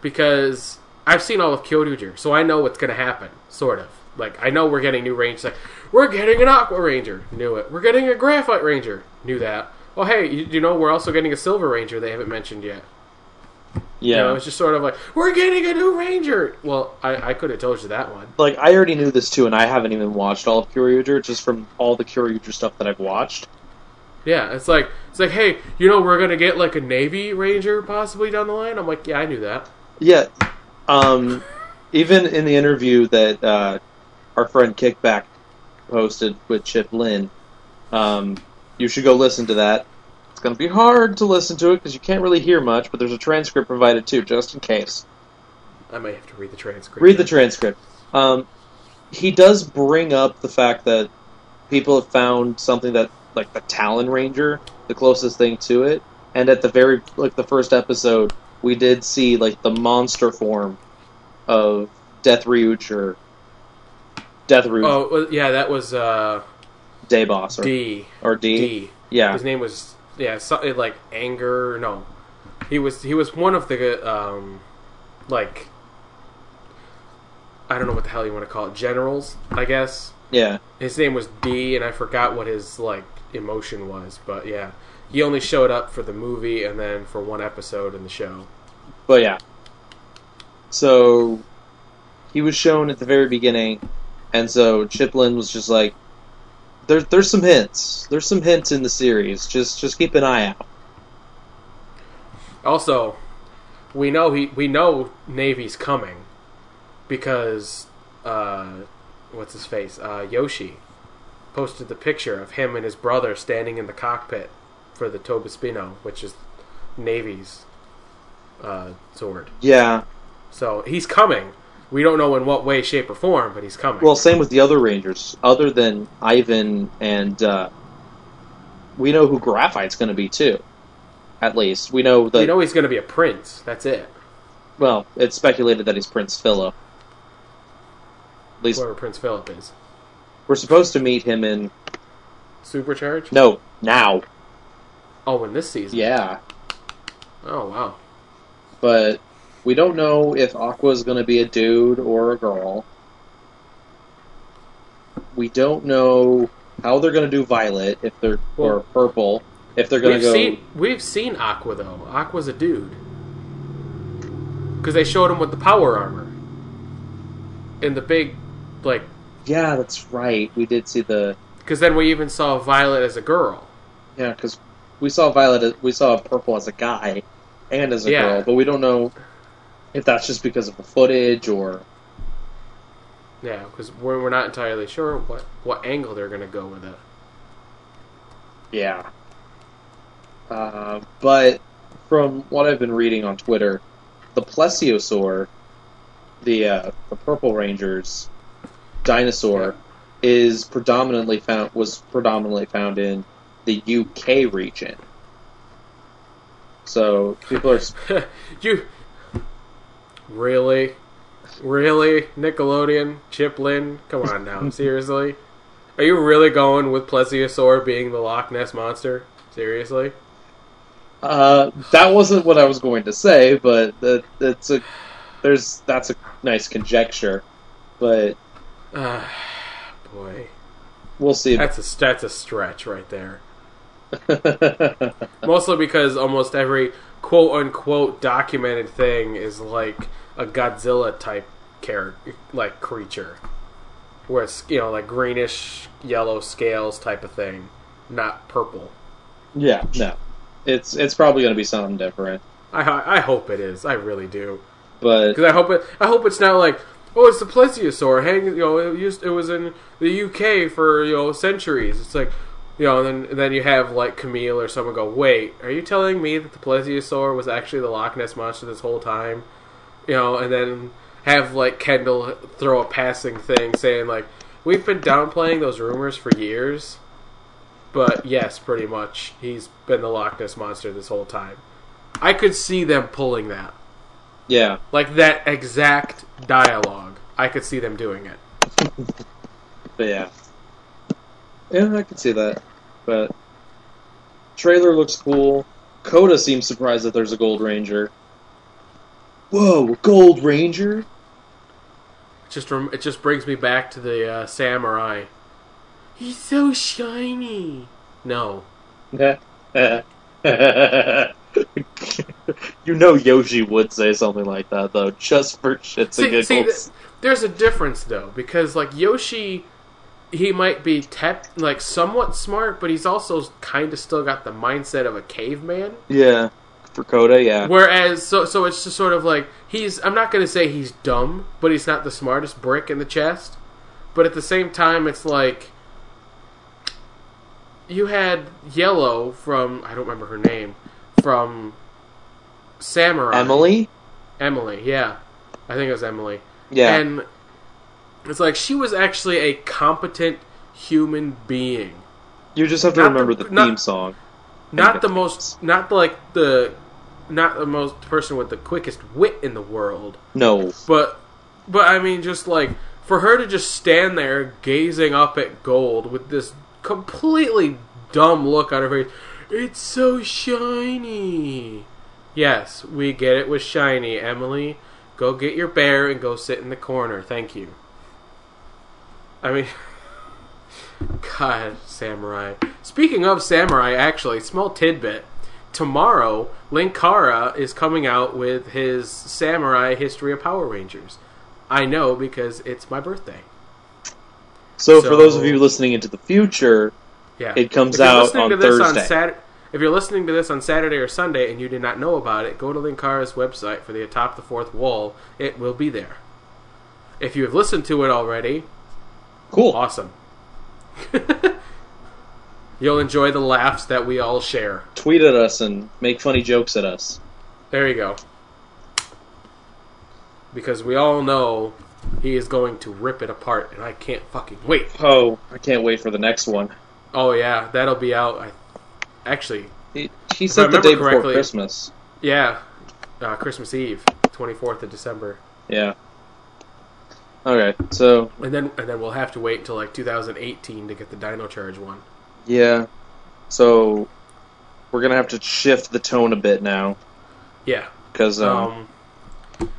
because I've seen all of Kyoryuger, so I know what's going to happen, sort of. Like, I know we're getting new Rangers. Like, we're getting an Aqua Ranger. Knew it. We're getting a Graphite Ranger. Knew that. Oh, hey, you, you know, we're also getting a Silver Ranger they haven't mentioned yet. Yeah. You know, it's just sort of like, we're getting a new Ranger! Well, I, I could have told you that one. like I already knew this too, and I haven't even watched all of Kyoryuger, just from all the Kyoryuger stuff that I've watched. Yeah, it's like it's like, hey, you know, we're gonna get like a Navy Ranger possibly down the line. I'm like, yeah, I knew that. Yeah. Um, even in the interview that uh, our friend Kickback posted with Chip Lynn, um, you should go listen to that. It's going to be hard to listen to it because you can't really hear much, but there's a transcript provided too, just in case. I might have to read the transcript. Read the transcript. Um, he does bring up the fact that people have found something that, like the Talon Ranger, the closest thing to it, and at the very like the first episode, we did see like the monster form of Death Ryuch or Death Ryuch Oh, well, yeah, that was uh, Deboth or D. or D. D. Yeah, His name was yeah, something like anger. No, he was he was one of the um, like I don't know what the hell you want to call it, generals, I guess. yeah, His name was D, and I forgot what his like emotion was, but yeah, he only showed up for the movie and then for one episode in the show. but yeah. So he was shown at the very beginning, and so Chip Lynn was just like, "There's there's some hints. There's some hints in the series. Just just keep an eye out." Also, we know he we know Navy's coming because uh, what's his face? Uh, Yoshi posted the picture of him and his brother standing in the cockpit for the Tobaspino, which is Navy's uh, sword. Yeah. So he's coming. We don't know in what way, shape, or form, but he's coming. Well, same with the other Rangers, other than Ivan and uh, we know who Graphite's going to be too. At least we know that. we know he's going to be a prince. That's it. well, it's speculated that he's Prince Philip. At least Whoever Prince Philip is. we're supposed to meet him in Supercharge? no now. Oh, in this season. Yeah, Oh wow. but we don't know if Aqua is going to be a dude or a girl. We don't know how they're going to do Violet if they're or Purple if they're going We've to go. seen we've seen Aqua though. Aqua's a dude because they showed him with the power armor in the big like. Yeah, that's right. We did see the Because then we even saw Violet as a girl. yeah because we saw Violet. We saw Purple as a guy and as a Yeah. girl, but we don't know if that's just because of the footage or Yeah, because we're, we're not entirely sure what what angle they're gonna go with it. Yeah. Uh, but from what I've been reading on Twitter, the plesiosaur, the uh, the Purple Ranger's dinosaur, is predominantly found was predominantly found in the UK region. So people are you really, really Nickelodeon Chip Lynn? Come on now, seriously. Are you really going with Plesiosaur being the Loch Ness monster? Seriously? uh, that wasn't what I was going to say, but that that's a there's that's a nice conjecture, but Ah, boy, we'll see. that's a that's a stretch right there. Mostly because almost every quote unquote documented thing is like a Godzilla type character, like creature, where it's you know like greenish yellow scales type of thing, not purple. yeah, no, it's it's probably going to be something different. I I hope it is. I really do But because I hope it. I hope it's not like oh, it's the plesiosaur. Hang, you know, it used it was in the UK for you know centuries. It's like, you know, and then and then you have like Camille or someone go, wait, are you telling me that the plesiosaur was actually the Loch Ness monster this whole time? You know, and then have like Kendall throw a passing thing saying like, we've been downplaying those rumors for years, but yes, pretty much he's been the Loch Ness monster this whole time. I could see them pulling that. Yeah. Like that exact dialogue. I could see them doing it. But yeah. Yeah, I can see that. But trailer looks cool. Coda seems surprised that there's a Gold Ranger. Whoa, Gold Ranger? It just rem- it just brings me back to the uh, samurai. He's so shiny. No. you know Yoshi would say something like that though, just for shits See, and see, th- there's a difference though because like Yoshi, he might be tep- like somewhat smart, but he's also kind of still got the mindset of a caveman. yeah, for Coda, yeah. Whereas, so so it's just sort of like he's. I'm not going to say he's dumb, but he's not the smartest brick in the chest. But at the same time, it's like you had Yellow from I don't remember her name from Samurai Emily? Emily, yeah, I think it was Emily. Yeah. And it's like she was actually a competent human being. you just have to not remember the- the, not- theme song. Not the most not like the not the most person with the quickest wit in the world. No. But but I mean just like for her to just stand there gazing up at gold with this completely dumb look on her face. It's so shiny. Yes, we get it was shiny, Emily. Go get your bear and go sit in the corner. Thank you. I mean God, samurai. Speaking of samurai, actually, small tidbit. Tomorrow, Linkara is coming out with his Samurai History of Power Rangers. I know because it's my birthday. So, for those of you listening into the future, Yeah, It comes out on Thursday. Sat- if you're listening to this on Saturday or Sunday and you did not know about it, go to Linkara's website for the Atop the Fourth Wall. It will be there. If you have listened to it already, cool. awesome. You'll enjoy the laughs that we all share. Tweet at us and make funny jokes at us. There you go. Because we all know he is going to rip it apart, and I can't fucking wait. Oh, I can't wait for the next one. Oh yeah, that'll be out. I, actually, He, he said the day before Christmas. yeah, uh, Christmas Eve, twenty fourth of December, Yeah. Okay, so and then and then we'll have to wait until like 2018 to get the Dino Charge one. Yeah, so we're gonna have to shift the tone a bit now Yeah. because um, Um,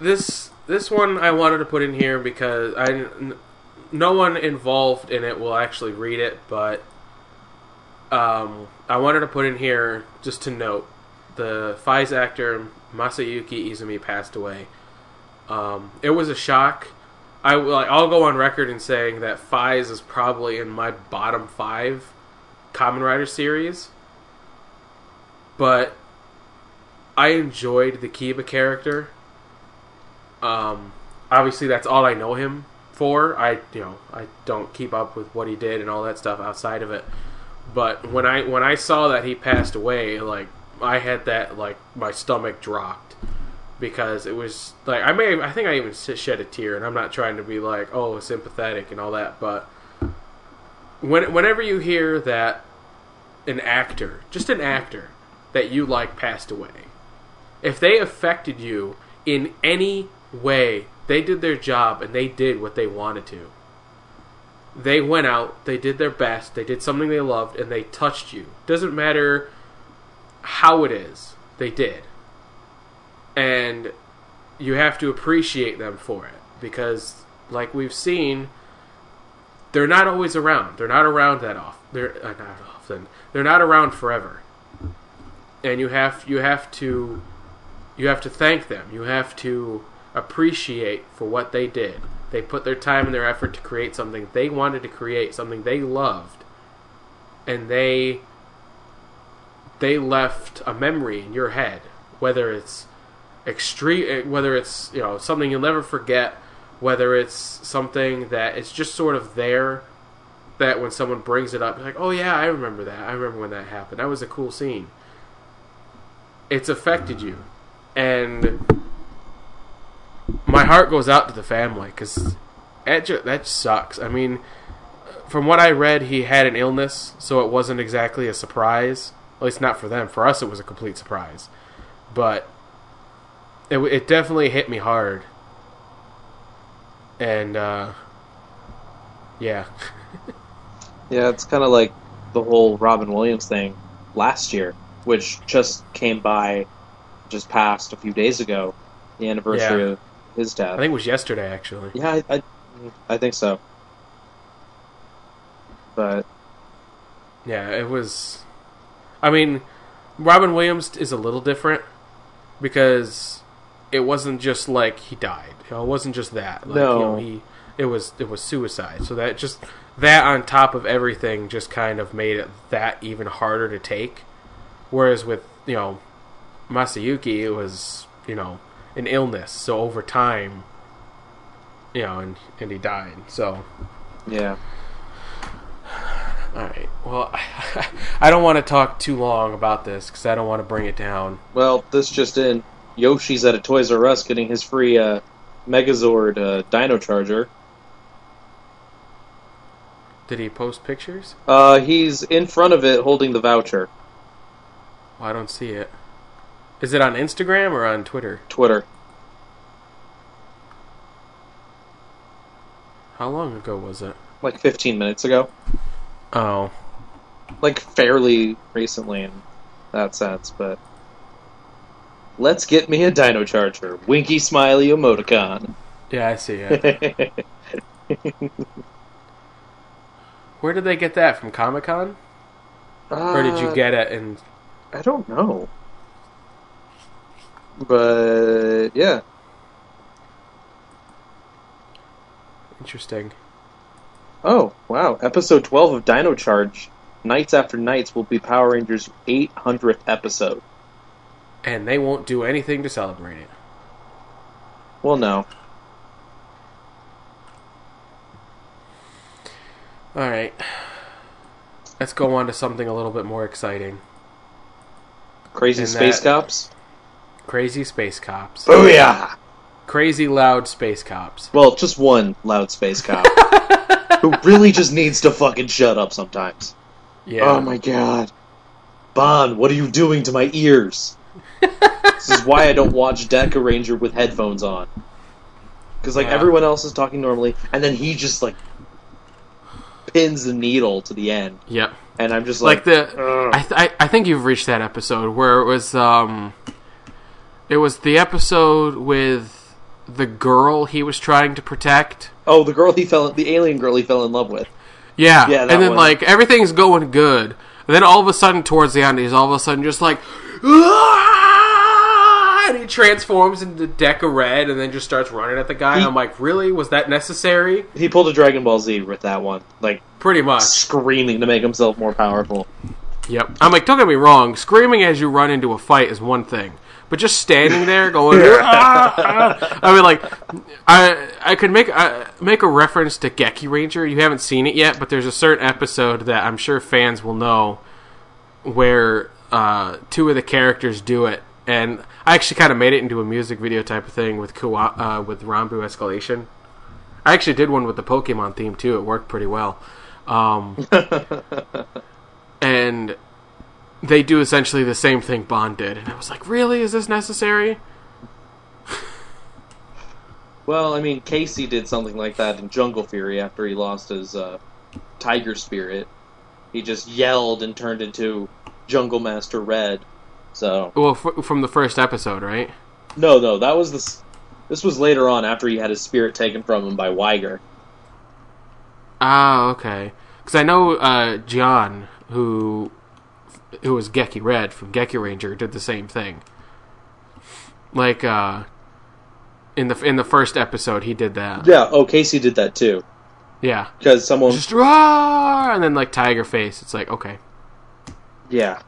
this this one I wanted to put in here because I n- no one involved in it will actually read it, but um, I wanted to put in here just to note the Faiz actor Masayuki Izumi passed away. Um, it was a shock. I. I'll go on record in saying that Faiz is probably in my bottom five Kamen Rider series, but I enjoyed the Kiba character. Um, obviously, that's all I know him for. I, you know, I don't keep up with what he did and all that stuff outside of it. But when I when I saw that he passed away, like I had that like my stomach dropped because it was like I may I think I even shed a tear, and I'm not trying to be like oh sympathetic and all that, but when whenever you hear that an actor, just an actor that you like passed away, if they affected you in any way, they did their job and they did what they wanted to. They went out, they did their best, they did something they loved, and they touched you. Doesn't matter how it is, they did. And you have to appreciate them for it because, like we've seen, they're not always around. They're not around that often. They're uh, not often. They're not around forever. And you have you have to you have to thank them. You have to appreciate for what they did. They put their time and their effort to create something they wanted to create, something they loved, and they they left a memory in your head, whether it's extreme, eh, whether it's you know something you'll never forget, whether it's something that it's just sort of there. That when someone brings it up, like, oh yeah, I remember that. I remember when that happened. That was a cool scene. It's affected you, and my heart goes out to the family because that ju- that sucks. I mean, from what I read, he had an illness, so it wasn't exactly a surprise. At least not for them. For us, it was a complete surprise. But it it definitely hit me hard. And uh, yeah, Yeah, it's kind of like the whole Robin Williams thing last year, which just came by, just passed a few days ago, the anniversary Yeah. of his death. I think it was yesterday actually. yeah, I, I, I think so. But Yeah, it was. I mean, Robin Williams is a little different because it wasn't just like he died. You know, it wasn't just that. Like, No. you know, he it was it was suicide. So that just that on top of everything just kind of made it that even harder to take. Whereas with you know Masayuki, it was you know an illness. So over time, you know, and and he died. So yeah, All right. Well, I don't want to talk too long about this because I don't want to bring it down. well, this just in: Yoshi's at a Toys R Us getting his free uh, Megazord uh, Dino Charger. Did he post pictures? Uh, he's in front of it holding the voucher. Well, I don't see it. Is it on Instagram or on Twitter? Twitter. How long ago was it? Like 15 minutes ago. Oh, like fairly recently in that sense, but let's get me a Dino Charger. Winky smiley emoticon. yeah, I see it. Where did they get that from Comic Con, or did you Uh, get it? And I don't know, but yeah, interesting. Oh wow! Episode 12 of Dino Charge. Nights After Nights will be Power Rangers' 800th episode. And they won't do anything to celebrate it. Well, no. All right. Let's go on to something a little bit more exciting. Crazy Space Cops. Crazy space cops. Booyah! Crazy loud space cops. Well, just one loud space cop who really just needs to fucking shut up sometimes. Yeah. Oh my god. Bond, what are you doing to my ears? This is why I don't watch Dekaranger with headphones on. Because, like, Yeah. everyone else is talking normally, and then he just, like, pins the needle to the end. Yep. And I'm just like like, the. I, th- I think you've reached that episode where it was um it was the episode with the girl he was trying to protect. oh, the girl he fell, the alien girl he fell in love with. Yeah, Yeah, and then one. like everything's going good, and then all of a sudden towards the end he's all of a sudden just like "Ah!" And he transforms into Deka Red and then just starts running at the guy. He- I'm like, really? Was that necessary? He pulled a Dragon Ball Z with that one, like Pretty much. screaming to make himself more powerful. Yep. I'm like, don't get me wrong. Screaming as you run into a fight is one thing, but just standing there going, "Ah, ah." I mean, like, I I could make uh, make a reference to Gekiranger. You haven't seen it yet, but there's a certain episode that I'm sure fans will know where uh, two of the characters do it, and I actually kind of made it into a music video type of thing with Kuwa, uh, with Rambu Escalation. I actually did one with the Pokemon theme too. It worked pretty well. Um, and they do essentially the same thing Bond did, and I was like, really? Is this necessary? Well, I mean, Casey did something like that in Jungle Fury after he lost his uh, tiger spirit. He just yelled and turned into Jungle Master Red. So Well, f- from the first episode, right? no, no, that was this. This was later on after he had his spirit taken from him by Whiger. Ah, okay. Because I know uh, John, who who was Geki Red from Gekiranger, did the same thing. Like uh, in the in the first episode, he did that. Yeah. Oh, Casey did that too Yeah, because someone. just roar, and then like Tiger Face. It's like okay, Yeah.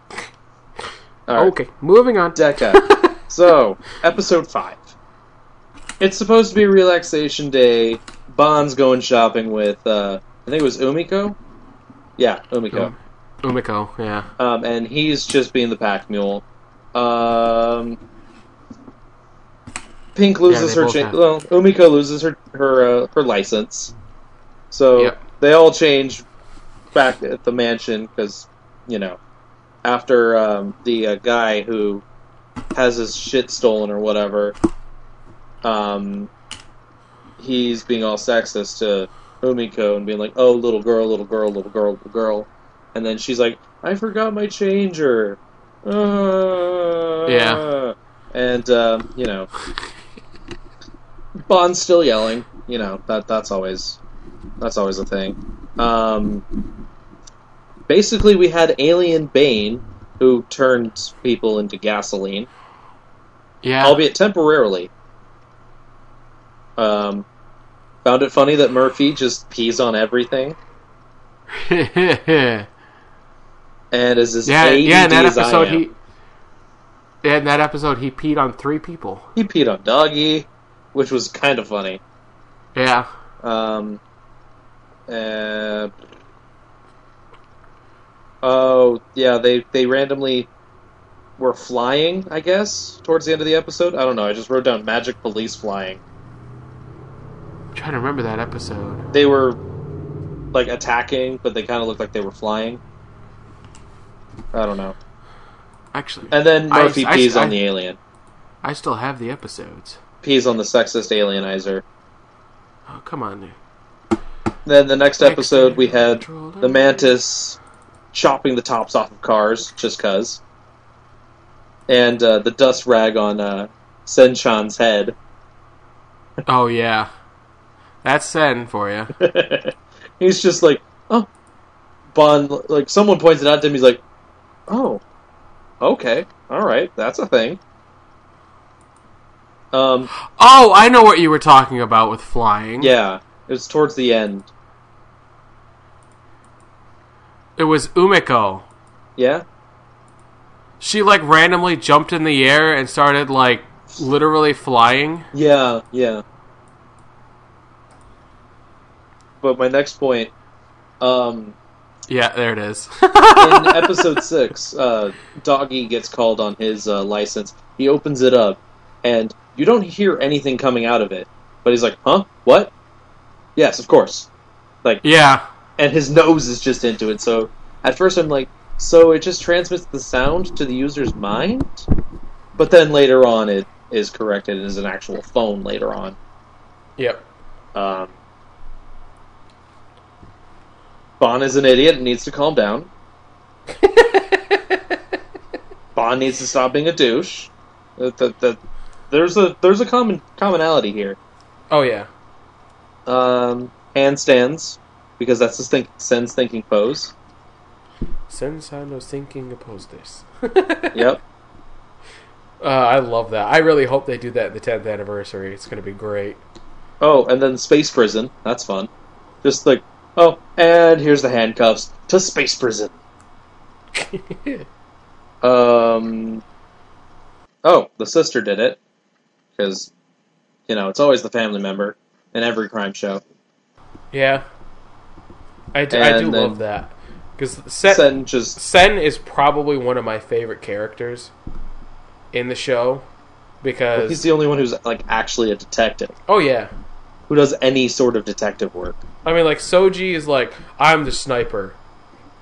Right. okay, moving on. Deca. So, episode five. It's supposed to be relaxation day. Bond's going shopping with, uh, I think it was Umeko. Yeah, Umeko. Umeko, yeah. Um, and he's just being the pack mule. Um, Pink loses they her. Cha- well, Umeko loses her her uh, her license. So Yep. they all change back at the mansion because you know after um, the uh, guy who has his shit stolen or whatever, um, he's being all sexist to Umeko and being like, "Oh, little girl, little girl, little girl, little girl," and then she's like, "I forgot my changer." Uh, Yeah. and um, you know, Bond's still yelling. You know that that's always that's always a thing. Um, basically, we had Alien Bane who turned people into gasoline, Yeah. albeit temporarily. Um, found it funny that Murphy just pees on everything, and is as yeah. ADD In that episode, he. Yeah, in that episode, he peed on three people. He peed on Doggy, which was kind of funny. Yeah. Um, uh, oh yeah, they they randomly were flying. I guess towards the end of the episode. I don't know. I just wrote down magic police flying. I'm trying to remember that episode. They were like attacking, but they kind of looked like they were flying. I don't know. Actually, And then I- Murphy I- pees I- on the alien. I still have the episodes. Pees on the sexist alienizer. Oh, come on. Then the next episode we had the mantis chopping the tops off of cars just cuz and uh, the dust rag on uh, Senchan's head. Oh yeah, that's Sen for you. he's just like oh. Bond like someone points it out to him he's like oh okay. All right. That's a thing. Um Oh, I know what you were talking about with flying. yeah. It was towards the end It was Umeko. yeah She like randomly jumped in the air and started like literally flying. yeah yeah but my next point um Yeah, there it is. in episode six, uh, Doggy gets called on his uh, license. He opens it up, and you don't hear anything coming out of it. But he's like, "Huh? What? Yes, of course." Like, yeah. And his nose is just into it. So at first, I'm like, "So it just transmits the sound to the user's mind?" But then later on, it is corrected as an actual phone. Later on, Yep. um, Bond is an idiot and needs to calm down. Bond needs to stop being a douche. That, that, that, there's a there's a common commonality here. Oh yeah. Um, handstands because that's his think Sen's thinking pose. Sensan was thinking oppose this. Yep. Uh, I love that. I really hope they do that at the 10th anniversary. It's going to be great. Oh, and then space prison. That's fun. Just like oh, and here's the handcuffs to space prison. Um. Oh, the sister did it because you know it's always the family member in every crime show. yeah. I do, I do love that. Because Sen, Sen just Sen is probably one of my favorite characters in the show. Because. he's the only one who's like actually a detective oh, yeah. who does any sort of detective work. I mean, like Soji is like, I'm the sniper,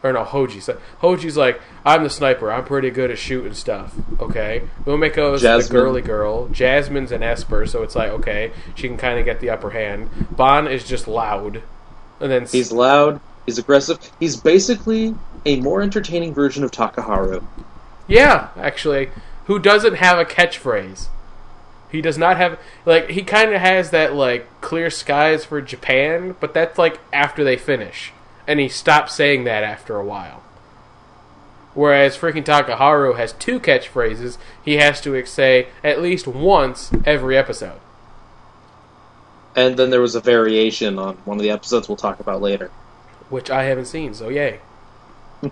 or no, Hoji. Hoji's like, I'm the sniper. I'm pretty good at shooting stuff. Okay, Umeko is the girly girl. Jasmine's an Esper, so it's like, okay, she can kind of get the upper hand. Bon is just loud, and then He's loud. He's aggressive. He's basically a more entertaining version of Takaharu. yeah, actually, who doesn't have a catchphrase? He does not have like he kind of has that like clear skies for Japan, but that's like after they finish, and he stops saying that after a while. Whereas freaking Takaharu has two catchphrases he has to say at least once every episode. And then there was a variation on one of the episodes we'll talk about later. Which I haven't seen, so yay.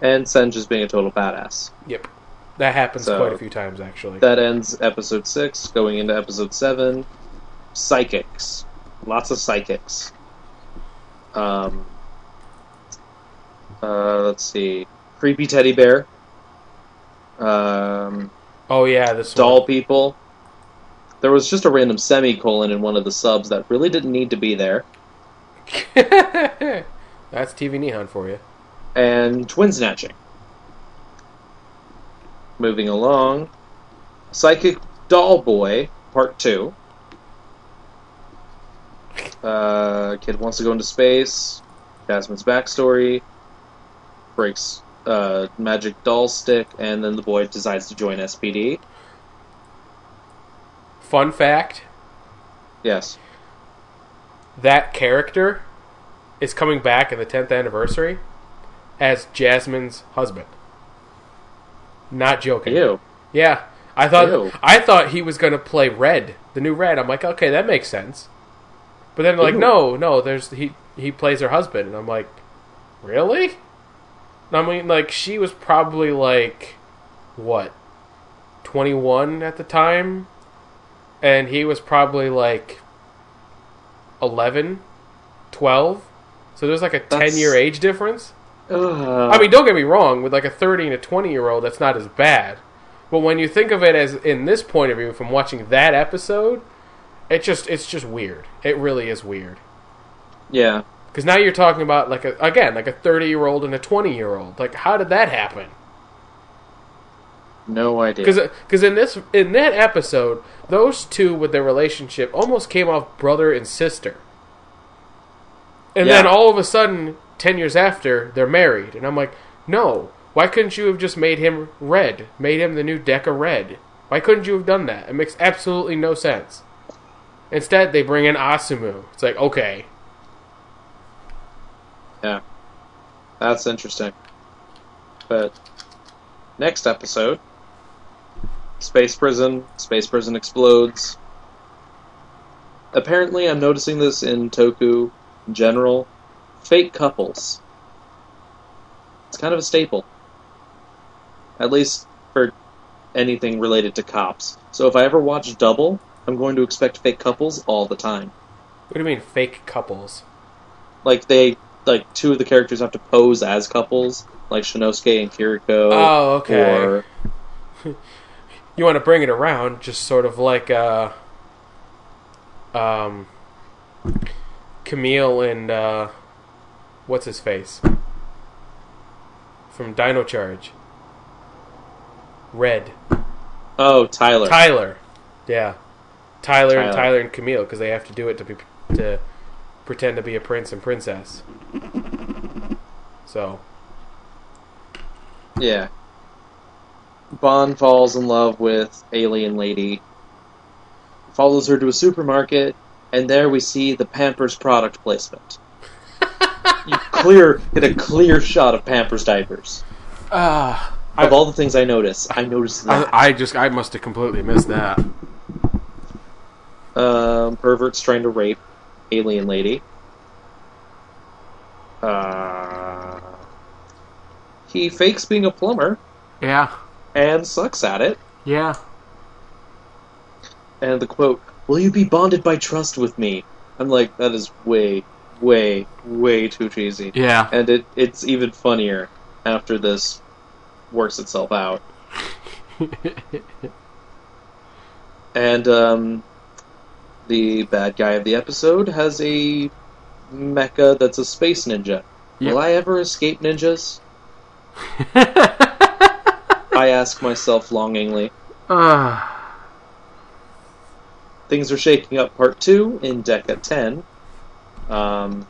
And Sen just being a total badass. Yep. That happens So- quite a few times, actually. That ends episode six, going into episode seven. Psychics, lots of psychics. Um, uh, let's see, creepy teddy bear. Um, oh yeah, this doll people. There was just a random semicolon in one of the subs that really didn't need to be there. That's TV Nihon for you. and twin snatching. Moving along, Psychic Doll Boy Part Two. Uh, kid wants to go into space. Jasmine's backstory breaks uh, magic doll stick, and then the boy decides to join SPD. Fun fact: Yes. that character is coming back in the 10th anniversary as Jasmine's husband. Not joking. You. Yeah, I thought Ew. I thought he was gonna play Red, the new Red. I'm like, okay, that makes sense. But then they're like, Ew. no, no, there's he he plays her husband, and I'm like, really? I mean, like she was probably like what, 21 at the time, and he was probably like 11, 12. So there's like a That's- 10 year age difference. Uh, I mean, don't get me wrong. With like a 30 and a 20 year old, that's not as bad. But when you think of it as in this point of view, from watching that episode, it just it's just weird. It really is weird. yeah. Because now you're talking about like a again like a 30 year old and a 20 year old. Like how did that happen? No idea. Because because in this in that episode, those two with their relationship almost came off brother and sister. And then all of a sudden, ten years after, they're married, and I'm like, no. Why couldn't you have just made him red? Made him the new Deka Red? Why couldn't you have done that? It makes absolutely no sense. Instead, they bring in Asumu. It's like, okay, Yeah. That's interesting. But next episode Space Prison. Space Prison explodes. Apparently, I'm noticing this in Toku in general. Fake couples. It's kind of a staple. At least for anything related to cops. So if I ever watch Double, I'm going to expect fake couples all the time. what do you mean fake couples? like they like two of the characters have to pose as couples, like Shinnosuke and Kiriko. Oh, okay. Or you want to bring it around, just sort of like uh, um, Camille and uh, what's his face from Dino Charge. Red oh Tyler. Tyler, yeah, Tyler, and Tyler. Tyler and Camille because they have to do it to be to pretend to be a prince and princess. So Yeah. Bond falls in love with alien lady. Follows her to a supermarket, and there we see the Pampers product placement. you clear get a clear shot of Pampers diapers. uh, Of all the things I notice, I noticed that. I, I just I must have completely missed that. um, perverts trying to rape alien lady. Uh, he fakes being a plumber Yeah, and sucks at it. yeah. And the quote, "Will you be bonded by trust with me?" I'm like, that is way, way, way too cheesy. Yeah. And it it's even funnier after this works itself out. And um, the bad guy of the episode has a mecha that's a space ninja. Yep. Will I ever escape ninjas? I ask myself longingly. Ah. Things are shaking up part two in Deca 10. Um,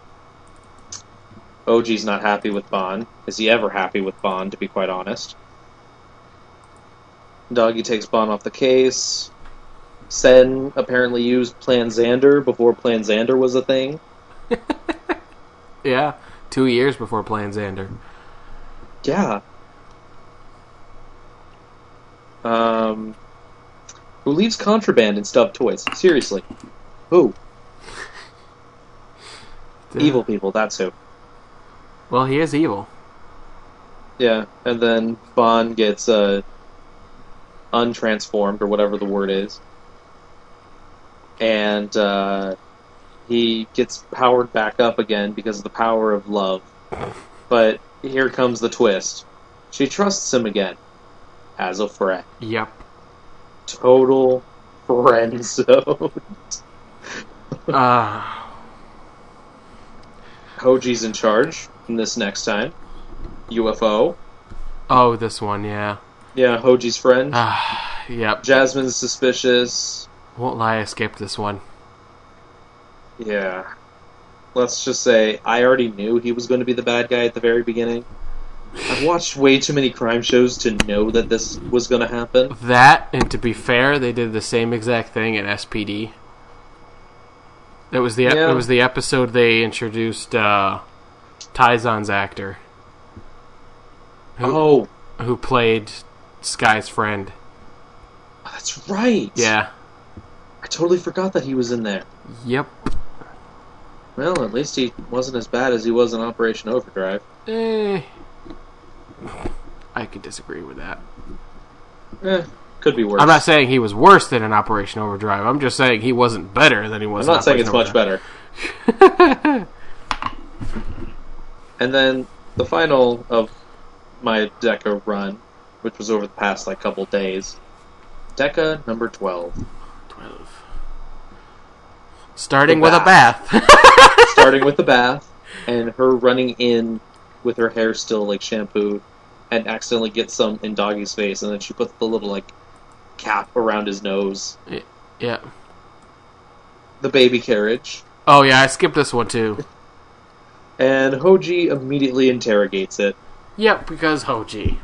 OG's not happy with Bond. Is he ever happy with Bond, to be quite honest? Doggy takes Bond off the case. Sen apparently used Plan Xander before Plan Xander was a thing. yeah. Two years before Plan Xander. Yeah. Um, who leaves contraband in stuffed toys? Seriously. Who? Evil people, that's who. Well, he is evil. Yeah, and then Bond gets uh, untransformed or whatever the word is, and uh, he gets powered back up again because of the power of love. But here comes the twist: she trusts him again as a friend. Yep. Total friend zone. Uh, Hoji's in charge this next time. UFO. oh, this one, yeah. Yeah, Hoji's friend. Ah, yep. Jasmine's suspicious. Won't lie, I skipped this one. Yeah. Let's just say I already knew he was going to be the bad guy at the very beginning. I've watched way too many crime shows to know that this was going to happen. That, and to be fair, they did the same exact thing in SPD. It was the Yeah. it was the episode they introduced uh, Tyzonn's actor Who- Oh, who played Sky's friend. that's right. Yeah. I totally forgot that he was in there. Yep. Well, at least he wasn't as bad as he was in Operation Overdrive. Eh. I could disagree with that. Eh, could be worse. I'm not saying he was worse than an Operation Overdrive. I'm just saying he wasn't better than he was. I'm not saying it's Operation much better. and then the final of my Deca run, which was over the past like couple days. Deca number twelve. Twelve. Starting with a bath. bath. starting with the bath and her running in with her hair still like shampooed, and accidentally gets some in Doggy's face, and then she puts the little like cap around his nose. yeah. The baby carriage, Oh yeah, I skipped this one too. and Hoji immediately interrogates it. Yep, because Hoji.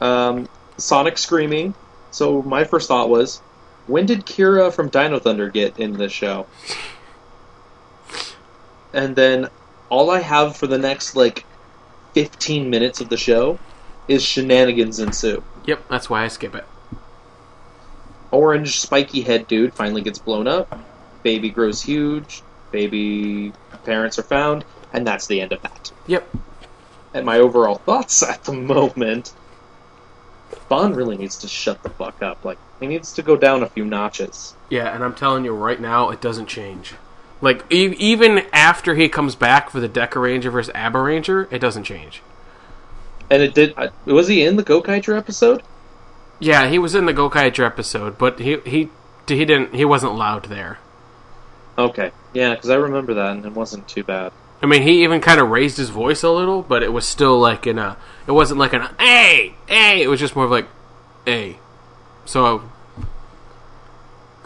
Um, Sonic screaming. So my first thought was, when did Kira from Dino Thunder get in this show? And then all I have for the next like 15 minutes of the show is shenanigans ensue. Yep, that's why I skip it. Orange spiky head dude finally gets blown up. Baby grows huge. Baby parents are found, and that's the end of that. Yep. And my overall thoughts at the moment. Bond really needs to shut the fuck up. Like he needs to go down a few notches. Yeah, and I'm telling you right now, it doesn't change. Like e- even after he comes back for the Dekaranger versus Abaranger, it doesn't change. And it did. Was he in the Gokaiger episode? Yeah, he was in the Gokaiger episode, but he he he didn't he wasn't loud there. Okay, yeah, because I remember that, and it wasn't too bad. I mean, he even kind of raised his voice a little, but it was still like in a. It wasn't like an "hey, hey." It was just more of like "hey." So,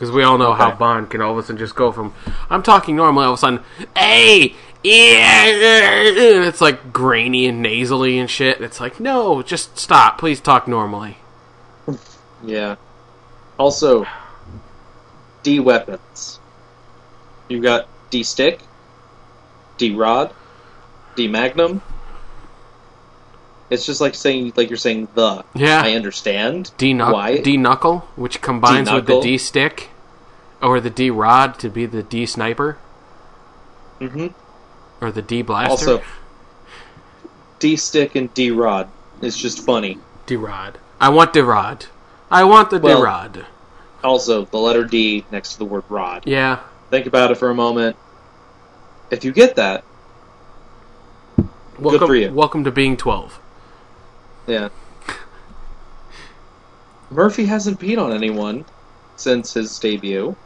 because we all know how Bond can all of a sudden just go from I'm talking normally, all of a sudden "hey, yeah," and it's like grainy and nasally and shit. And it's like, no, just stop, please talk normally. Yeah. Also, D weapons. You got D stick, D rod, D magnum. It's just like saying like you're saying the. Yeah. I understand. D knuckle, D knuckle, which combines with the D-knuckle. Stick or the D rod to be the D sniper hmm or the D blaster. Also, D stick and D rod is just funny. D rod. I want D rod. I want the D rod. Also, the letter D next to the word rod. Yeah. Think about it for a moment. If you get that, Welcome, for you. Welcome to being twelve. Yeah. Murphy hasn't peed on anyone since his debut.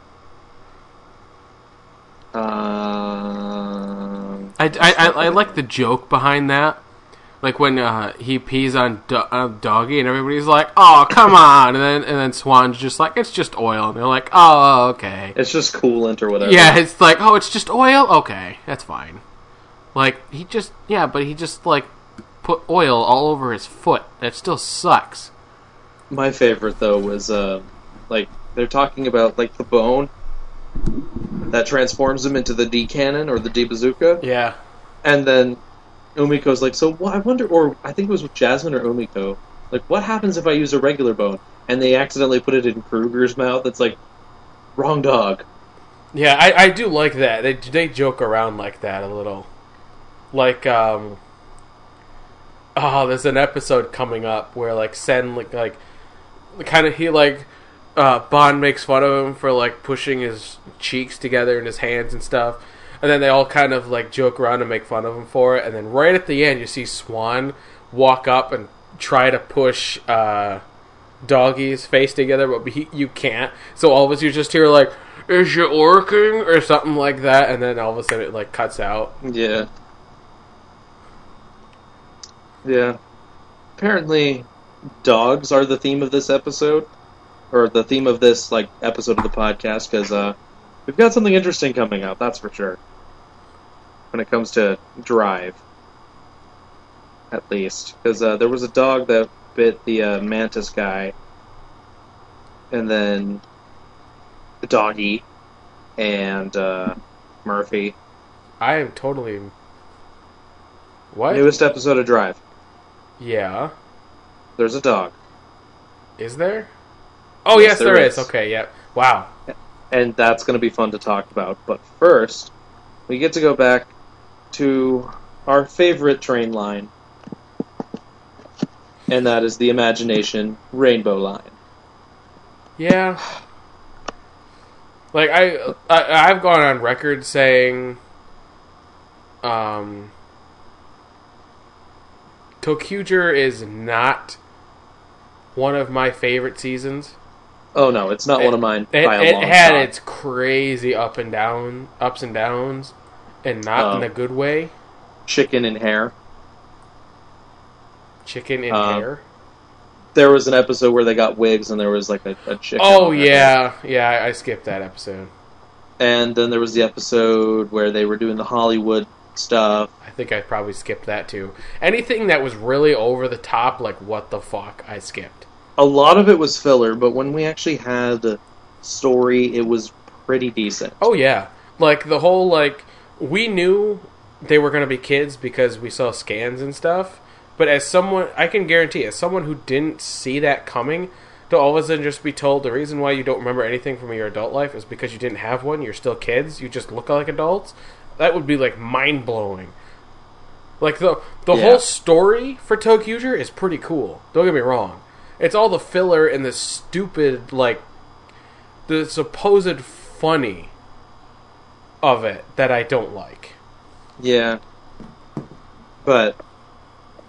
Um, I, I, I, I like the joke behind that. Like when uh, he pees on do- uh, doggy, and everybody's like, "Oh, come on!" And then and then Swan's just like, "It's just oil," and they're like, "Oh, okay." it's just coolant or whatever. Yeah, it's like, "Oh, it's just oil." Okay, that's fine. Like he just yeah, but he just like put oil all over his foot. That still sucks. My favorite though was uh, like they're talking about like the bone that transforms him into the D cannon or the D bazooka, Yeah. and then Umeko's like, so what? I wonder, or I think it was with Jasmine or Umeko. Like, what happens if I use a regular bone and they accidentally put it in Kruger's mouth? It's like wrong dog. Yeah, I, I do like that. They they joke around like that a little. Like um Oh, there's an episode coming up where like Sen like like kind of he like uh, Bond makes fun of him for like pushing his cheeks together and his hands and stuff, and then they all kind of like joke around and make fun of him for it. And then right at the end, you see Swan walk up and try to push uh, Doggy's face together, but he, you can't. So all of us, you just hear like, "Is it working?" or something like that, and then all of a sudden it like cuts out. Yeah. Yeah. Apparently, dogs are the theme of this episode, or the theme of this like episode of the podcast, because uh, we've got something interesting coming up. That's for sure. When it comes to Drive, at least, because uh, there was a dog that bit the uh, mantis guy, and then the doggy, and uh, Murphy. I am totally. What? Newest episode of Drive. Yeah. There's a dog. Is there? Oh Yes, yes, there there is. is. Okay, yeah. Wow. and that's going to be fun to talk about. But first, we get to go back to our favorite train line, and that is the Imagination Rainbow Line. Yeah. Like I, I I've gone on record saying um ToQger is not one of my favorite seasons. Oh no, it's not one of mine It, by a it had shot. its crazy up and down, ups and downs, and not in a good way. chicken and hair. Chicken in Um, hair. There was an episode where they got wigs, and there was like a, a chicken. Oh their head. yeah, yeah. I skipped that episode. And then there was the episode where they were doing the Hollywood stuff. I think I probably skipped that too. Anything that was really over the top, like what the fuck, I skipped. A lot of it was filler, but when we actually had a story, it was pretty decent. Oh yeah, like the whole like we knew they were gonna be kids because we saw scans and stuff. But as someone, I can guarantee, as someone who didn't see that coming, to all of a sudden just be told the reason why you don't remember anything from your adult life is because you didn't have one. You're still kids. You just look like adults. That would be like mind blowing. Like the the Yeah. whole story for ToQger is pretty cool. Don't get me wrong. It's all the filler and the stupid like the supposed funny of it that I don't like. Yeah. But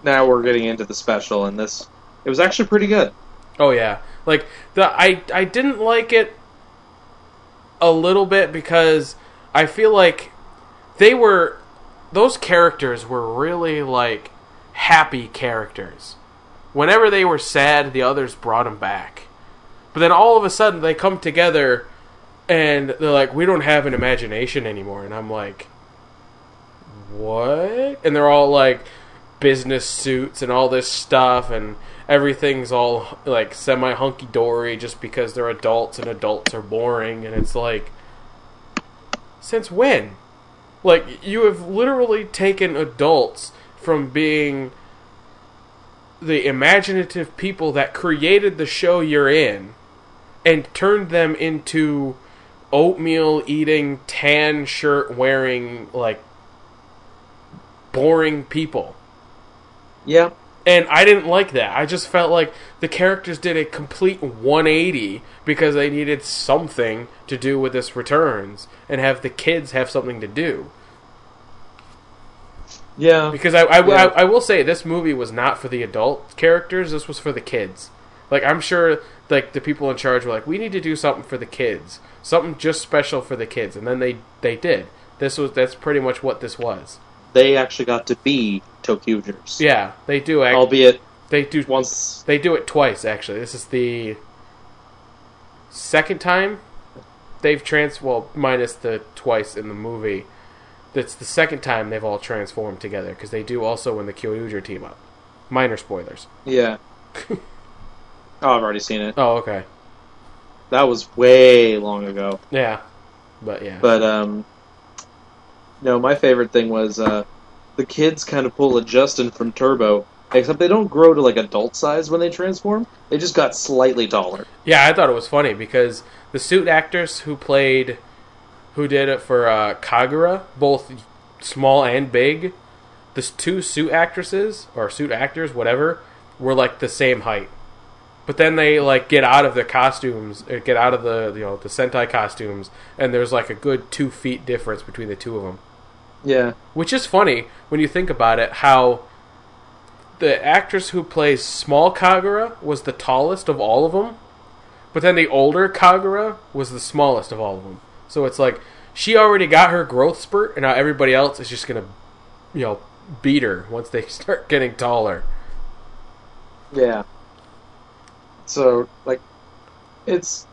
now we're getting into the special, and this it was actually pretty good. Oh yeah, like the I I didn't like it a little bit because I feel like they were those characters were really like happy characters. Whenever they were sad, the others brought them back. But then all of a sudden they come together and they're like, "We don't have an imagination anymore," and I'm like, "What?" And they're all like business suits and all this stuff and everything's all like semi hunky dory just because they're adults and adults are boring and it's like since when like you have literally taken adults from being the imaginative people that created the show you're in and turned them into oatmeal eating tan shirt wearing like boring people Yeah. and I didn't like that. I just felt like the characters did a complete 180 because they needed something to do with this returns and have the kids have something to do. Yeah. Because I, I, Yeah. I, I will say this movie was not for the adult characters. This was for the kids. Like I'm sure, like the people in charge were like, we need to do something for the kids, something just special for the kids, and then they they did. This was that's pretty much what this was. They actually got to be ToQgers. Yeah, they do. Act, Albeit they do once. They do it twice, actually. This is the second time they've trans. Well, minus the twice in the movie. That's the second time they've all transformed together because they do also when the Kyoryuger team up. Minor spoilers. Yeah. oh, I've already seen it. Oh, okay. That was way long ago. Yeah, but yeah. But um, no, my favorite thing was uh, the kids kind of pull a Justin from Turbo, except they don't grow to like adult size when they transform. They just got slightly taller. Yeah, I thought it was funny because the suit actors who played, who did it for uh, Kagura, both small and big, the two suit actresses or suit actors, whatever, were like the same height. But then they like get out of their costumes, uh, get out of the you know the Sentai costumes, and there's like a good two feet difference between the two of them. Yeah. Which is funny when you think about it. How the actress who plays small Kagura was the tallest of all of them, but then the older Kagura was the smallest of all of them. So it's like she already got her growth spurt, and now everybody else is just gonna, you know, beat her once they start getting taller. Yeah. So, like, it's,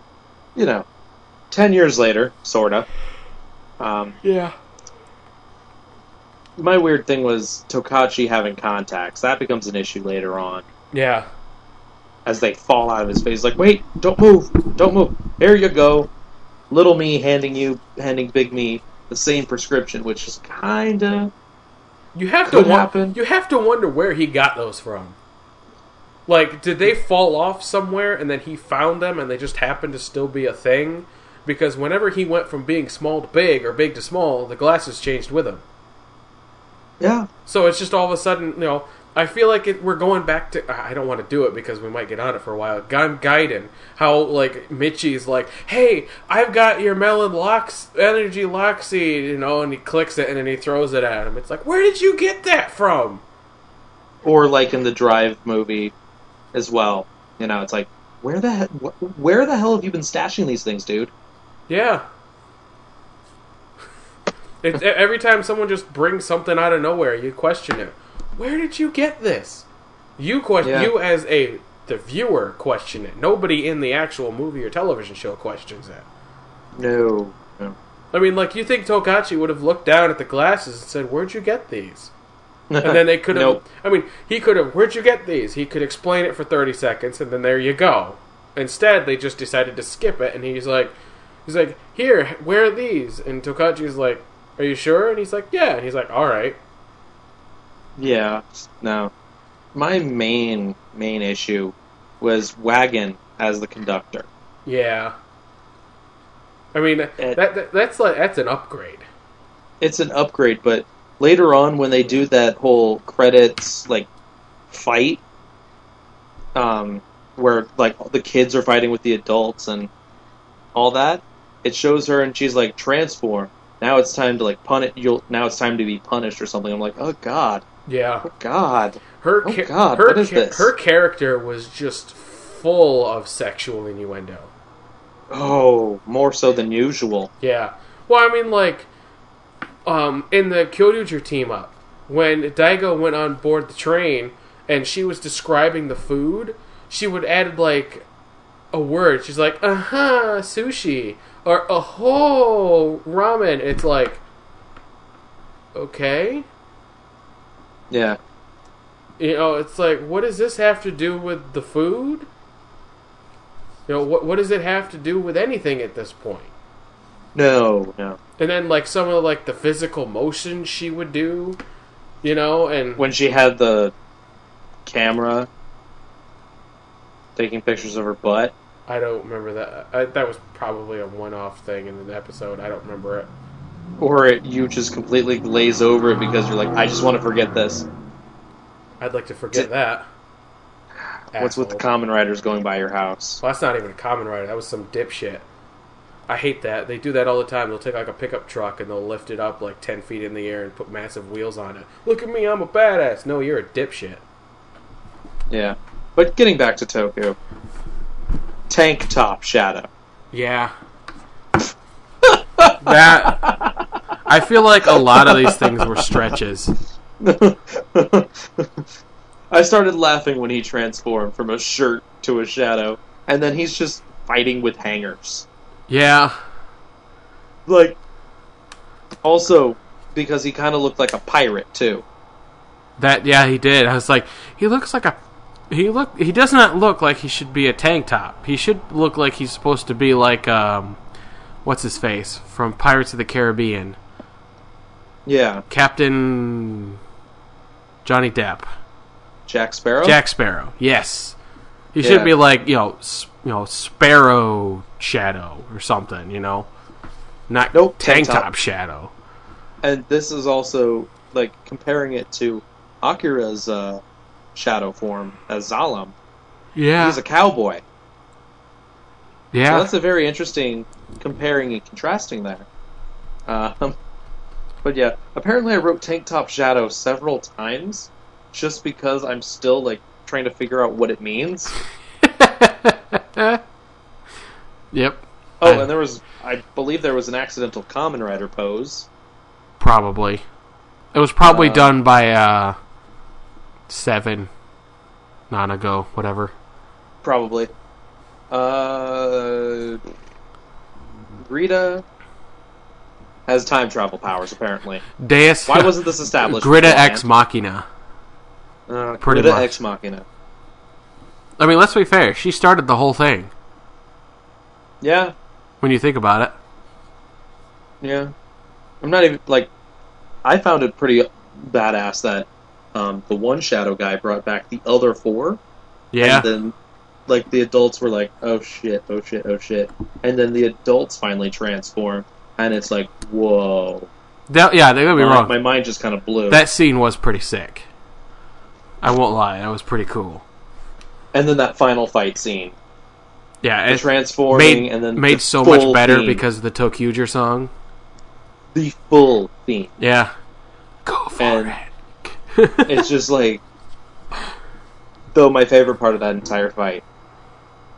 you know, 10 years later, sorta. Um, Yeah. my weird thing was Tokachi having contacts. That becomes an issue later on. Yeah. As they fall out of his face, like, wait, don't move, don't move. Here you go. Little me handing you, handing Big Me the same prescription, which is kinda. You have to happen. You have to wonder where he got those from. Like, did they fall off somewhere and then he found them and they just happened to still be a thing? Because whenever he went from being small to big or big to small, the glasses changed with him. Yeah. So it's just all of a sudden, you know, I feel like it, we're going back to. I don't want to do it because we might get on it for a while. Gaim Gaiden, how like Michi's like, "Hey, I've got your melon locks energy lock seed," you know, and he clicks it and then he throws it at him. It's like, where did you get that from? Or like in the Drive movie as well. You know, it's like, where the he- wh- where the hell have you been stashing these things, dude? Yeah. It's, e- every time someone just brings something out of nowhere, you question it. Where did you get this? You question Yeah. you as a the viewer question it. Nobody in the actual movie or television show questions it. No. no. I mean, like you think Tokachi would have looked down at the glasses and said, "Where'd you get these?" And then they could have. Nope. I mean, he could have. Where'd you get these? He could explain it for thirty seconds, and then there you go. Instead, they just decided to skip it, and he's like, he's like, "Here, where are these?" And Tokachi's like, "Are you sure?" And he's like, "Yeah." And he's like, "All right." Yeah, no. My main main issue was Wagon as the conductor. Yeah. I mean, It- that, that that's like that's an upgrade. It's an upgrade, but later on when they do that whole credits like fight, um, where like the kids are fighting with the adults and all that, it shows her and she's like transform. Now it's time to like punish. You'll now it's time to be punished or something. I'm like, oh god, Yeah. oh god. Her Oh, God, her what is this? her character was just full of sexual innuendo. Oh, more so than usual. Yeah. Well, I mean, like, um, in the Kyoryuger team up, when Daigo went on board the train and she was describing the food, she would add, like, a word. She's like, uh huh, sushi. Or, oh, ramen. It's like, okay. Yeah. You know, it's like, what does this have to do with the food? You know, what, what does it have to do with anything at this point? No, no. And then like some of like the physical motions she would do, you know, and When she had the camera taking pictures of her butt. I don't remember that. I, that was probably a one-off thing in the episode. I don't remember it. Or it, you just completely glaze over it because you're like, I just want to forget this. I'd like to forget that. What's with the Kamen Riders going by your house? Well, that's not even a Kamen Rider. That was some dipshit. I hate that. They do that all the time. They'll take like a pickup truck and they'll lift it up like ten feet in the air and put massive wheels on it. Look at me, I'm a badass. No, you're a dipshit. Yeah. But getting back to Tokyo, Tank top shadow. Yeah. That I feel like a lot of these things were stretches. I started laughing when he transformed from a shirt to a shadow, and then he's just fighting with hangers. Yeah. Like, also because he kind of looked like a pirate too. That yeah, he did. I was like, he looks like a he look he does not look like he should be a tank top. He should look like he's supposed to be like um what's his face from Pirates of the Caribbean. Yeah, Captain Johnny Depp. Jack Sparrow. Jack Sparrow. Yes. He Yeah. should be like, you know, you know, Sparrow Shadow or something, you know. Not Nope, tank top. top Shadow. And this is also like comparing it to Akira's uh, shadow form as Zaram. Yeah. He's a cowboy. So yeah. that's a very interesting comparing and contrasting there. Um, but yeah, apparently I wrote Tank Top Shadow several times just because I'm still like trying to figure out what it means. yep. Oh, I- and there was, I believe there was an accidental Kamen Rider pose. Probably. It was probably Uh, done by uh seven Nanago, whatever. Probably. Uh, Rita has time travel powers, apparently. Deus Why wasn't this established? Glitta beforehand? Ex Machina. Uh, pretty Glitta much. Ex Machina. I mean, let's be fair. She started the whole thing. Yeah, When you think about it. yeah. I'm not even, like, I found it pretty badass that um, the one Shadow guy brought back the other four. Yeah. And then, like, the adults were like, oh shit, oh shit, oh shit. And then the adults finally transform, and it's like, whoa. That- yeah, they would be my, wrong. my mind just kind of blew. That scene was pretty sick. I won't lie. That was pretty cool. and then that final fight scene. Yeah, The it transforming, made, and then made the so much better theme. because of the ToQger song. the full theme. Yeah. Go for And- it. It's just like, though my favorite part of that entire fight,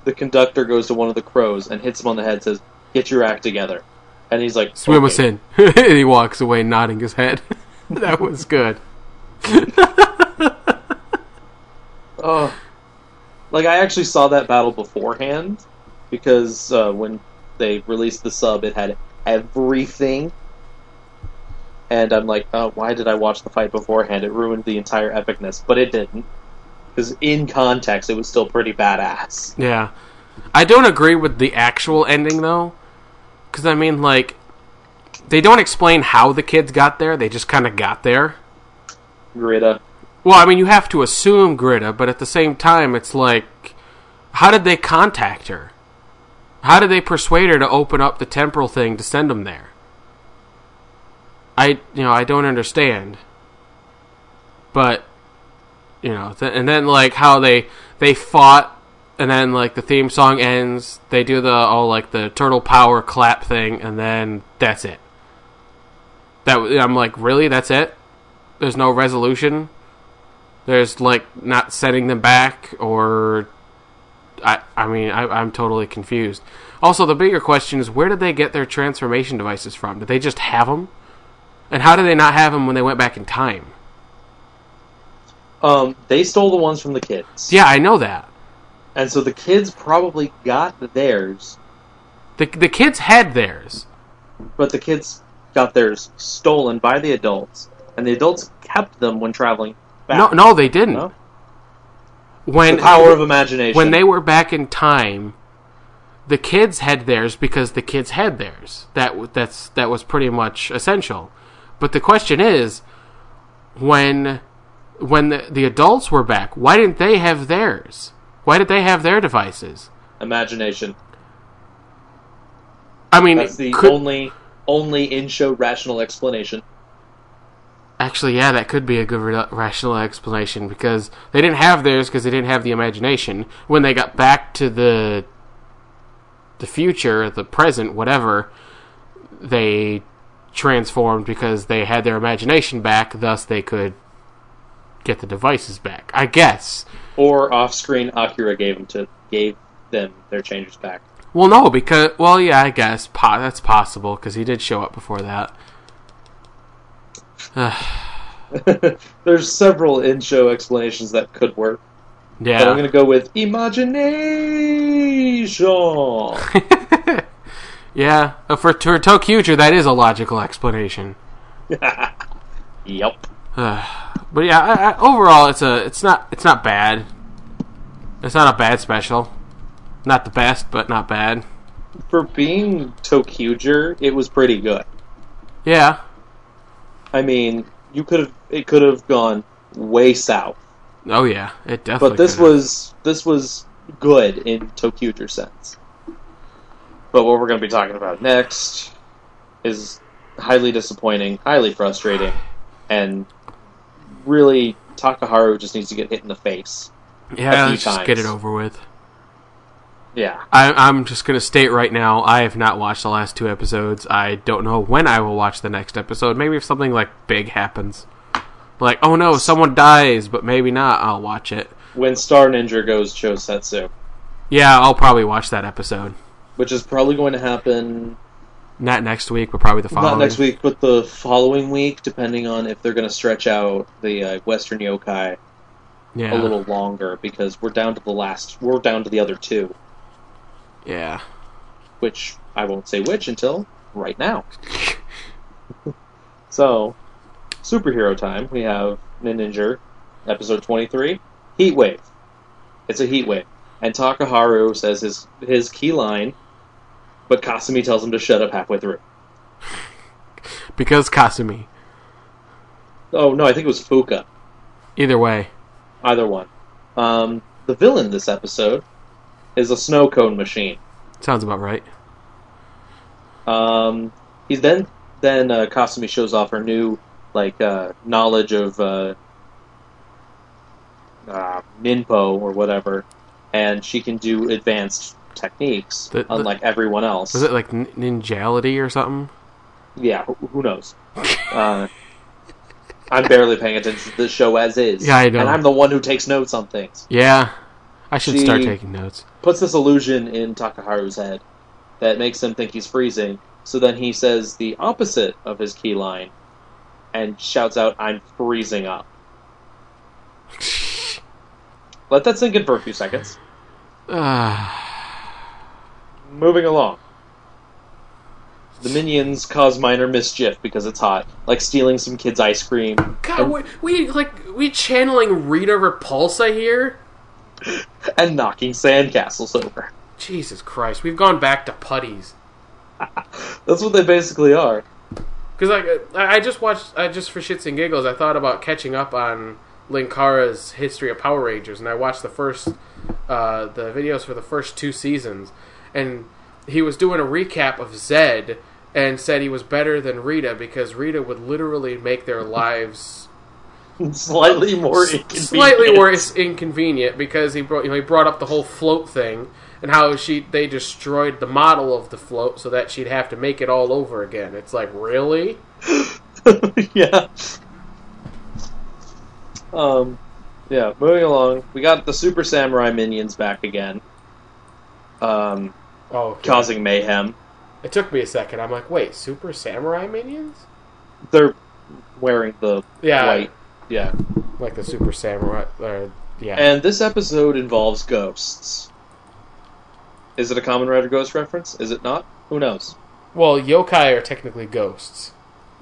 the conductor goes to one of the crows and hits him on the head, says, "Get your act together," and he's like, Swim "Okay." us in. and he walks away nodding his head. that was good. Oh, like I actually saw that battle beforehand because uh, when they released the sub, it had everything, and I'm like, oh, why did I watch the fight beforehand? It ruined the entire epicness, but it didn't. Because in context, it was still pretty badass. Yeah. I don't agree with the actual ending, though. Because, I mean, like, they don't explain how the kids got there. They just kind of got there. Glitta. Well, I mean, you have to assume Glitta, but at the same time, it's like, how did they contact her? How did they persuade her to open up the temporal thing to send them there? I, you know, I don't understand. But, you know, th- and then like how they they fought, and then like the theme song ends. They do the all like the turtle power clap thing, and then that's it. That I'm like, really? That's it? There's no resolution. There's like not setting them back, or I I mean I, I'm totally confused. Also, the bigger question is where did they get their transformation devices from? Did they just have them? And how did they not have them when they went back in time? Um, they stole the ones from the kids. Yeah, I know that. And so the kids probably got theirs, The the kids had theirs. but the kids got theirs stolen by the adults, and the adults kept them when traveling back. No, no, they didn't. No? When the power of imagination. when they were back in time, the kids had theirs because the kids had theirs. That that's that was pretty much essential. But the question is, when when the, the adults were back, why didn't they have theirs? Why did they have their devices? imagination. I mean, That's the could- only only in show rational explanation. Actually, yeah, that could be a good ra- rational explanation because they didn't have theirs because they didn't have the imagination. When they got back to the the future, the present, whatever, they transformed because they had their imagination back. Thus, they could get the devices back. I guess. Or off screen Akira gave them to gave them their changes back. Well, no, because well, yeah, I guess po- that's possible because he did show up before that. There's several in show explanations that could work. Yeah, but I'm gonna go with imagination. yeah. Uh, For for ToQger, that is a logical explanation. yep. But yeah, I, I, overall, it's a it's not it's not bad. It's not a bad special. Not the best, but not bad. For being ToQger, it was pretty good. Yeah, I mean, you could have it could have gone way south. oh yeah, it definitely. But this was this was good in ToQger sense. But what we're going to be talking about next is highly disappointing, highly frustrating. and really Takaharu just needs to get hit in the face. Yeah, just get it over with. Yeah, I, I'm just going to state right now, I have not watched the last two episodes. I don't know when I will watch the next episode. Maybe if something like big happens. Like, oh no, someone dies, but maybe not, I'll watch it. when Star Ninger goes Chosetsu, Yeah, I'll probably watch that episode. which is probably going to happen Not next week, but probably the following. not next week, but the following week, depending on if they're going to stretch out the uh, Western Yokai Yeah. a little longer, because we're down to the last, we're down to the other two, Yeah. which I won't say which until right now. So, superhero time. We have Ninninger, episode twenty-three, Heat Wave. It's a heat wave, and Takaharu says his his key line, but Kasumi tells him to shut up halfway through. Because Kasumi. Oh no, I think it was Fuka. Either way. Either one. Um, the villain this episode is a snow cone machine. Sounds about right. Um, he's then then uh, Kasumi shows off her new like uh, knowledge of uh, uh, Ninpo or whatever, and she can do advanced techniques, The- the- unlike everyone else. Was it like ninjality or something? Yeah, who, who knows? uh, I'm barely paying attention to the show as is. Yeah, I know. And I'm the one who takes notes on things. Yeah. I should start taking notes. Puts this illusion in Takaharu's head that makes him think he's freezing. So then he says the opposite of his key line and shouts out, I'm freezing up. Let that sink in for a few seconds. Ah, Moving along. The minions cause minor mischief because it's hot, like stealing some kid's ice cream God, we, we like we channeling Rita Repulsa here. and knocking sandcastles over. Jesus Christ, we've gone back to putties. That's what they basically are. Because like I I just watched, I just for shits and giggles, I thought about catching up on Linkara's history of Power Rangers, and I watched the first, uh, the videos for the first two seasons, and he was doing a recap of Zedd, and said he was better than Rita because Rita would literally make their lives Slightly more inconvenient. slightly worse inconvenient because he brought you know he brought up the whole float thing and how she they destroyed the model of the float so that she'd have to make it all over again. It's like really. yeah. Um, yeah. Moving along, we got the Super Samurai minions back again, um, Oh, okay. causing mayhem. It took me a second. I'm like, wait, Super Samurai minions? They're wearing the Yeah, white. Yeah. like the Super Samurai. Or, yeah, And this episode involves ghosts. Is it a Kamen Rider Ghost reference? Is it not? Who knows? well, yokai are technically ghosts.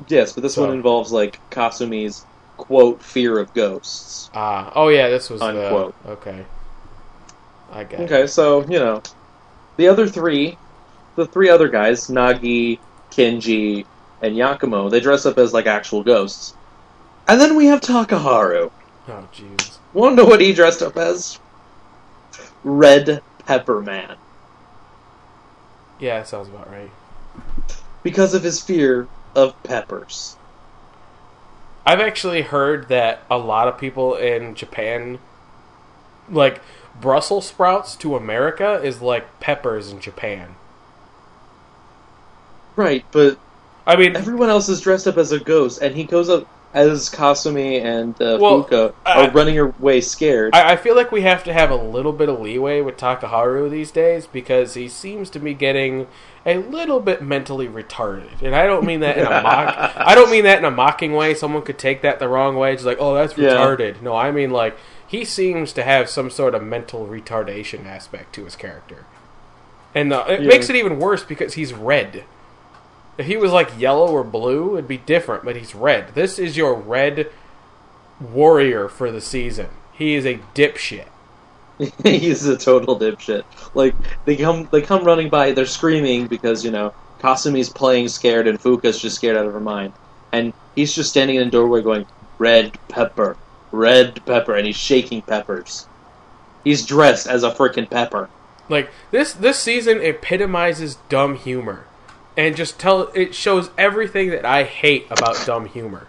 Yes, but this So- one involves like Kasumi's quote fear of ghosts. Ah, oh yeah, this was Unquote. the okay. I get it. Okay, so you know, the other three, the three other guys, Nagi, Kinji, and Yakumo, they dress up as like actual ghosts. And then we have Takaharu. Oh jeez. Know what he dressed up as? Red Pepper Man, Yeah, that sounds about right. because of his fear of peppers. I've actually heard that a lot of people in Japan, like Brussels sprouts to America, is like peppers in Japan. Right, but I mean, everyone else is dressed up as a ghost, and he goes up as Kasumi and uh, Well, Fuka I- are running away scared. I, I feel like we have to have a little bit of leeway with Takaharu these days because he seems to be getting a little bit mentally retarded, and I don't mean that in a mock. I don't mean that in a mocking way. Someone could take that the wrong way. It's like, oh, that's Yeah. retarded. No, I mean like he seems to have some sort of mental retardation aspect to his character, and uh, it Yeah. makes it even worse because he's red. If he was like yellow or blue, it'd be different, but he's red. This is your red warrior for the season. He is a dipshit. He's a total dipshit. Like they come, they come running by. They're screaming because you know Kasumi's playing scared and Fuka's just scared out of her mind, and he's just standing in the doorway going, "Red pepper, red pepper," and he's shaking peppers. He's dressed as a freaking pepper. Like this this season epitomizes dumb humor. And just tell it shows everything that I hate about dumb humor.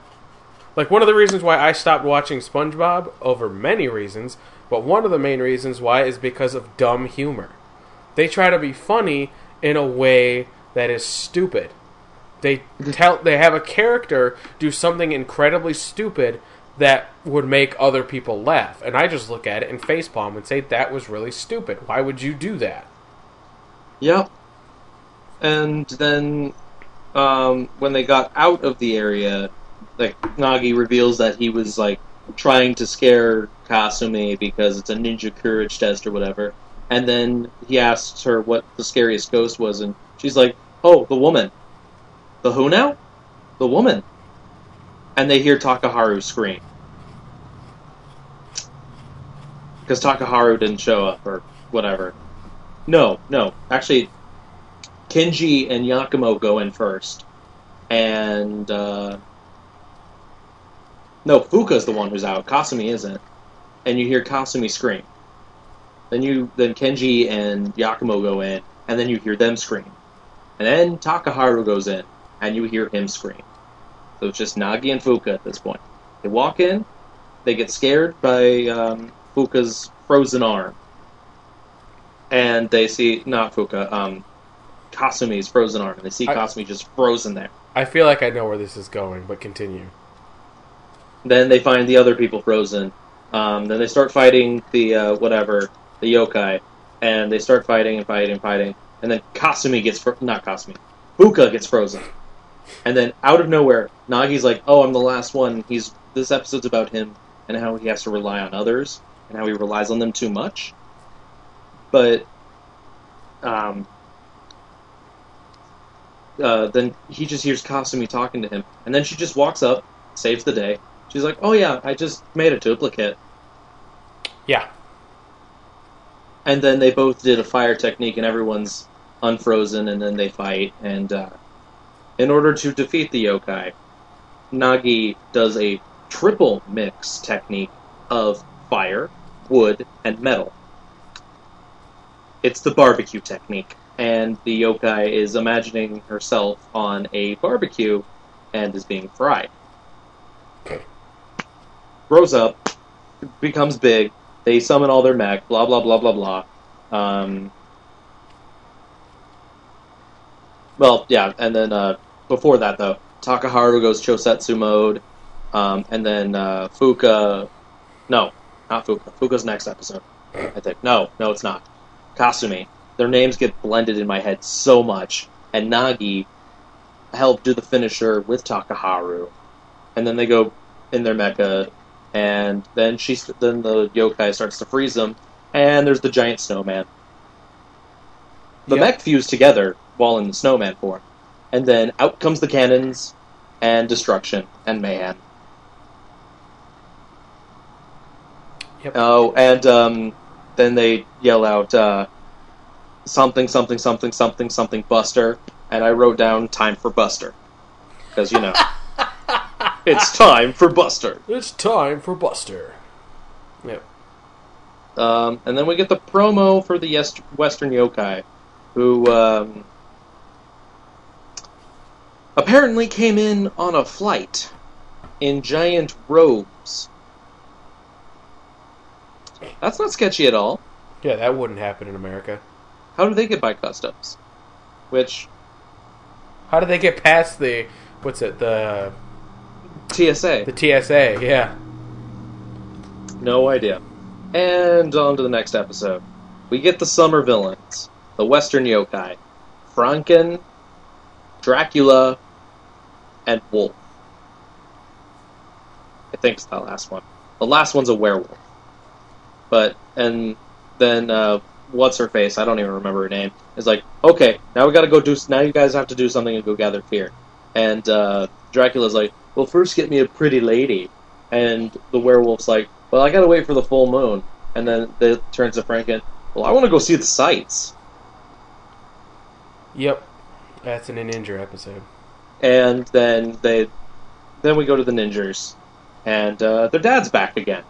Like one of the reasons why I stopped watching SpongeBob over many reasons, but one of the main reasons why is because of dumb humor. They try to be funny in a way that is stupid. They tell they have a character do something incredibly stupid that would make other people laugh, and I just look at it and facepalm and say that was really stupid. Why would you do that? Yep. And then um, when they got out of the area, like Nagi reveals that he was like trying to scare Kasumi because it's a ninja courage test or whatever. And then he asks her what the scariest ghost was, and she's like, "Oh, the woman." The who now? The woman. And they hear Takaharu scream because Takaharu didn't show up or whatever. No, no, actually, Kinji and Yakumo go in first, and uh, no, Fuka's the one who's out. Kasumi isn't, and you hear Kasumi scream. Then you, then Kinji and Yakumo go in, and then you hear them scream, and then Takaharu goes in, and you hear him scream. So it's just Nagi and Fuka at this point. They walk in, they get scared by um, Fuka's frozen arm, and they see not Fuka, um, Kasumi's frozen arm, and they see I- Kasumi just frozen there. I feel like I know where this is going, but continue. Then they find the other people frozen. Um, then they start fighting the uh, whatever the yokai, and they start fighting and fighting and fighting. And then Kasumi gets fro- not Kasumi, Fuka gets frozen. And then out of nowhere, Nagi's like, "Oh, I'm the last one." He's this episode's about him and how he has to rely on others and how he relies on them too much. But um, uh, then he just hears Kasumi talking to him, and then she just walks up, saves the day. She's like, "Oh yeah, I just made a duplicate." Yeah. And then they both did a fire technique, and everyone's unfrozen, and then they fight. And uh, in order to defeat the yokai, Nagi does a triple mix technique of fire, wood, and metal. It's the barbecue technique, and the yokai is imagining herself on a barbecue and is being fried. Okay. Grows up, becomes big, they summon all their mech, blah blah blah blah blah. Um, well, yeah, and then uh, before that though, Takaharu goes Chosetsu mode, um, and then uh, Fuka, no, not Fuka. Fuka's next episode, I think. No, no, it's not. Kasumi. Their names get blended in my head so much, and Nagi helped do the finisher with Takaharu, and then they go in their mecha, and then she, then the yokai starts to freeze them, and there's the giant snowman. The Yep. mech fuse together while in the snowman form, and then out comes the cannons, and destruction and mayhem. Yep. Oh, and um, then they yell out uh, something, something, something, something, something, Buster, and I wrote down time for Buster because you know it's time for Buster. It's time for Buster. Yep. Um, and then we get the promo for the Western Yokai, who um, apparently came in on a flight in giant robes. That's not sketchy at all. Yeah, that wouldn't happen in America. How do they get by customs? Which How do they get past the what's it the TSA? the TSA? Yeah. No idea. And on to the next episode. We get the summer villains, the Western yokai, Franken, Dracula, and Wolf. I think it's that last one. The last one's a werewolf. But and then uh, what's her face? I don't even remember her name. Is like, okay, now we got to go do. Now you guys have to do something and go gather fear. And uh, Dracula's like, well, first get me a pretty lady. And the werewolf's like, well, I gotta wait for the full moon. And then it turns to Franken, well, I want to go see the sights. Yep. That's in an Ninninger episode. And then they, then we go to the ninjas, and uh, their dad's back again.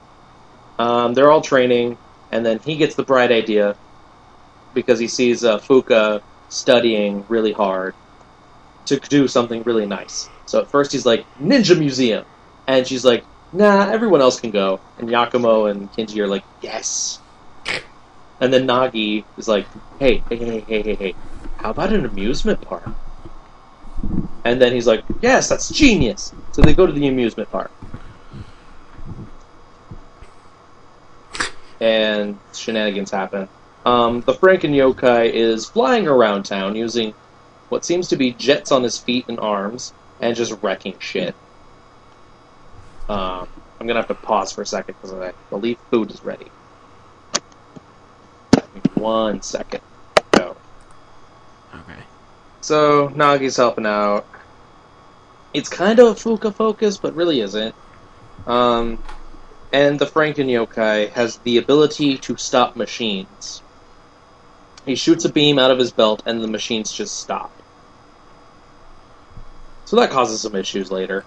Um, they're all training, and then he gets the bright idea because he sees uh, Fuka studying really hard to do something really nice. So at first he's like, Ninja Museum. And she's like, nah, everyone else can go. And Yakumo and Kinji are like, yes. And then Nagi is like, hey, hey, hey, hey, hey, hey, how about an amusement park? And then he's like, yes, that's genius. So they go to the amusement park. And shenanigans happen. Um, the Franken yokai is flying around town using what seems to be jets on his feet and arms and just wrecking shit. Um, I'm gonna have to pause for a second because I believe food is ready. One second. Go. Okay. So Nagi's helping out. It's kind of Fuka focus, but really isn't. Um, and the Franken yokai has the ability to stop machines. He shoots a beam out of his belt, and the machines just stop. So that causes some issues later.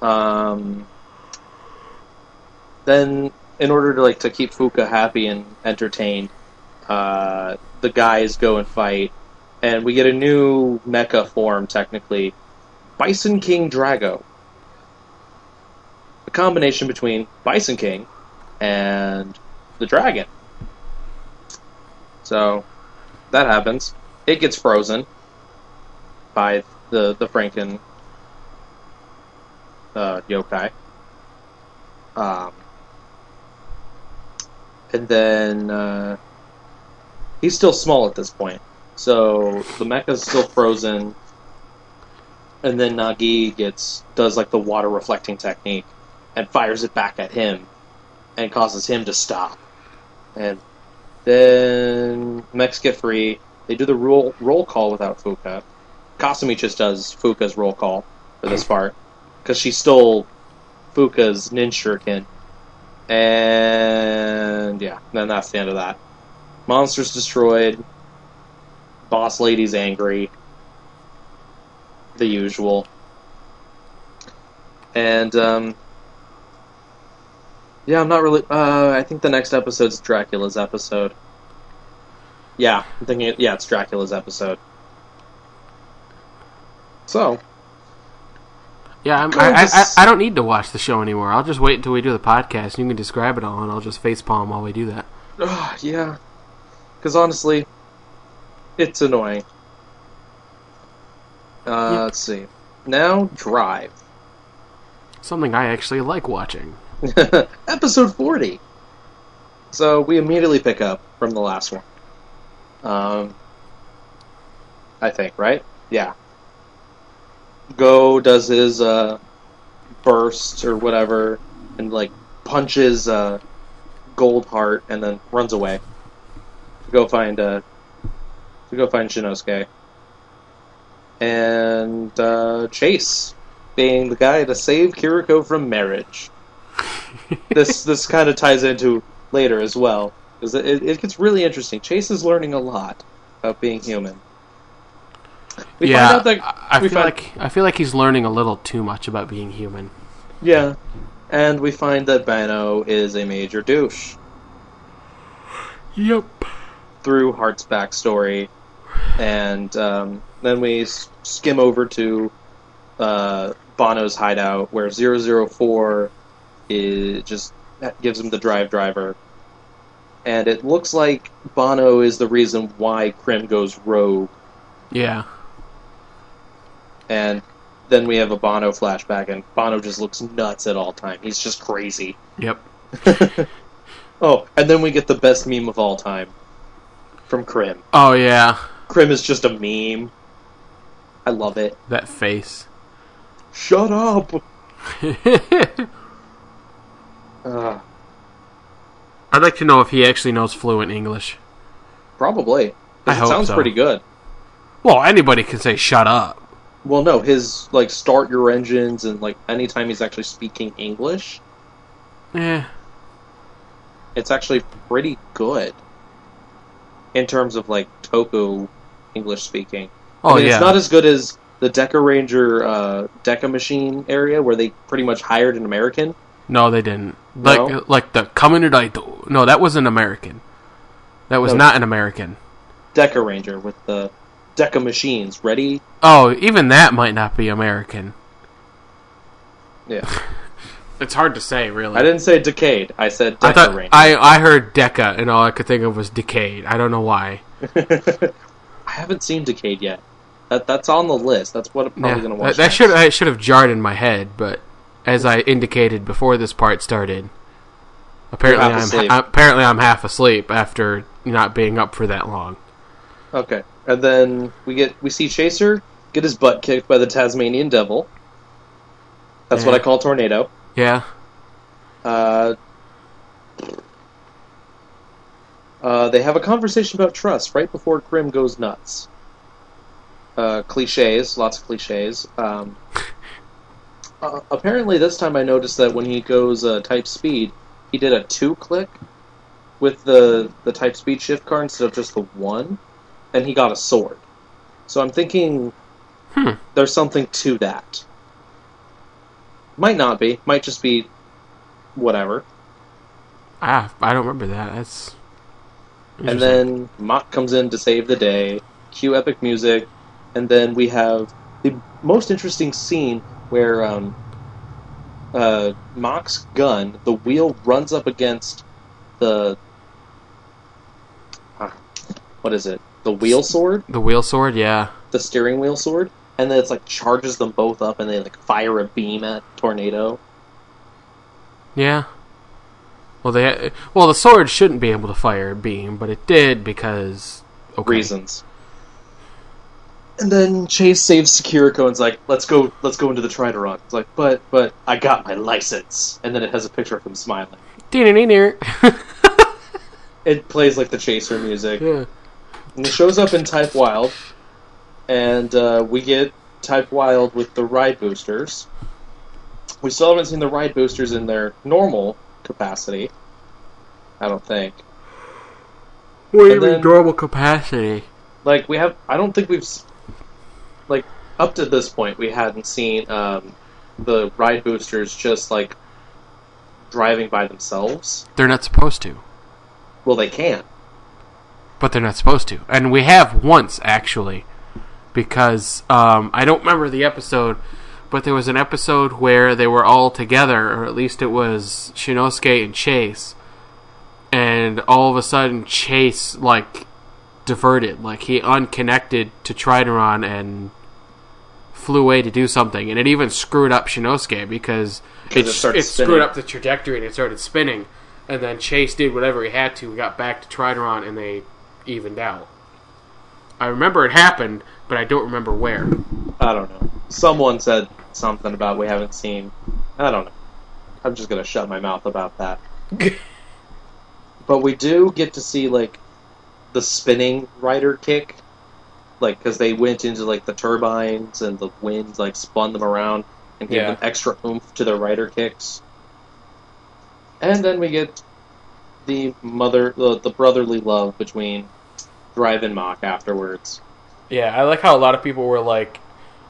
Um, then, in order to like to keep Fuka happy and entertained, uh, the guys go and fight, and we get a new mecha form, technically, Bison King Drago. A combination between Bison King and the dragon. So that happens. It gets frozen by the the Franken uh, yokai. Um, and then uh, he's still small at this point, so the mecha's still frozen. And then Nagi gets does like the water reflecting technique and fires it back at him, and causes him to stop. And then mechs get free. They do the roll roll call without Fuka. Kasumi just does Fuka's roll call for this part because she stole Fuka's ninja And yeah, then that's the end of that. Monsters destroyed. Boss lady's angry. The usual. And um, yeah, I'm not really. Uh, I think the next episode's Dracula's episode. Yeah, I'm thinking. Yeah, it's Dracula's episode. So, Yeah, I, I, I, don't need to watch the show anymore. I'll just wait until we do the podcast. and You can describe it all, and I'll just facepalm while we do that. Ugh, yeah, because honestly, it's annoying. Uh, Yep. Let's see. Now, Drive. Something I actually like watching. Episode 40. So we immediately pick up from the last one. Um, I think, right? Yeah. Go does his uh, burst or whatever and like punches uh, Goldheart and then runs away to go find uh, to go find Shinnosuke. And uh, Chase being the guy to save Kiriko from marriage this this kind of ties into later as well because it, it gets really interesting. Chase is learning a lot about being human. We yeah, find out that I, feel find- like I feel like he's learning a little too much about being human. yeah, and we find that Banno is a major douche Yep. through Heart's backstory, and um, then we skim over to uh, Banno's hideout where 004 is just gives him the drive driver. And it looks like Banno is the reason why Krim goes rogue. Yeah. And then we have a Banno flashback, and Bono just looks nuts at all time. He's just crazy. Yep. oh, and then we get the best meme of all time from Krim. Oh yeah, Krim is just a meme. I love it. that face. Shut up! Uh, I'd like to know if he actually knows fluent English. Probably. I it hope sounds so. pretty good. Well, anybody can say "shut up." Well, no, his like start your engines and like anytime he's actually speaking English, Yeah. it's actually pretty good in terms of like Toku English speaking. Oh I mean, yeah. it's not as good as the Dekaranger uh, Deca Machine area where they pretty much hired an American. no, they didn't. Like No? like the Kamen Rider. No, that was an American. That was No. not an American. Dekaranger with the Deca machines ready. Oh, even that might not be American. Yeah. It's hard to say, really. I didn't say Decade. I said I thought Ranger. I I heard Deca, and all I could think of was Decade. I don't know why. I haven't seen Decade yet. That that's on the list. That's what I'm probably Yeah, gonna watch. that next. should I should have jarred in my head, but as I indicated before this part started, apparently I'm ha- apparently I'm half asleep after not being up for that long. Okay, and then we get we see Chaser get his butt kicked by the Tasmanian Devil. That's what I call tornado. Yeah, Uh, uh, they have a conversation about trust right before Grim goes nuts. Uh, cliches, lots of cliches. Um, uh, apparently, this time I noticed that when he goes uh, type speed, he did a two click with the the type speed shift car instead of just the one, and he got a sword. So I'm thinking Hmm. there's something to that. Might not be. Might just be whatever. ah, I don't remember that. That's And then Mach comes in to save the day, cue epic music, and then we have the most interesting scene where um, uh, Mach's gun, the wheel runs up against the. ah, what is it? The wheel sword? the wheel sword, yeah, The steering wheel sword? And then it's like charges them both up and they like fire a beam at Tornado. yeah. Well, they well the sword shouldn't be able to fire a beam, but it did because okay. reasons. And then Chase saves Sekiriko and's like, "Let's go, let's go into the Tridoron." It's like, "But, but I got my license." And then it has a picture of him smiling. yeah. It plays like the Chaser music, Yeah. and it shows up in Type Wild, and uh, we get Type Wild with the ride boosters. We still haven't seen the ride boosters in their normal capacity. I don't think. What do you mean normal capacity? like we have i don't think we've like up to this point we hadn't seen um, the ride boosters just like driving by themselves They're not supposed to, well they can but they're not supposed to. And we have once actually, because um, I don't remember the episode, but there was an episode where they were all together, or at least it was Shinnosuke and Chase, and all of a sudden Chase like diverted, like he unconnected to Tridoron and flew away to do something, and it even screwed up Shinnosuke because it, it it screwed up the trajectory and it started spinning, and then Chase did whatever he had to, got back to Tridoron, and they evened out. I remember it happened, but I don't remember where. i don't know someone said something about we haven't seen i don't know. I'm just gonna shut my mouth about that. But we do get to see like the spinning rider kick like because they went into like the turbines and the wind like spun them around and gave Yeah. them extra oomph to their rider kicks. And then we get the mother the, the brotherly love between drive and Mach afterwards. Yeah, I like how a lot of people were like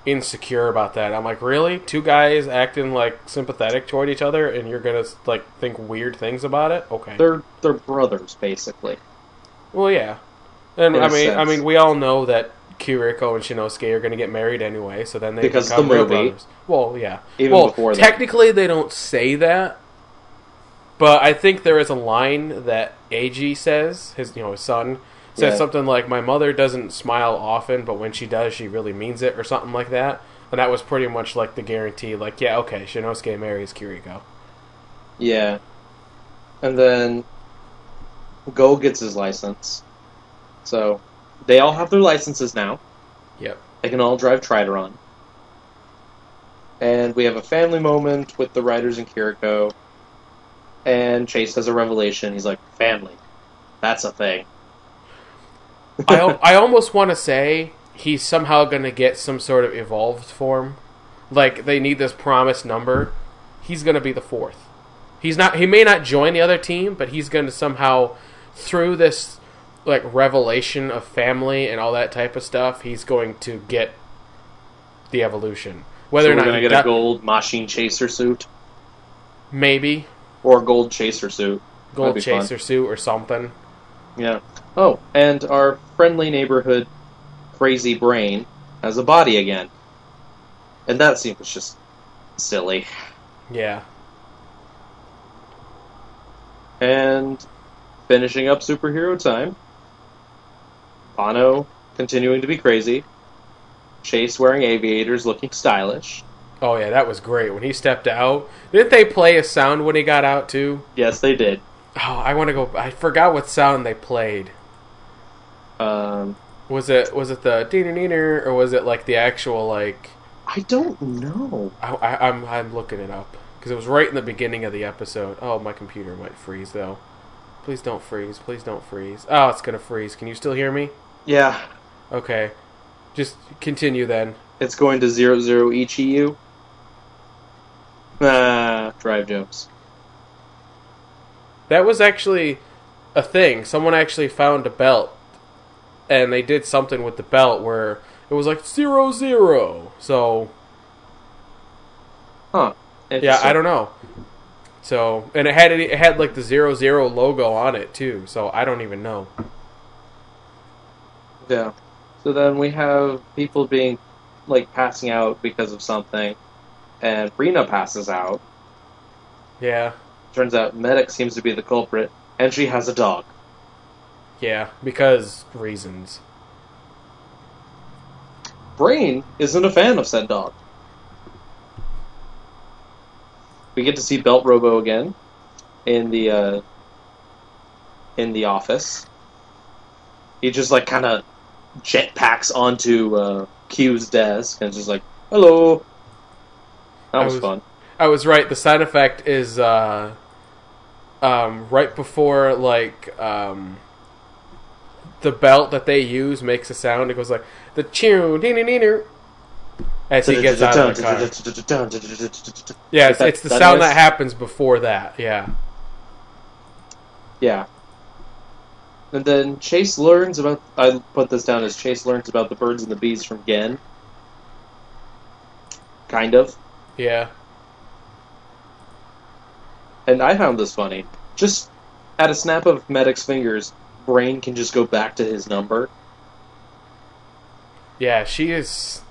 insecure about that. I'm like, really? Two guys acting like sympathetic toward each other, and you're gonna like think weird things about it? Okay. they're they're brothers basically Well, yeah, and In I mean, I mean, we all know that Kiriko and Shinnosuke are to get married anyway, so then they Because become the real brothers. Well, yeah. Even well, before that. technically they don't say that, but I think there is a line that Ag says, his you know his son says Yeah. something like, "My mother doesn't smile often, but when she does, she really means it," or something like that. And that was pretty much like the guarantee, like, yeah, okay, Shinnosuke marries Kiriko. Yeah. And then Go gets his license. So they all have their licenses now. Yep. They can all drive Tridoron. And we have a family moment with the riders and Kiriko. And Chase has a revelation. He's like, family. That's a thing. I, I almost want to say he's somehow going to get some sort of evolved form. Like they need this promised number. He's going to be the fourth. He's not. He may not join the other team, but he's going to somehow through this like revelation of family and all that type of stuff. He's going to get the evolution. Whether so or we're not going to get a gold Machine Chaser suit. maybe Or a gold Chaser suit. gold be fun. chaser suit or something. Yeah. Oh, and our friendly neighborhood crazy brain has a body again. And that scene was just silly. Yeah. And finishing up superhero time. Banno continuing to be crazy. Chase wearing aviators, looking stylish. Oh yeah, that was great when he stepped out. Didn't they play a sound when he got out too? Yes, they did. Oh, I want to go. I forgot what sound they played. Um, Was it was it the deener or was it like the actual like? I don't know. I, I, I'm I'm looking it up because it was right in the beginning of the episode. Oh, my computer might freeze though. Please don't freeze. Please don't freeze. Oh, it's gonna freeze. Can you still hear me? Yeah, Okay, just continue then. it's going to zero zero Ichiyu. Ah, drive jokes. That was actually a thing. Someone actually found a belt, and they did something with the belt where it was like zero zero. So Huh. yeah, I don't know. So and it had it had like the zero zero logo on it too. So I don't even know. Yeah. So then we have people being like passing out because of something, and Rena passes out. Yeah, Turns out Medic seems to be the culprit, and she has a dog. Yeah, because reasons. Brain isn't a fan of said dog. We get to see Belt Robo again in the uh, in the office. He just like kind of jetpacks onto uh, Q's desk and just like, "Hello." That was, was- fun. I was right. The side effect is uh, um, right before like um, the belt that they use makes a sound. It goes like the chew as he gets out of the car. Yeah, it's, it's the that sound is- that happens before that. Yeah, Yeah. And then Chase learns about. I put this down as Chase learns about the birds and the bees from Gen. Kind of. yeah, And I found this funny. Just at a snap of Medic's fingers, Brain can just go back to his number. yeah. She is.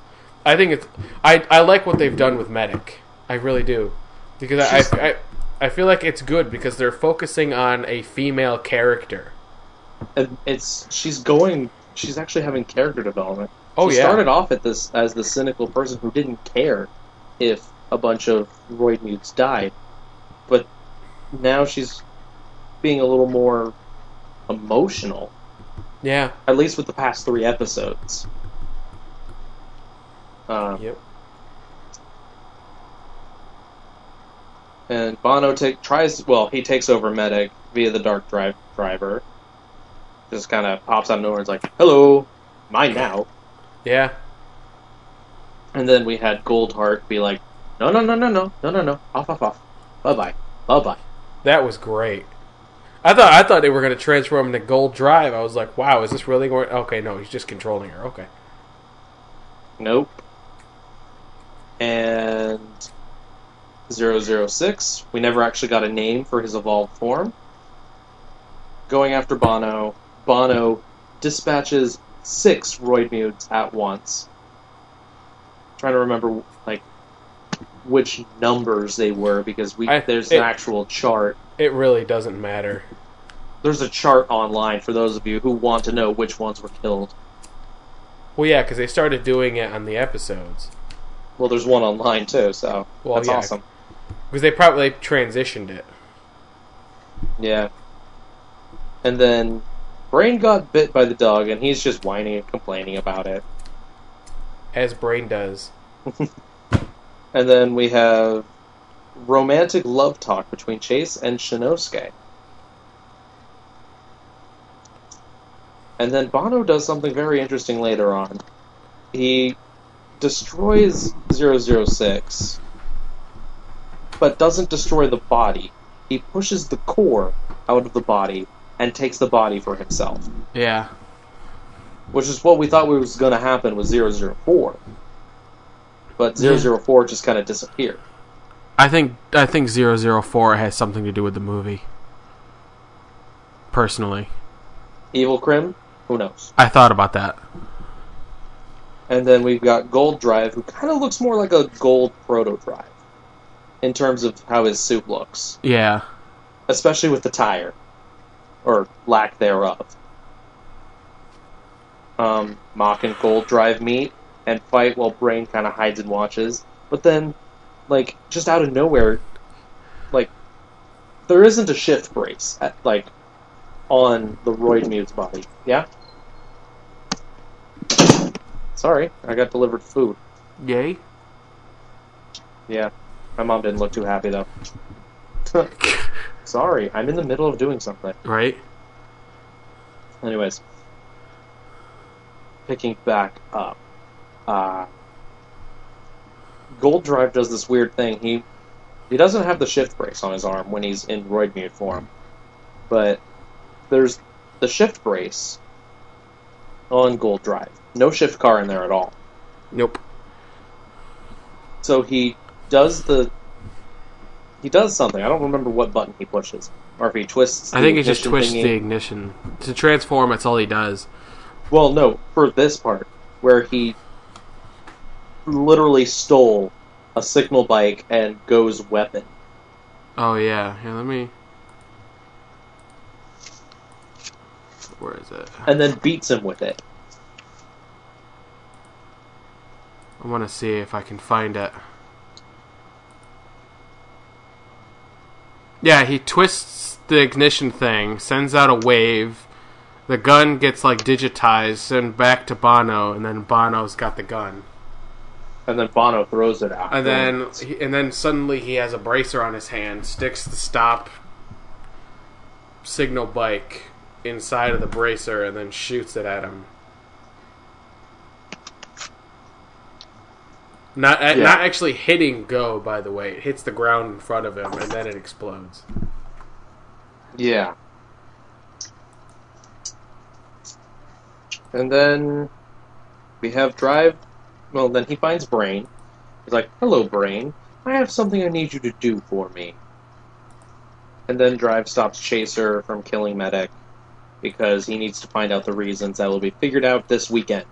I think it's. I I like what they've done with Medic. I really do, because I, I I I feel like it's good because they're focusing on a female character. And it's she's going. She's actually having character development. Oh she yeah, started off at this as the cynical person who didn't care if a bunch of Roidmudes died, but now she's being a little more emotional. yeah. At least with the past three episodes. Uh, Yep. and Banno take tries. Well, he takes over Medic via the Dark Drive driver. Just kind of pops out of nowhere. and is like, "Hello, mine now." Yeah. And then we had Goldheart be like, "No, no, no, no, no, no, no, no, off, off, off, bye, bye, bye, bye." That was great. I thought I thought they were going to transform into Gold Drive. I was like, wow, is this really going? Okay, no, he's just controlling her. Okay. Nope. And 006, we never actually got a name for his evolved form. Going after Banno, Banno dispatches six Roidmudes at once. trying to remember like which numbers they were because we I- there's it- an actual chart. It really doesn't matter. There's a chart online for those of you who want to know which ones were killed. Well, yeah, because they started doing it on the episodes. Well, there's one online too, so Well, that's yeah. awesome. Because they probably transitioned it. Yeah. And then Brain got bit by the dog, and he's just whining and complaining about it. As Brain does. And then we have romantic love talk between Chase and Shinnosuke. And then Banno does something very interesting later on. He destroys 006, but doesn't destroy the body. He pushes the core out of the body and takes the body for himself. Yeah. which is what we thought was going to happen with 004. But Yeah. 004 just kind of disappeared. I think I think 004 has something to do with the movie. Personally, Evil Krim, who knows? I thought about that. And then we've got Gold Drive, who kind of looks more like a Gold Proto Drive in terms of how his suit looks. Yeah. especially with the tire, or lack thereof. Um, Mach and Gold drive meet and fight while Brain kind of hides and watches, but then, like, just out of nowhere, like, there isn't a shift brace at, like on the Roidmude's body. Yeah. Sorry, I got delivered food. Yay. Yeah, my mom didn't look too happy though. Sorry, I'm in the middle of doing something. Right? Anyways, picking back up, uh, Gold Drive does this weird thing. He he doesn't have the shift brace on his arm when he's in Roidmude form, but there's the shift brace on Gold Drive. No shift car in there at all. Nope. So he does the he does something. I don't remember what button he pushes, or if he twists. I think he just twists thingy. the ignition. To transform, that's all he does. Well, no, for this part where he literally stole a signal bike and goes weapon. Oh, yeah. Here, let me. Where is it? and then beats him with it. I want to see if I can find it. Yeah, he twists the ignition thing, sends out a wave. The gun gets like digitized, sent back to Banno, and then Banno's got the gun. And then Banno throws it out. And then, he, and then suddenly he has a bracer on his hand, sticks the stop signal bike inside of the bracer, and then shoots it at him. Not uh, Yeah. not actually hitting go, by the way. It hits the ground in front of him, and then it explodes. Yeah. And then we have Drive. Well, then he finds Brain. He's like, "Hello, Brain. I have something I need you to do for me." And then Drive stops Chaser from killing Medic because he needs to find out the reasons that will be figured out this weekend.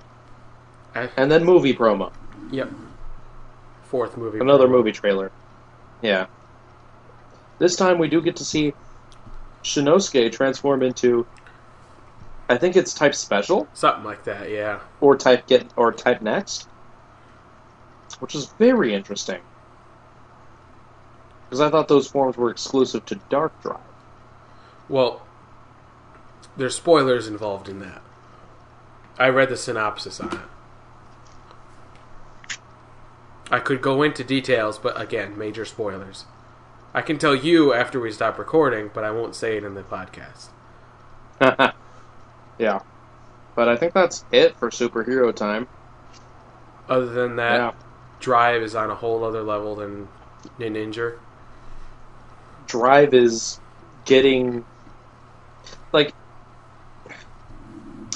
I- And then movie promo. Yep. Fourth movie. Another promo. movie trailer. Yeah. This time we do get to see Shinnosuke transform into I think it's type special Something like that, yeah. or type get or type next. Which is very interesting. Because I thought those forms were exclusive to Dark Drive. Well, there's spoilers involved in that. I read the synopsis on it. I could go into details, but again, major spoilers. I can tell you after we stop recording, but I won't say it in the podcast. yeah. But I think that's it for superhero time. Other than that, yeah. Drive is on a whole other level than Ninja. Drive is getting like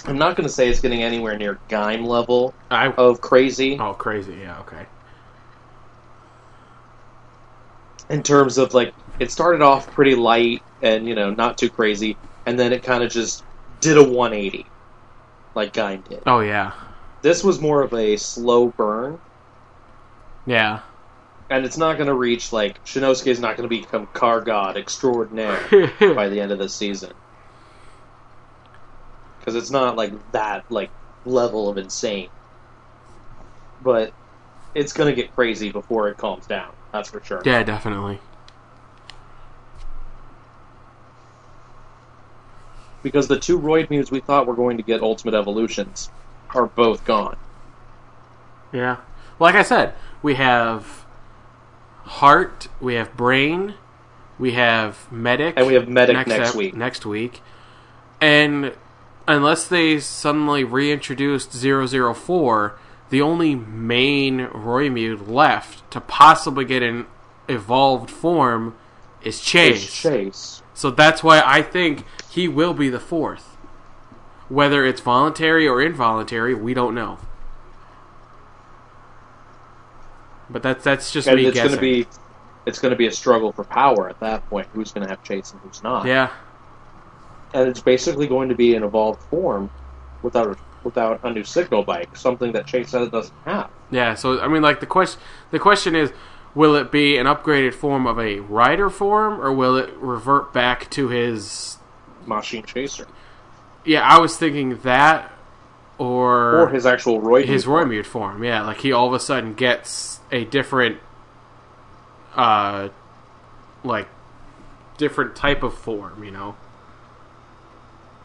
I'm not going to say it's getting anywhere near Gaim level I of crazy oh crazy, yeah, okay. in terms of like it started off pretty light and you know not too crazy, and then it kind of just did a 180 like Gaim did. Oh yeah, This was more of a slow burn, yeah. and it's not going to reach like Shinnosuke is not going to become car god extraordinaire by the end of the season because it's not like that like level of insane but it's gonna get crazy before it calms down that's for sure yeah, definitely. because the two Roidmudes we thought were going to get ultimate evolutions are both gone Yeah. Like I said, we have heart, we have brain, we have medic, And we have Medic next ep- week. Next week, and unless they suddenly reintroduced 004, the only main Roidmude left to possibly get an evolved form is Chase. It's chase So that's why I think he will be the fourth. Whether it's voluntary or involuntary, we don't know. But that's that's just me it's guessing. gonna be it's gonna be a struggle for power at that point who's gonna have chase and who's not yeah, and it's basically going to be an evolved form without a, without a new signal bike something that chase doesn't have yeah. So I mean, like the question the question is, will it be an upgraded form of a rider form, or will it revert back to his? Machine Chaser. Yeah, I was thinking that, or Or his actual Roy. his. Roy form. Yeah, like he all of a sudden gets a different, uh, like different type of form. You know,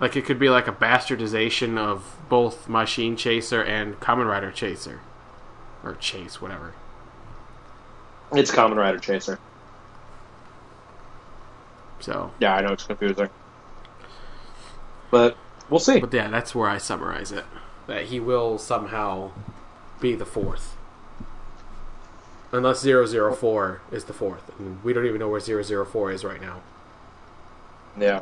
like it could be like a bastardization of both Machine Chaser and Kamen Rider Chaser, or Chase, whatever. It's Kamen Rider Chaser. So, Yeah, I know it's confusing. But we'll see. but yeah, that's where I summarize it. That he will somehow be the fourth. Unless 004 is the fourth. And we don't even know where 004 is right now. Yeah.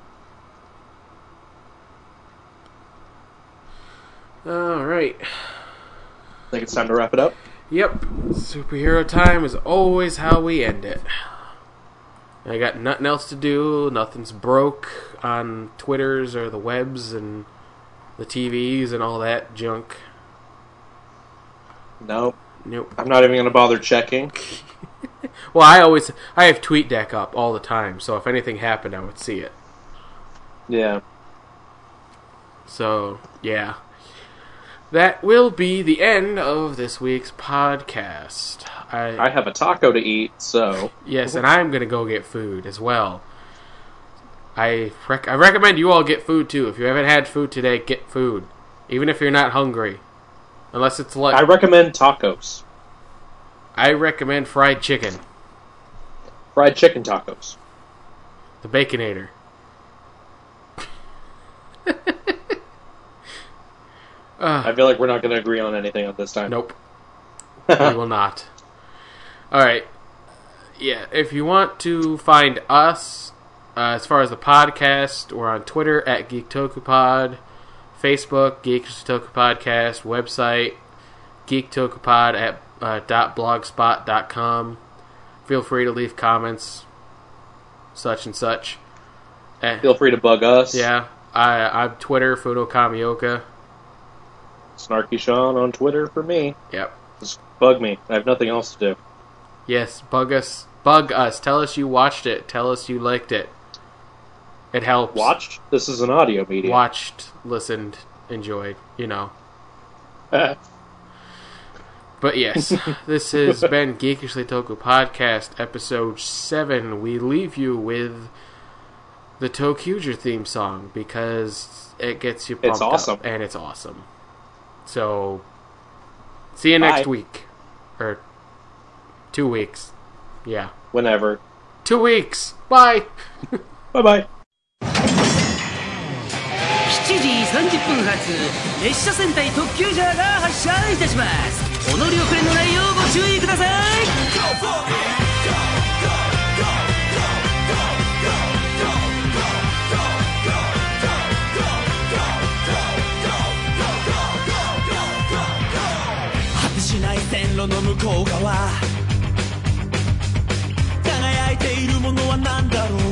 Alright. think it's time to wrap it up. Yep. Superhero time is always how we end it. I got nothing else to do. Nothing's broke on Twitters or the webs and the TVs and all that junk. No, Nope. I'm not even going to bother checking. Well, I always I have TweetDeck up all the time, so if anything happened, I would see it. Yeah. So yeah, that will be the end of this week's podcast. I, I have a taco to eat, so yes, and I'm gonna go get food as well. I rec- I recommend you all get food too. If you haven't had food today, get food, even if you're not hungry. Unless it's like I recommend tacos. I recommend fried chicken, Fried chicken tacos. the Baconator. uh, I feel like we're not going to agree on anything at this time. Nope. we will not. Alright. Yeah, if you want to find us, uh, as far as the podcast, we're on Twitter at GeekTokuPod, Facebook, GeekToku Podcast, website, GeekTokupod at uh, dot blogspot.com. Feel free to leave comments, such and such. Eh, Feel free to bug us. yeah, I, I'm Twitter, Fudo Kamioka. Snarky Sean on Twitter for me. Yep. Just bug me. I have nothing else to do. Yes, bug us. Bug us. Tell us you watched it. Tell us you liked it. It helps. Watched? This is an audio medium. Watched, listened, enjoyed, you know. But yes, this has been Geekishly Toku Podcast, episode 7. We leave you with the ToQger theme song because it gets you pumped It's awesome. up and it's awesome. So, see you next week. Or two weeks. Yeah. Whenever. Two weeks. Bye. Bye bye. 7時30分発列車戦隊特急ジャーが発車いたします。お乗り遅れのないようご注意ください。果てしない線路の向こう側。輝いているものは何だろう。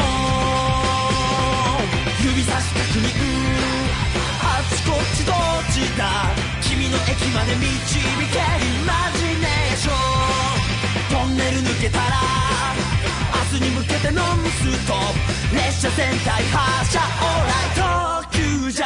ちだ。君の駅まで導け。イマジネーション。トンネル抜けたら明日に向けてノンスト。ップ列車戦隊発車オー。ライ特急じゃ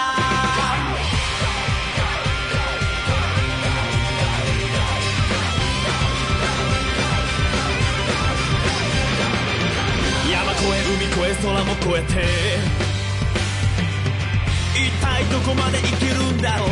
山越え海越え空も越えて。一体どこまで行けるんだろう。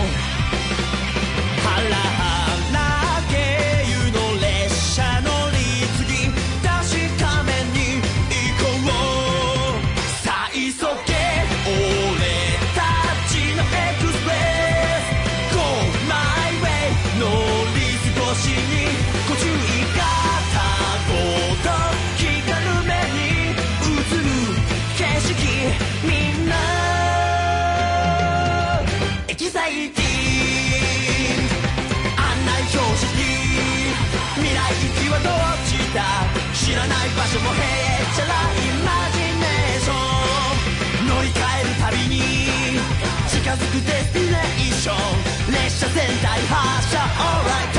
づくデスティネーション。列車全体発車。オーライ